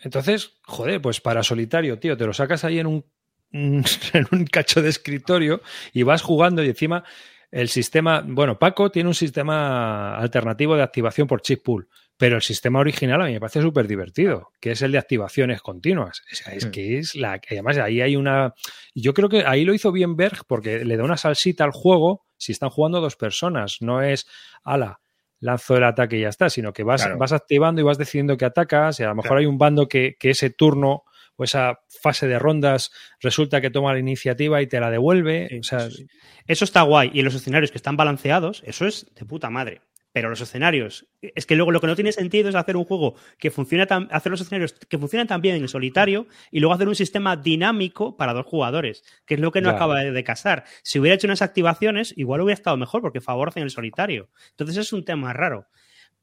Entonces, joder, pues para solitario, tío, te lo sacas ahí en un, en un cacho de escritorio y vas jugando y encima el sistema, bueno, Paco tiene un sistema alternativo de activación por chip pool, pero el sistema original a mí me parece súper divertido, que es el de activaciones continuas. O sea, es Mm. que es la... Además, ahí hay una... Yo creo que ahí lo hizo bien Berg porque le da una salsita al juego si están jugando dos personas. No es, ala, lanzo el ataque y ya está, sino que vas, Claro. vas activando y vas decidiendo que atacas y a lo mejor Claro. hay un bando que, que ese turno o esa fase de rondas resulta que toma la iniciativa y te la devuelve. Sí, o sea, sí. Eso está guay. Y en los escenarios que están balanceados, eso es de puta madre. Pero los escenarios, es que luego lo que no tiene sentido es hacer un juego que funcione tan, hacer los escenarios que funcionan tan bien en el solitario y luego hacer un sistema dinámico para dos jugadores, que es lo que no acaba de, de casar. Si hubiera hecho unas activaciones, igual hubiera estado mejor porque favorecen el solitario. Entonces es un tema raro.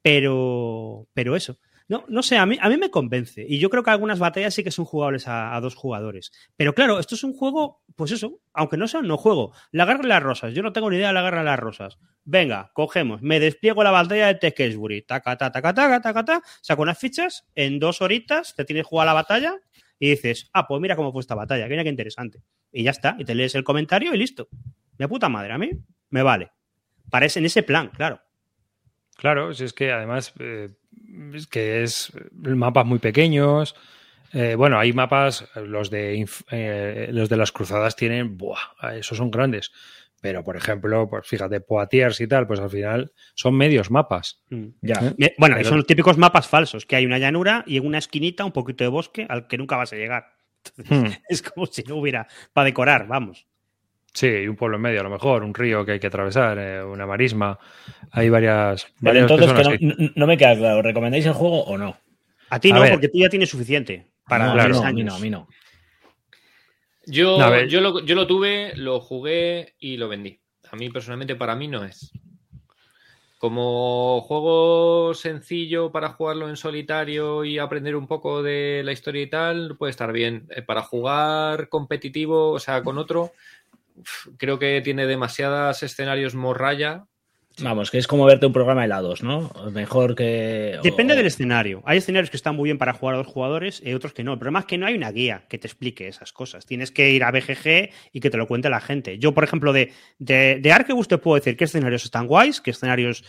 Pero, pero eso. No, no sé, a mí, a mí me convence. Y yo creo que algunas batallas sí que son jugables a, dos jugadores. Pero claro, esto es un juego, pues eso, aunque no sea un no juego. La guerra de las rosas, yo no tengo ni idea de la guerra de las rosas. Venga, cogemos, me despliego la batalla de Tekesbury, taca, taca, taca, taca, taca, taca, saco unas fichas, en dos horitas te tienes jugada la batalla y dices, ah, pues mira cómo fue esta batalla, que mira qué interesante. Y ya está, y te lees el comentario y listo. Mi puta madre, a mí me vale. Parece en ese plan, claro. Claro, si es que además eh, es que es mapas muy pequeños. Eh, bueno, hay mapas, los de inf- eh, los de las cruzadas tienen, buah, esos son grandes. Pero, por ejemplo, pues fíjate, Poitiers y tal, pues al final son medios mapas. Mm. Ya. ¿Eh? Bueno, Pero- son los típicos mapas falsos, que hay una llanura y en una esquinita un poquito de bosque al que nunca vas a llegar. Hmm. Es como si no hubiera para decorar, vamos. Sí, y un pueblo en medio, a lo mejor, un río que hay que atravesar, eh, una marisma. Hay varias. Vale, varias entonces, que no, me queda claro, ¿recomendáis el juego o no? A ti A no, ver. porque tú ya tienes suficiente para no, a mí tres no, a mí no, a mí no. Yo, yo, lo, yo lo tuve, lo jugué y lo vendí. A mí personalmente, para mí no es. Como juego sencillo para jugarlo en solitario y aprender un poco de la historia y tal, puede estar bien. Eh, Para jugar competitivo, o sea, con otro, creo que tiene demasiados escenarios morralla Vamos, que es como verte un programa de helados, ¿no? Mejor que. Depende o- del escenario. Hay escenarios que están muy bien para jugar a dos jugadores y otros que no. El problema es que no hay una guía que te explique esas cosas. Tienes que ir a BGG y que te lo cuente la gente. Yo, por ejemplo, de, de, de Arquebus te puedo decir qué escenarios están guays, qué escenarios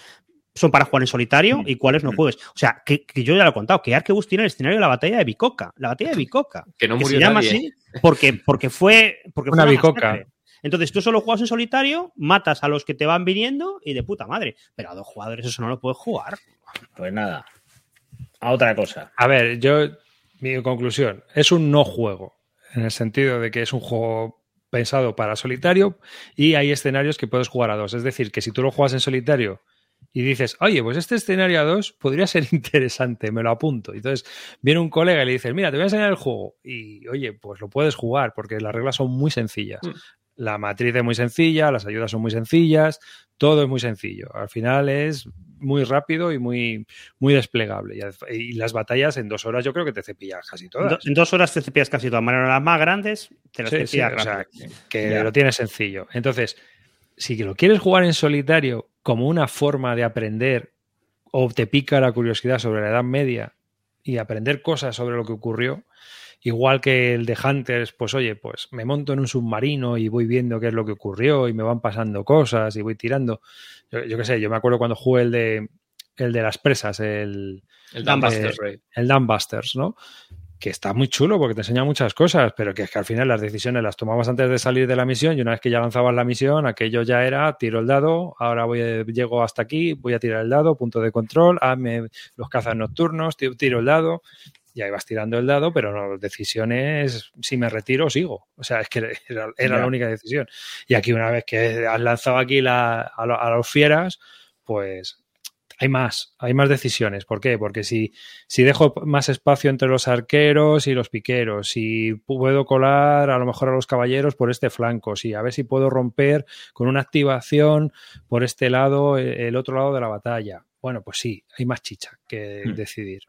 son para jugar en solitario y cuáles no juegues. O sea, que, que yo ya lo he contado, que Arquebus tiene el escenario de la batalla de Bicoca. La batalla de Bicoca. Que no que murió se llama nadie. así porque, porque fue, porque fue Una bicoca. masacre. Entonces tú solo juegas en solitario, matas a los que te van viniendo y de puta madre. Pero a dos jugadores eso no lo puedes jugar. Pues nada. A otra cosa. A ver, yo, mi conclusión, es un no juego, en el sentido de que es un juego pensado para solitario y hay escenarios que puedes jugar a dos. Es decir, que si tú lo juegas en solitario y dices, oye, pues este escenario a dos podría ser interesante, me lo apunto. Y Entonces viene un colega y le dices, mira, te voy a enseñar el juego. Y oye, pues lo puedes jugar porque las reglas son muy sencillas. La matriz es muy sencilla, las ayudas son muy sencillas, todo es muy sencillo. Al final es muy rápido y muy, muy desplegable. Y, y las batallas en dos horas yo creo que te cepillas casi todas. do- en dos horas te cepillas casi todas. Maneras las más grandes, te las Sí, cepillas sí, o sea, rápido. que Ya. lo tienes sencillo. Entonces, si lo quieres jugar en solitario como una forma de aprender o te pica la curiosidad sobre la Edad Media y aprender cosas sobre lo que ocurrió, igual que el de Hunters, pues oye, pues me monto en un submarino y voy viendo qué es lo que ocurrió y me van pasando cosas y voy tirando. Yo, yo qué sé, yo me acuerdo cuando jugué el de el de las presas, el, El Dumbusters. El Dumbusters, ¿no? Que está muy chulo porque te enseña muchas cosas, pero que es que al final las decisiones las tomabas antes de salir de la misión y una vez que ya lanzabas la misión, aquello ya era tiro el dado, ahora voy a- llego hasta aquí, voy a tirar el dado, punto de control, hazme los cazas nocturnos, tiro, tiro el dado, y ahí vas tirando el dado, pero no, decisiones, si me retiro, sigo. O sea, es que era, la única decisión. Y aquí una vez que has lanzado aquí la- a, lo- a los fieras, pues hay más, hay más decisiones. ¿Por qué? Porque si, si dejo más espacio entre los arqueros y los piqueros, si puedo colar a lo mejor a los caballeros por este flanco, si a ver si puedo romper con una activación por este lado, eh, el otro lado de la batalla. Bueno, pues sí, hay más chicha que Hmm. decidir.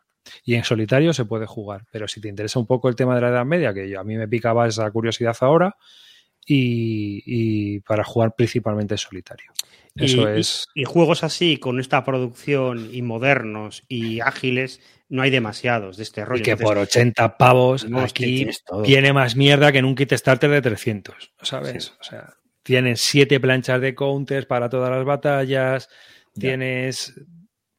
Y en solitario se puede jugar, pero si te interesa un poco el tema de la Edad Media, que yo, a mí me picaba esa curiosidad ahora, y, y para jugar principalmente en solitario. Eso y, es. y- y juegos así, con esta producción y modernos y ágiles, no hay demasiados de este rollo. Y que Entonces, por 80 pavos no, aquí viene más mierda que en un kit starter de 300, ¿sabes? Sí. O sea, tienes siete planchas de counters para todas las batallas, Ya. tienes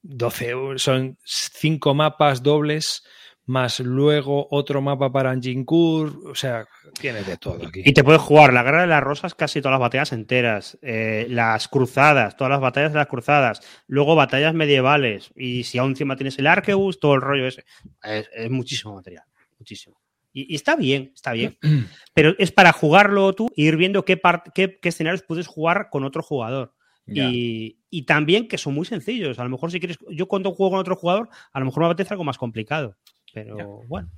12, euros, son cinco mapas dobles, más luego otro mapa para Anjinkur, o sea, tienes de todo aquí. Y te puedes jugar la Guerra de las Rosas casi todas las batallas enteras, eh, las cruzadas, todas las batallas de las cruzadas, luego batallas medievales, y si aún encima tienes el Arquebus, todo el rollo ese. Es, es muchísimo material, muchísimo. Y, y está bien, está bien. Pero es para jugarlo tú e ir viendo qué, qué, qué escenarios puedes jugar con otro jugador. Y, y también que son muy sencillos. A lo mejor si quieres, yo cuando juego con otro jugador, a lo mejor me apetece algo más complicado. Pero Ya. bueno.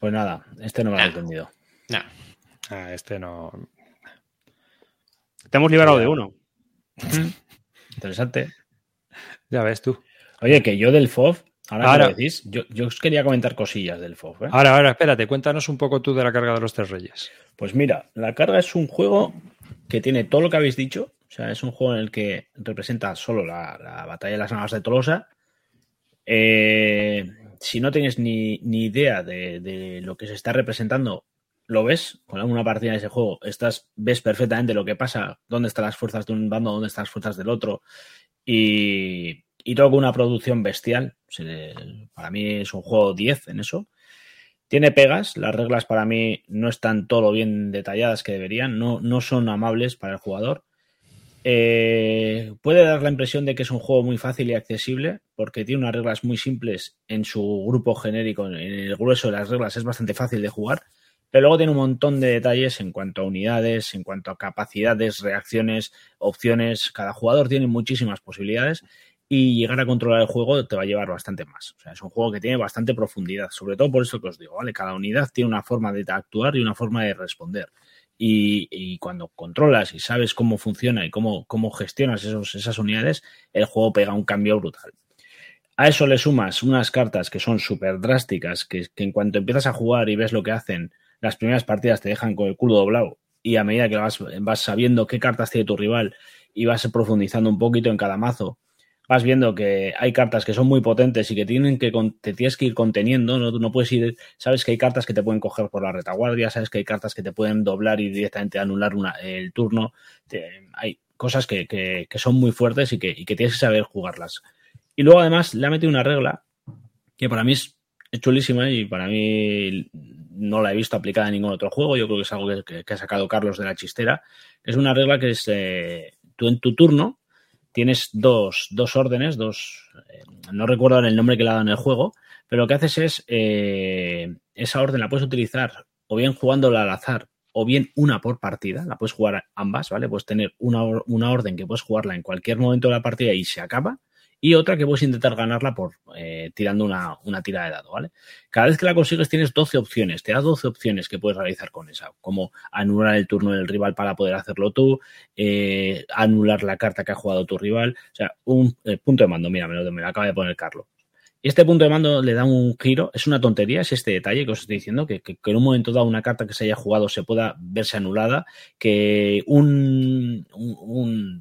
Pues nada, este no me lo he entendido. Nah. Ah, este no. Te hemos liberado Ya. de uno. Interesante. Ya ves tú. Oye, que yo del FOV, ahora, que Ahora- lo decís, yo, yo os quería comentar cosillas del FOV. ¿eh? Ahora, ahora, espérate, cuéntanos un poco tú de la carga de los tres reyes. Pues mira, la carga es un juego que tiene todo lo que habéis dicho. O sea, es un juego en el que representa solo la, la batalla de las naves de Tolosa. Eh, si no tienes ni, ni idea de, de lo que se está representando, lo ves con una partida de ese juego. Estás, ves perfectamente lo que pasa, dónde están las fuerzas de un bando, dónde están las fuerzas del otro. Y, y todo con una producción bestial. Para mí es un juego 10 en eso. Tiene pegas, las reglas para mí no están todo bien detalladas que deberían, no, no son amables para el jugador. Eh, puede dar la impresión de que es un juego muy fácil y accesible, porque tiene unas reglas muy simples en su grupo genérico, en el grueso de las reglas es bastante fácil de jugar, pero luego tiene un montón de detalles en cuanto a unidades, en cuanto a capacidades, reacciones, opciones. Cada jugador tiene muchísimas posibilidades y llegar a controlar el juego te va a llevar bastante más. O sea, es un juego que tiene bastante profundidad, sobre todo por eso que os digo, ¿vale? Cada unidad tiene una forma de actuar y una forma de responder. Y, cuando controlas y sabes cómo funciona y cómo, cómo gestionas esos, esas unidades, el juego pega un cambio brutal. A eso le sumas unas cartas que son súper drásticas, que, que en cuanto empiezas a jugar y ves lo que hacen, las primeras partidas te dejan con el culo doblado y a medida que vas, vas sabiendo qué cartas tiene tu rival y vas profundizando un poquito en cada mazo, vas viendo que hay cartas que son muy potentes y que tienen que te tienes que ir conteniendo, no, no puedes ir, sabes que hay cartas que te pueden coger por la retaguardia, sabes que hay cartas que te pueden doblar y directamente anular una, el turno, hay cosas que, que, que, son muy fuertes y que, y que tienes que saber jugarlas. Y luego además le ha metido una regla que para mí es chulísima y para mí no la he visto aplicada en ningún otro juego. Yo creo que es algo que, ha sacado Carlos de la chistera. Es una regla que es, eh, tú en tu turno tienes dos, dos órdenes, dos, eh, no recuerdo el nombre que le en el juego, pero lo que haces es, eh, esa orden la puedes utilizar o bien jugándola al azar o bien una por partida, la puedes jugar ambas, ¿vale? Puedes tener una, una orden que puedes jugarla en cualquier momento de la partida y se acaba, y otra que puedes intentar ganarla por eh, tirando una, una, tira de dado, ¿vale? Cada vez que la consigues tienes 12 opciones, te da 12 opciones que puedes realizar con esa, como anular el turno del rival para poder hacerlo tú, eh, anular la carta que ha jugado tu rival, o sea, un eh, punto de mando, mira, me lo, me lo acaba de poner Carlos. Este punto de mando le da un giro, es una tontería, es este detalle que os estoy diciendo, que, en un momento dado una carta que se haya jugado se pueda verse anulada, que un,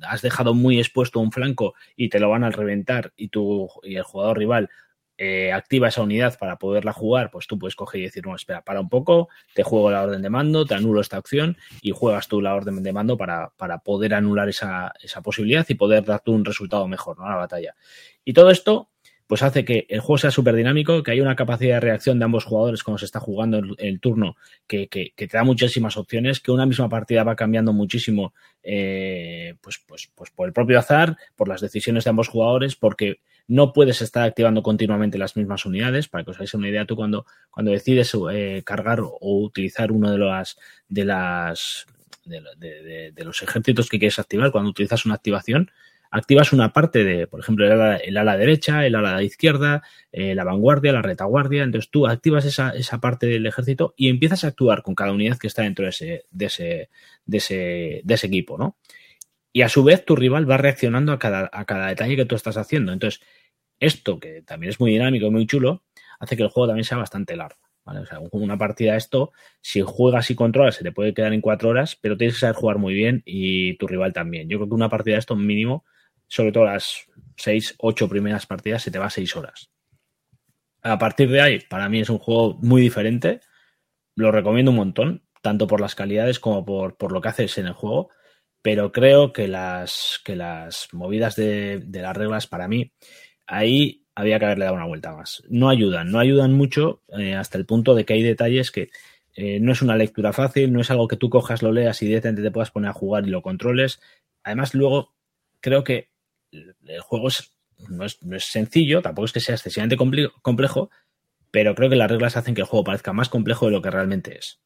has dejado muy expuesto un flanco y te lo van a reventar y, tu, y el jugador rival eh, activa esa unidad para poderla jugar, pues tú puedes coger y decir, no, espera, para un poco, te juego la orden de mando, te anulo esta opción y juegas tú la orden de mando para, para poder anular esa, esa posibilidad y poder darte un resultado mejor ¿no? la batalla. Y todo esto pues hace que el juego sea súper dinámico, que haya una capacidad de reacción de ambos jugadores cuando se está jugando el, turno, que, que, te da muchísimas opciones, que una misma partida va cambiando muchísimo, eh, pues, pues, pues por el propio azar, por las decisiones de ambos jugadores, porque no puedes estar activando continuamente las mismas unidades. Para que os hagáis una idea, tú cuando, cuando decides eh, cargar o utilizar uno de las de las de, de, los ejércitos que quieres activar, cuando utilizas una activación, activas una parte de, por ejemplo, el ala, derecha, el ala izquierda, eh, la vanguardia, la retaguardia. Entonces tú activas esa, esa, parte del ejército y empiezas a actuar con cada unidad que está dentro de ese, de ese, de ese, de ese equipo, ¿no? Y a su vez tu rival va reaccionando a cada, a cada detalle que tú estás haciendo. Entonces, esto, que también es muy dinámico y muy chulo, hace que el juego también sea bastante largo. ¿vale? O sea, una partida esto, si juegas y controlas, se te puede quedar en cuatro horas, pero tienes que saber jugar muy bien y tu rival también. Yo creo que una partida de esto mínimo sobre todo las seis, ocho primeras partidas, se te va a seis horas. A partir de ahí, para mí es un juego muy diferente. Lo recomiendo un montón, tanto por las calidades como por, por lo que haces en el juego. Pero creo que las, que las movidas de, de las reglas, para mí, ahí había que haberle dado una vuelta más. No ayudan, no ayudan mucho eh, hasta el punto de que hay detalles que eh, no es una lectura fácil, no es algo que tú cojas, lo leas y directamente te puedas poner a jugar y lo controles. Además, luego creo que el juego no, es, sencillo, tampoco es que sea excesivamente complejo, pero creo que las reglas hacen que el juego parezca más complejo de lo que realmente es.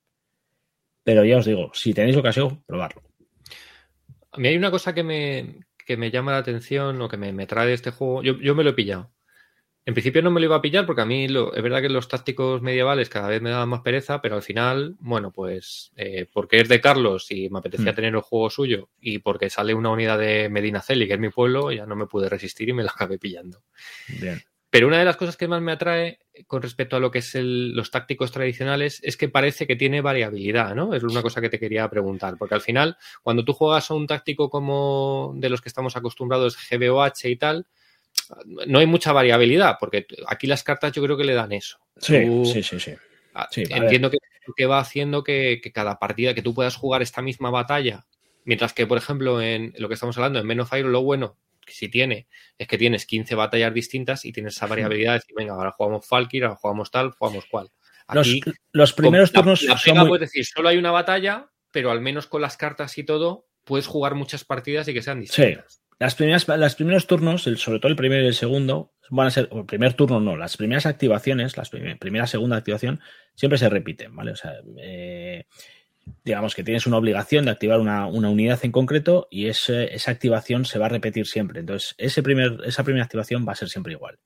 Pero ya os digo, si tenéis ocasión, probarlo. A mí hay una cosa que me, me llama la atención o que me, me trae este juego. Yo, yo, me lo he pillado. En principio no me lo iba a pillar porque a mí lo, es verdad que los tácticos medievales cada vez me daban más pereza, pero al final, bueno, pues eh, porque es de Carlos y me apetecía mm. tener el juego suyo y porque sale una unidad de Medina Celi, que es mi pueblo, ya no me pude resistir y me la acabé pillando. Pero una de las cosas que más me atrae con respecto a lo que es los tácticos tradicionales es que parece que tiene variabilidad, ¿no? Es una cosa que te quería preguntar, porque al final, cuando tú juegas a un táctico como de los que estamos acostumbrados, GBOH y tal, no hay mucha variabilidad, porque aquí las cartas yo creo que le dan eso. Sí, sí, sí, ah, entiendo que, va haciendo que, cada partida, que tú puedas jugar esta misma batalla, mientras que, por ejemplo, en lo que estamos hablando, en Men of Fire, lo bueno que si tiene es que tienes 15 batallas distintas y tienes esa variabilidad de decir, venga, ahora jugamos Falkir, ahora jugamos tal, jugamos cual. los, primeros turnos. La, son puedes decir, solo hay una batalla, pero al menos con las cartas y todo, puedes jugar muchas partidas y que sean distintas. Las primeras, los primeros turnos, sobre todo el primero y el segundo, van a ser, el primer turno no, las primeras activaciones, las primera, segunda activación, siempre se repiten, ¿vale? O sea, eh, digamos que tienes una obligación de activar una, unidad en concreto y ese, esa activación se va a repetir siempre. Entonces, ese primer, esa primera activación va a ser siempre igual.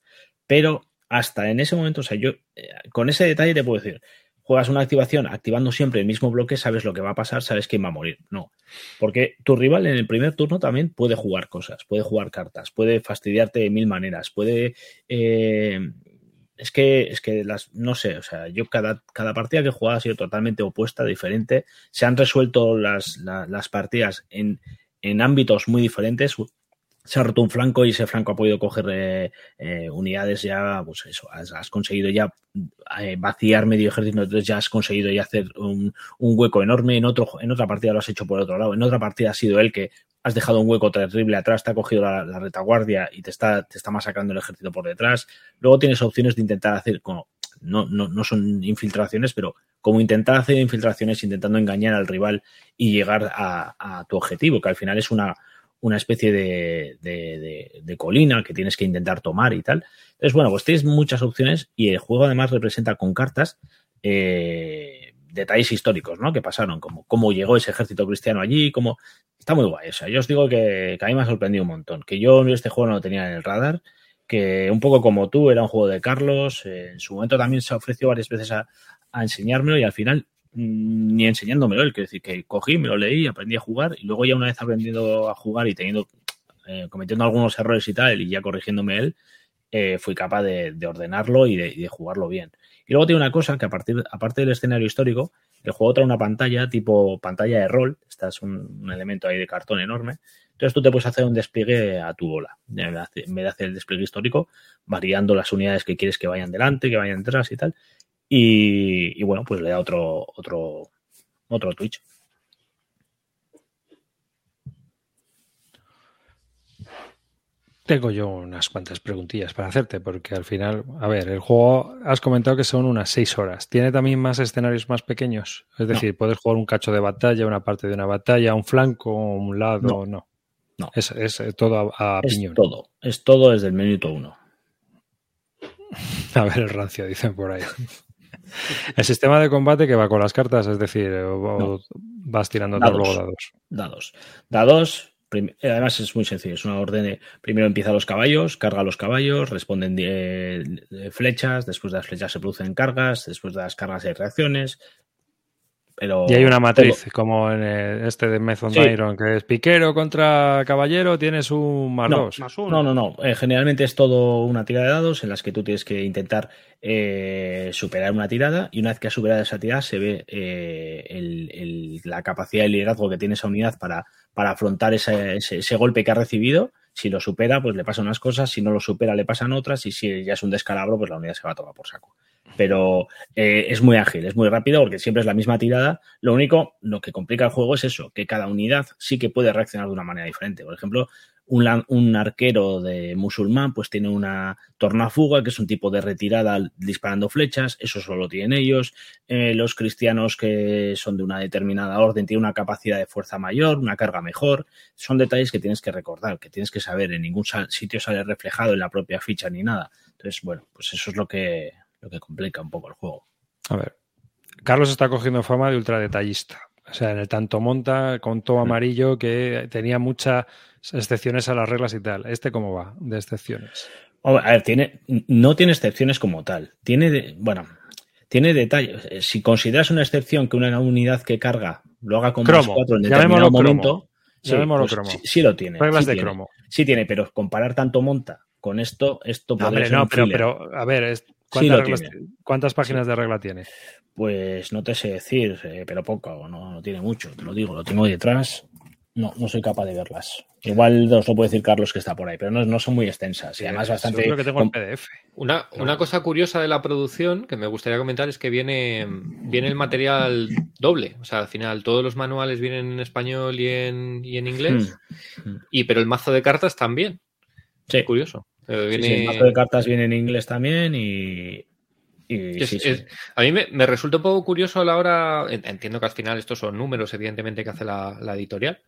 Pero hasta en ese momento, o sea, yo eh, con ese detalle te puedo decir, juegas una activación activando siempre el mismo bloque, sabes lo que va a pasar, sabes quién va a morir. No. Porque tu rival en el primer turno también puede jugar cosas, puede jugar cartas, puede fastidiarte de mil maneras, puede. Eh, es que, es que las, no sé, o sea, yo cada, cada partida que he jugado ha sido totalmente opuesta, diferente. Se han resuelto las, las partidas en, en ámbitos muy diferentes se ha roto un flanco y ese flanco ha podido coger eh, eh, unidades ya, pues eso, has, conseguido ya eh, vaciar medio ejército, entonces ya has conseguido ya hacer un, hueco enorme, en, otro, en otra partida lo has hecho por otro lado, en otra partida ha sido él que has dejado un hueco terrible atrás, te ha cogido la, retaguardia y te está, te está masacrando el ejército por detrás, luego tienes opciones de intentar hacer, como, no, no, no son infiltraciones, pero como intentar hacer infiltraciones intentando engañar al rival y llegar a tu objetivo, que al final es una una especie de, colina que tienes que intentar tomar y tal. Entonces, bueno, pues tienes muchas opciones y el juego además representa con cartas eh, detalles históricos, ¿no? Que pasaron, como cómo llegó ese ejército cristiano allí, cómo... Está muy guay. O sea, yo os digo que, a mí me ha sorprendido un montón, que yo este juego no lo tenía en el radar, que un poco como tú, era un juego de Carlos, eh, en su momento también se ofreció varias veces a, a enseñármelo y al final ni enseñándomelo él, quiero decir que cogí, me lo leí, aprendí a jugar y luego ya una vez aprendido a jugar y teniendo, eh, cometiendo algunos errores y tal, y ya corrigiéndome él, eh, fui capaz de, ordenarlo y de, jugarlo bien. Y luego tiene una cosa que a partir, aparte del escenario histórico, el juego trae una pantalla tipo pantalla de rol, este es un, elemento ahí de cartón enorme, entonces tú te puedes hacer un despliegue a tu bola, en vez de hacer el despliegue histórico, variando las unidades que quieres que vayan delante, que vayan detrás y tal. Y, bueno, pues le da otro, otro, otro Twitch. Tengo yo unas cuantas preguntillas para hacerte, porque al final, a ver, el juego has comentado que son unas seis horas. ¿Tiene también más escenarios más pequeños? Es decir, puedes jugar un cacho de batalla, una parte de una batalla, un flanco, un lado, no. No. Es, todo a, es piñón. Todo, es todo desde el minuto uno. A ver, el rancio, dicen por ahí. El sistema de combate que va con las cartas, es decir, vas tirando dados, luego dados. Dados. Dados. Eh, además es muy sencillo, es una orden primero empieza los caballos, carga los caballos, responden flechas, después de las flechas se producen cargas, después de las cargas hay reacciones, y hay una matriz, como en este de Method Iron, que es piquero contra caballero, tienes un más dos. No, no, no. Eh, generalmente es todo una tirada de dados en las que tú tienes que intentar eh, superar una tirada y una vez que has superado esa tirada se ve eh, la capacidad de liderazgo que tiene esa unidad para, para afrontar ese, ese, golpe que ha recibido. Si lo supera, pues le pasan unas cosas. Si no lo supera, le pasan otras. Y si ya es un descalabro, pues la unidad se va a tomar por saco pero eh, es muy ágil, es muy rápido porque siempre es la misma tirada. Lo único, lo que complica el juego es eso, que cada unidad sí que puede reaccionar de una manera diferente. Por ejemplo, un, arquero de musulmán pues tiene una tornafuga, que es un tipo de retirada disparando flechas, eso solo tienen ellos. Eh, los cristianos que son de una determinada orden tienen una capacidad de fuerza mayor, una carga mejor. Son detalles que tienes que recordar, que tienes que saber. En ningún sitio sale reflejado en la propia ficha ni nada. Entonces, bueno, pues eso es lo que, lo que complica un poco el juego. A ver, Carlos está cogiendo fama de ultra detallista. O sea, en el tanto monta con todo amarillo que tenía muchas excepciones a las reglas y tal. ¿Este cómo va de excepciones? A ver, tiene, no tiene excepciones como tal. Tiene, bueno, tiene detalles. Eh, si consideras una excepción que una unidad que carga lo haga con más cuatro en determinado momento, sí, pues Sí, lo tiene. Reglas de cromo. Sí tiene, pero comparar tanto monta con esto, esto no, no, pero, pero, a ver, ¿cuántas, páginas de regla tiene? Pues no te sé decir, eh, pero poco, no, no tiene mucho, te lo digo, lo tengo detrás. No, no soy capaz de verlas. Igual os lo puede decir Carlos que está por ahí, pero no, no son muy extensas y además bastante. Creo que tengo el PDF. Una, una, cosa curiosa de la producción que me gustaría comentar es que viene, viene el material doble. O sea, al final todos los manuales vienen en español y en, y en inglés. Hmm. Hmm. Y pero el mazo de cartas también. Sí. curioso. El mazo de cartas viene en inglés también y. a mí me, resulta un poco curioso a la hora. Entiendo que al final estos son números, evidentemente, que hace la, editorial.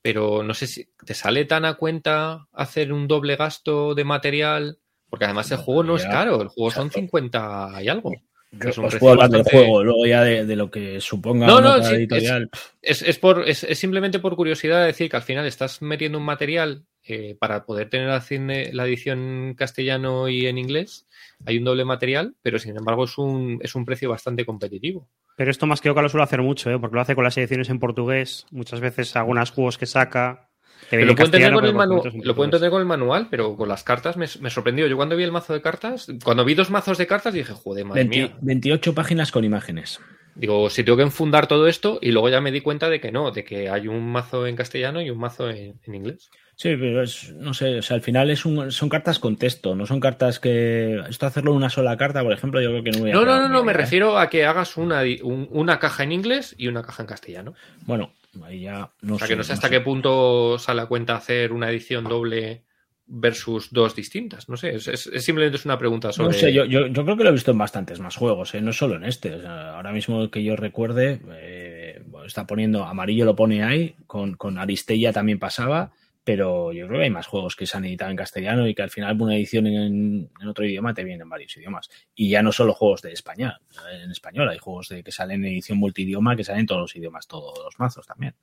Pero no sé si te sale tan a cuenta hacer un doble gasto de material. Porque además el juego no es caro, el juego son 50 y algo. Es un puedo hablar del juego, luego ya de, lo que suponga no, no, editorial. Es, por, es, simplemente por curiosidad decir que al final estás metiendo un material eh, para poder tener la, la edición castellano y en inglés, hay un doble material, pero sin embargo es un, es un precio bastante competitivo. Pero esto más que Oca lo suele hacer mucho, ¿eh? porque lo hace con las ediciones en portugués, muchas veces algunos juegos que saca. lo, puedo entender con el lo puedo entender con el manual, pero con las cartas me, me, sorprendió. Yo cuando vi el mazo de cartas, cuando vi dos mazos de cartas dije, joder, madre mía. 28 páginas con imágenes. Digo, si tengo que enfundar todo esto y luego ya me di cuenta de que no, de que hay un mazo en castellano y un mazo en, en inglés. Sí, pero es, no sé, o sea, al final es un, son cartas con texto, no son cartas que... Esto hacerlo en una sola carta, por ejemplo, yo creo que no voy a... No, no, no, no, me ¿eh? refiero a que hagas una, un- una caja en inglés y una caja en castellano. Bueno, ahí ya no O sea, sé. que no sé no hasta sé. qué punto sale a cuenta hacer una edición doble versus dos distintas. No sé, es, es- es simplemente es una pregunta sobre... No sé, yo, yo, yo creo que lo he visto en bastantes más juegos, ¿eh? no solo en este. O sea, ahora mismo que yo recuerde, eh, está poniendo amarillo, lo pone ahí, con, con Aristella también pasaba, pero yo creo que hay más juegos que se han editado en castellano y que al final una edición en, otro idioma te viene en varios idiomas. Y ya no solo juegos de España, en español, hay juegos de, que salen en edición multidioma que salen en todos los idiomas, todos los mazos también.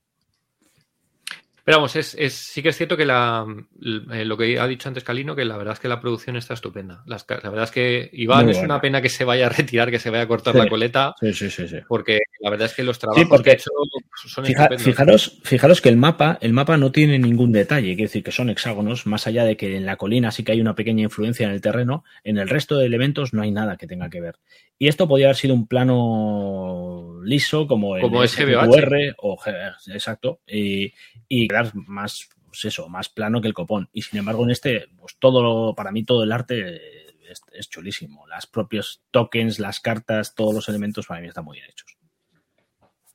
Pero vamos, es, es- sí que es cierto que la, eh, lo que ha dicho antes Calino, que la verdad es que la producción está estupenda. Las la verdad es que Iván Muy es buena. una pena que se vaya a retirar, que se vaya a cortar Sí. la coleta, Sí, sí, sí, sí. porque la verdad es que los trabajos porque que ha hecho son Fija- estupendos. fijaros, fijaros que el mapa, el mapa no tiene ningún detalle, quiere decir que son hexágonos, más allá de que en la colina sí que hay una pequeña influencia en el terreno, en el resto de elementos no hay nada que tenga que ver. Y esto podría haber sido un plano liso como el Como de SBOH. O G- exacto, y, y quedar más, pues eso, más plano que el copón. Y sin embargo, en este, pues todo, para mí todo el arte es, chulísimo. Las propios tokens, las cartas, todos los elementos para mí están muy bien hechos.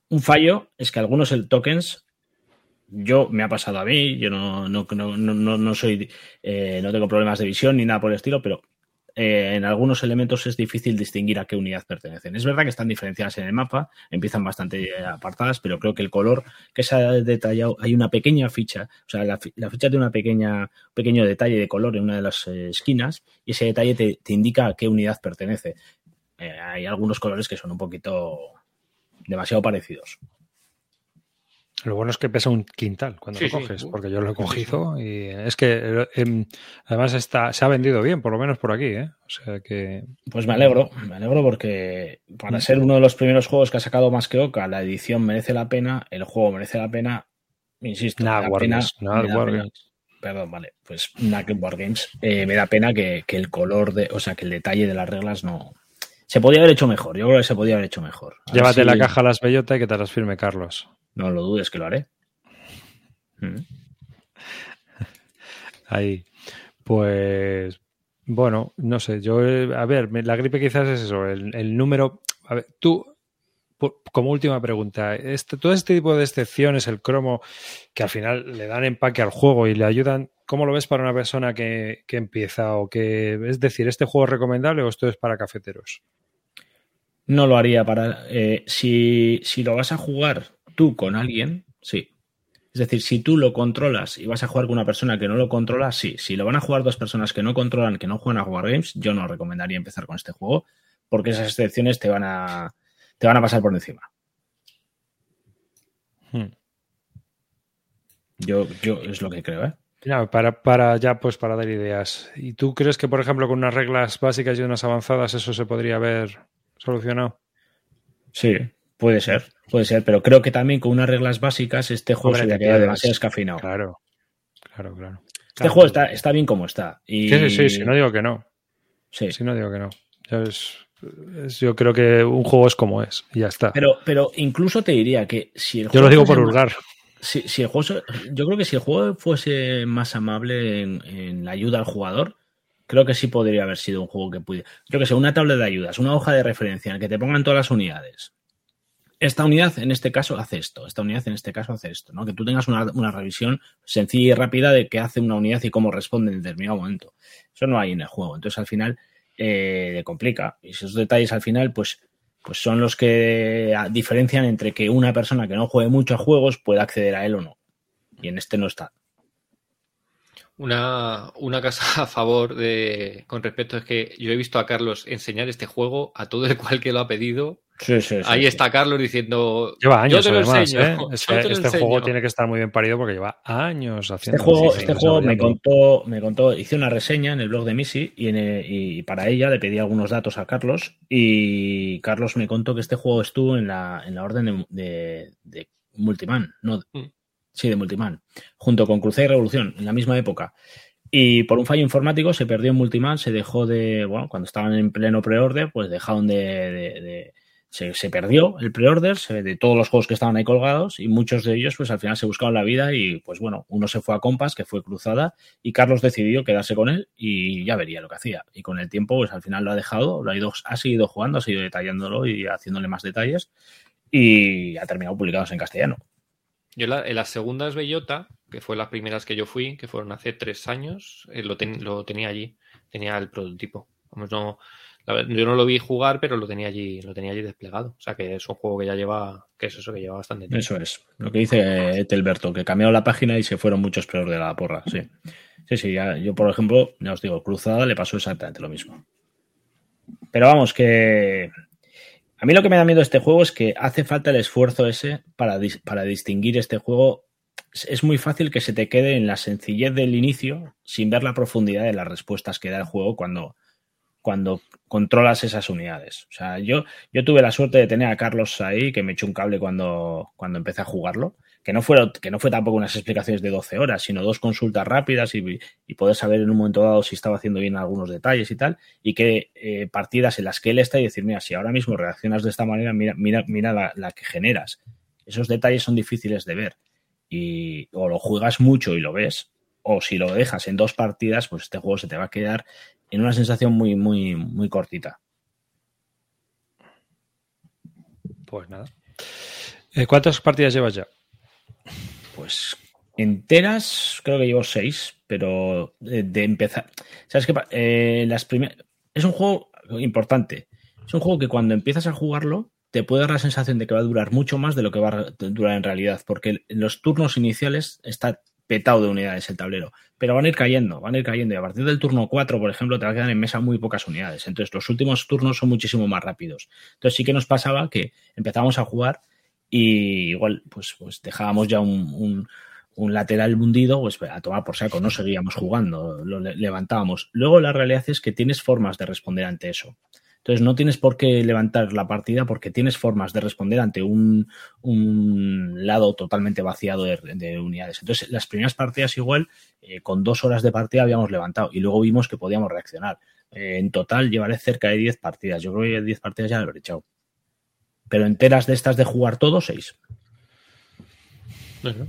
Un fallo es que algunos el tokens, yo me ha pasado a mí, yo no, no, no, no, no soy, eh, no tengo problemas de visión ni nada por el estilo, pero eh, en algunos elementos es difícil distinguir a qué unidad pertenecen. Es verdad que están diferenciadas en el mapa, empiezan bastante apartadas, pero creo que el color que se ha detallado, hay una pequeña ficha, o sea, la, fi- la ficha tiene una pequeña, pequeño detalle de color en una de las eh, esquinas y ese detalle te, te indica a qué unidad pertenece. Eh, hay algunos colores que son un poquito demasiado parecidos. Lo bueno es que pesa un quintal cuando Sí, lo sí. coges, porque yo lo he cogido y es que eh, em, además está, se ha vendido bien, por lo menos por aquí, ¿eh? O sea que Pues me alegro, me alegro porque para ser uno de los primeros juegos que ha sacado más que Oca, la edición merece la pena, el juego merece la pena, insisto, pena, me da Wargames. pena- perdón, vale, pues Knack Wargames, eh, me da pena que, que el color de, o sea, que el detalle de las reglas no se podía haber hecho mejor, yo creo que se podía haber hecho mejor. A llévate si- la caja a las bellotas y que te las firme Carlos. No lo dudes que lo haré. Mm. Ahí. Pues bueno, no sé, yo, eh, a ver, la gripe quizás es eso, el, el número, a ver, tú, por- como última pregunta, este, todo este tipo de excepciones, el cromo, que al final le dan empaque al juego y le ayudan, ¿cómo lo ves para una persona que, que empieza o que, es decir, este juego es recomendable o esto es para cafeteros? No lo haría para. eh, si, si lo vas a jugar tú con alguien, sí. Es decir, si tú lo controlas y vas a jugar con una persona que no lo controla, sí. Si lo van a jugar dos personas que no controlan, que no juegan a jugar games, yo no recomendaría empezar con este juego, porque esas excepciones te van a, te van a pasar por encima. Hmm. Yo, yo es lo que creo, ¿eh? Ya, para, para ya, pues para dar ideas. ¿Y tú crees que, por ejemplo, con unas reglas básicas y unas avanzadas eso se podría haber solucionado? Sí, puede ser, puede ser, pero creo que también con unas reglas básicas este juego Hombre, se te quedas- demasiado escafeinado. Claro, claro, claro. Este juego está, está bien como está. Y, Sí, sí, sí, sí, no digo que no. sí. Sí, no digo que no. Es- es- yo creo que un juego es como es y ya está. Pero, pero incluso te diría que si el yo juego lo digo por hurgar. Si, si el juego, yo creo que si el juego fuese más amable en, en la ayuda al jugador, creo que sí podría haber sido un juego que pudiera. Yo que sé, una tabla de ayudas, una hoja de referencia en la que te pongan todas las unidades. Esta unidad en este caso hace esto, esta unidad en este caso hace esto, ¿no? Que tú tengas una, una revisión sencilla y rápida de qué hace una unidad y cómo responde en determinado momento. Eso no hay en el juego. Entonces al final eh, complica. Y esos detalles al final, pues, pues son los que ah, diferencian entre que una persona que no juegue mucho a juegos pueda acceder a él o no. Y en este no está. Una, una cosa a favor de con respecto es que yo he visto a Carlos enseñar este juego a todo el cual que lo ha pedido. Sí, sí, sí, Ahí sí. está Carlos diciendo. Lleva años, yo te lo además. enseño, ¿eh? yo Este, te lo este enseño". juego tiene que estar muy bien parido porque lleva años haciendo. Este juego, este juego me contó, me contó, hice una reseña en el blog de Missy y, en el- y para ella le pedí algunos datos a Carlos y Carlos me contó que este juego estuvo en la, en la orden de, de- de Multiman, no, Mm. sí, de Multiman, junto con Cruzada y Revolución, en la misma época. Y por un fallo informático se perdió en Multiman, se dejó de, bueno, cuando estaban en pleno preorden, pues dejaron de, de- de- se, perdió el pre-order de todos los juegos que estaban ahí colgados y muchos de ellos pues al final se buscaron la vida y pues bueno, uno se fue a Compass, que fue Cruzada, y Carlos decidió quedarse con él y ya vería lo que hacía. Y con el tiempo pues al final lo ha dejado, lo ha, ido, ha seguido jugando, ha seguido detallándolo y haciéndole más detalles y ha terminado publicados en castellano. Yo la- en las segundas Bellota, que fue las primeras que yo fui, que fueron hace tres años, eh, lo, ten- lo tenía allí, tenía el prototipo. Vamos, no, yo no lo vi jugar, pero lo tenía allí, lo tenía allí desplegado. O sea que es un juego que ya lleva, que es eso, que lleva bastante tiempo. Eso es, lo que dice Etelberto, que cambiaron la página y se fueron muchos peor de la porra, sí. Sí, sí, yo por ejemplo, ya os digo, Cruzada le pasó exactamente lo mismo. Pero vamos, que a mí lo que me da miedo este juego es que hace falta el esfuerzo ese para, para distinguir este juego. Es muy fácil que se te quede en la sencillez del inicio sin ver la profundidad de las respuestas que da el juego cuando, cuando controlas esas unidades. O sea, yo, yo tuve la suerte de tener a Carlos ahí, que me echó un cable cuando, cuando empecé a jugarlo. Que no, fuera, que no fue tampoco unas explicaciones de 12 horas, sino dos consultas rápidas y, y poder saber en un momento dado si estaba haciendo bien algunos detalles y tal. Y que eh, partidas en las que él está y decir, mira, si ahora mismo reaccionas de esta manera, mira, mira, mira la, la que generas. Esos detalles son difíciles de ver. Y o lo juegas mucho y lo ves, o si lo dejas en dos partidas, pues este juego se te va a quedar en una sensación muy, muy, muy cortita. Pues nada. Eh, ¿Cuántas partidas llevas ya? Pues enteras, creo que llevo seis, pero de, de empezar. ¿Sabes qué? Eh, las primeras. Es un juego importante. Es un juego que cuando empiezas a jugarlo, te puede dar la sensación de que va a durar mucho más de lo que va a durar en realidad, porque en los turnos iniciales está petado de unidades el tablero, pero van a ir cayendo, van a ir cayendo, y a partir del turno 4, por ejemplo, te va a quedar en mesa muy pocas unidades, entonces los últimos turnos son muchísimo más rápidos. Entonces sí que nos pasaba que empezábamos a jugar y igual pues, pues dejábamos ya un, un- un lateral hundido, pues a tomar por saco, no seguíamos jugando, lo le- levantábamos. Luego la realidad es que tienes formas de responder ante eso. Entonces no tienes por qué levantar la partida porque tienes formas de responder ante un, un lado totalmente vaciado de, de unidades. Entonces las primeras partidas igual, eh, con dos horas de partida habíamos levantado y luego vimos que podíamos reaccionar. Eh, en total llevaré cerca de 10 partidas. Yo creo que 10 partidas ya lo habré echado. Pero enteras de estas de jugar todo, 6. Bueno,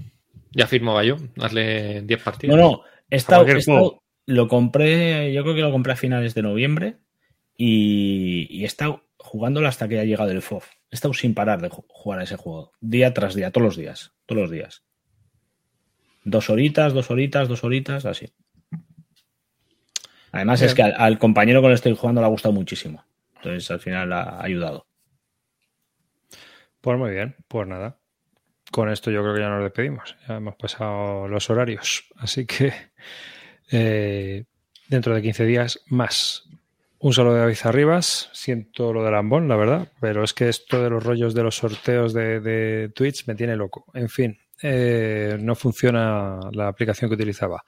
ya firmaba yo, darle 10 partidas. No, no, he estado- cualquier he estado- juego. lo compré, yo creo que lo compré a finales de noviembre y, y he estado jugándolo hasta que ha llegado el FOF. He estado sin parar de ju- jugar a ese juego, día tras día, todos los días, todos los días. Dos horitas, dos horitas, dos horitas, así. Además es que al, al compañero con el que estoy jugando le ha gustado muchísimo. Entonces al final ha ayudado. Pues muy bien, pues nada. Con esto yo creo que ya nos despedimos. Ya hemos pasado los horarios. Así que eh, dentro de 15 días más. Un saludo de David Arribas. Siento lo del ambón, la verdad. Pero es que esto de los rollos de los sorteos de, de Twitch me tiene loco. En fin, eh, no funciona la aplicación que utilizaba.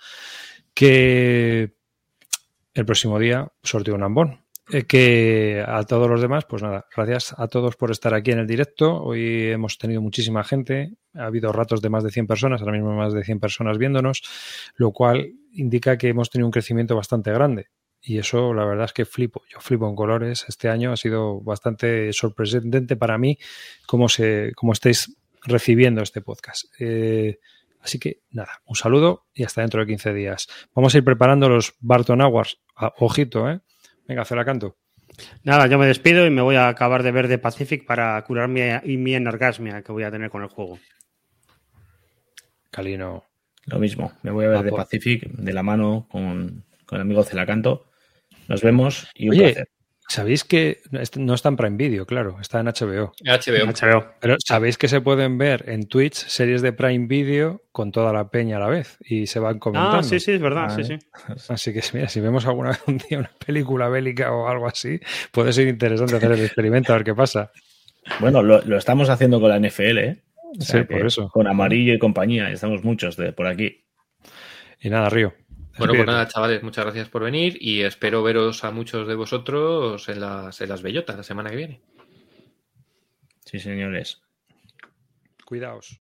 Que el próximo día sorteo un ambón. Eh, que a todos los demás, pues nada, gracias a todos por estar aquí en el directo. Hoy hemos tenido muchísima gente, ha habido ratos de más de 100 personas, ahora mismo más de 100 personas viéndonos, lo cual indica que hemos tenido un crecimiento bastante grande. Y eso, la verdad es que flipo. Yo flipo en colores. Este año ha sido bastante sorprendente para mí cómo, se, cómo estáis recibiendo este podcast. Eh, así que nada, un saludo y hasta dentro de 15 días. Vamos a ir preparando los Barton Awards. Ah, ojito, ¿eh? Venga, la canto. Nada, yo me despido y me voy a acabar de ver The Pacific para curar mi, y mi energasmia que voy a tener con el juego. Calino. Lo mismo, me voy a ver Ah, de por- Pacific de la mano con, con el amigo Celacanto. Nos vemos y un Oye, placer. ¿sabéis que no está en Prime Video, claro, está en HBO? HBO. HBO. Pero sabéis que se pueden ver en Twitch series de Prime Video con toda la peña a la vez y se van comentando. Ah, sí, sí, es verdad, sí, Vale. sí. Así que mira, si vemos alguna vez un día una película bélica o algo así, puede ser interesante hacer el experimento a ver qué pasa. Bueno, lo, lo estamos haciendo con la NFL, ¿eh? O sea Sí, por eso. Con Amarillo y compañía, estamos muchos de por aquí. Y nada, Río. Bueno, pues nada, chavales, muchas gracias por venir y espero veros a muchos de vosotros en las, en las bellotas la semana que viene. Sí, señores. Cuidaos.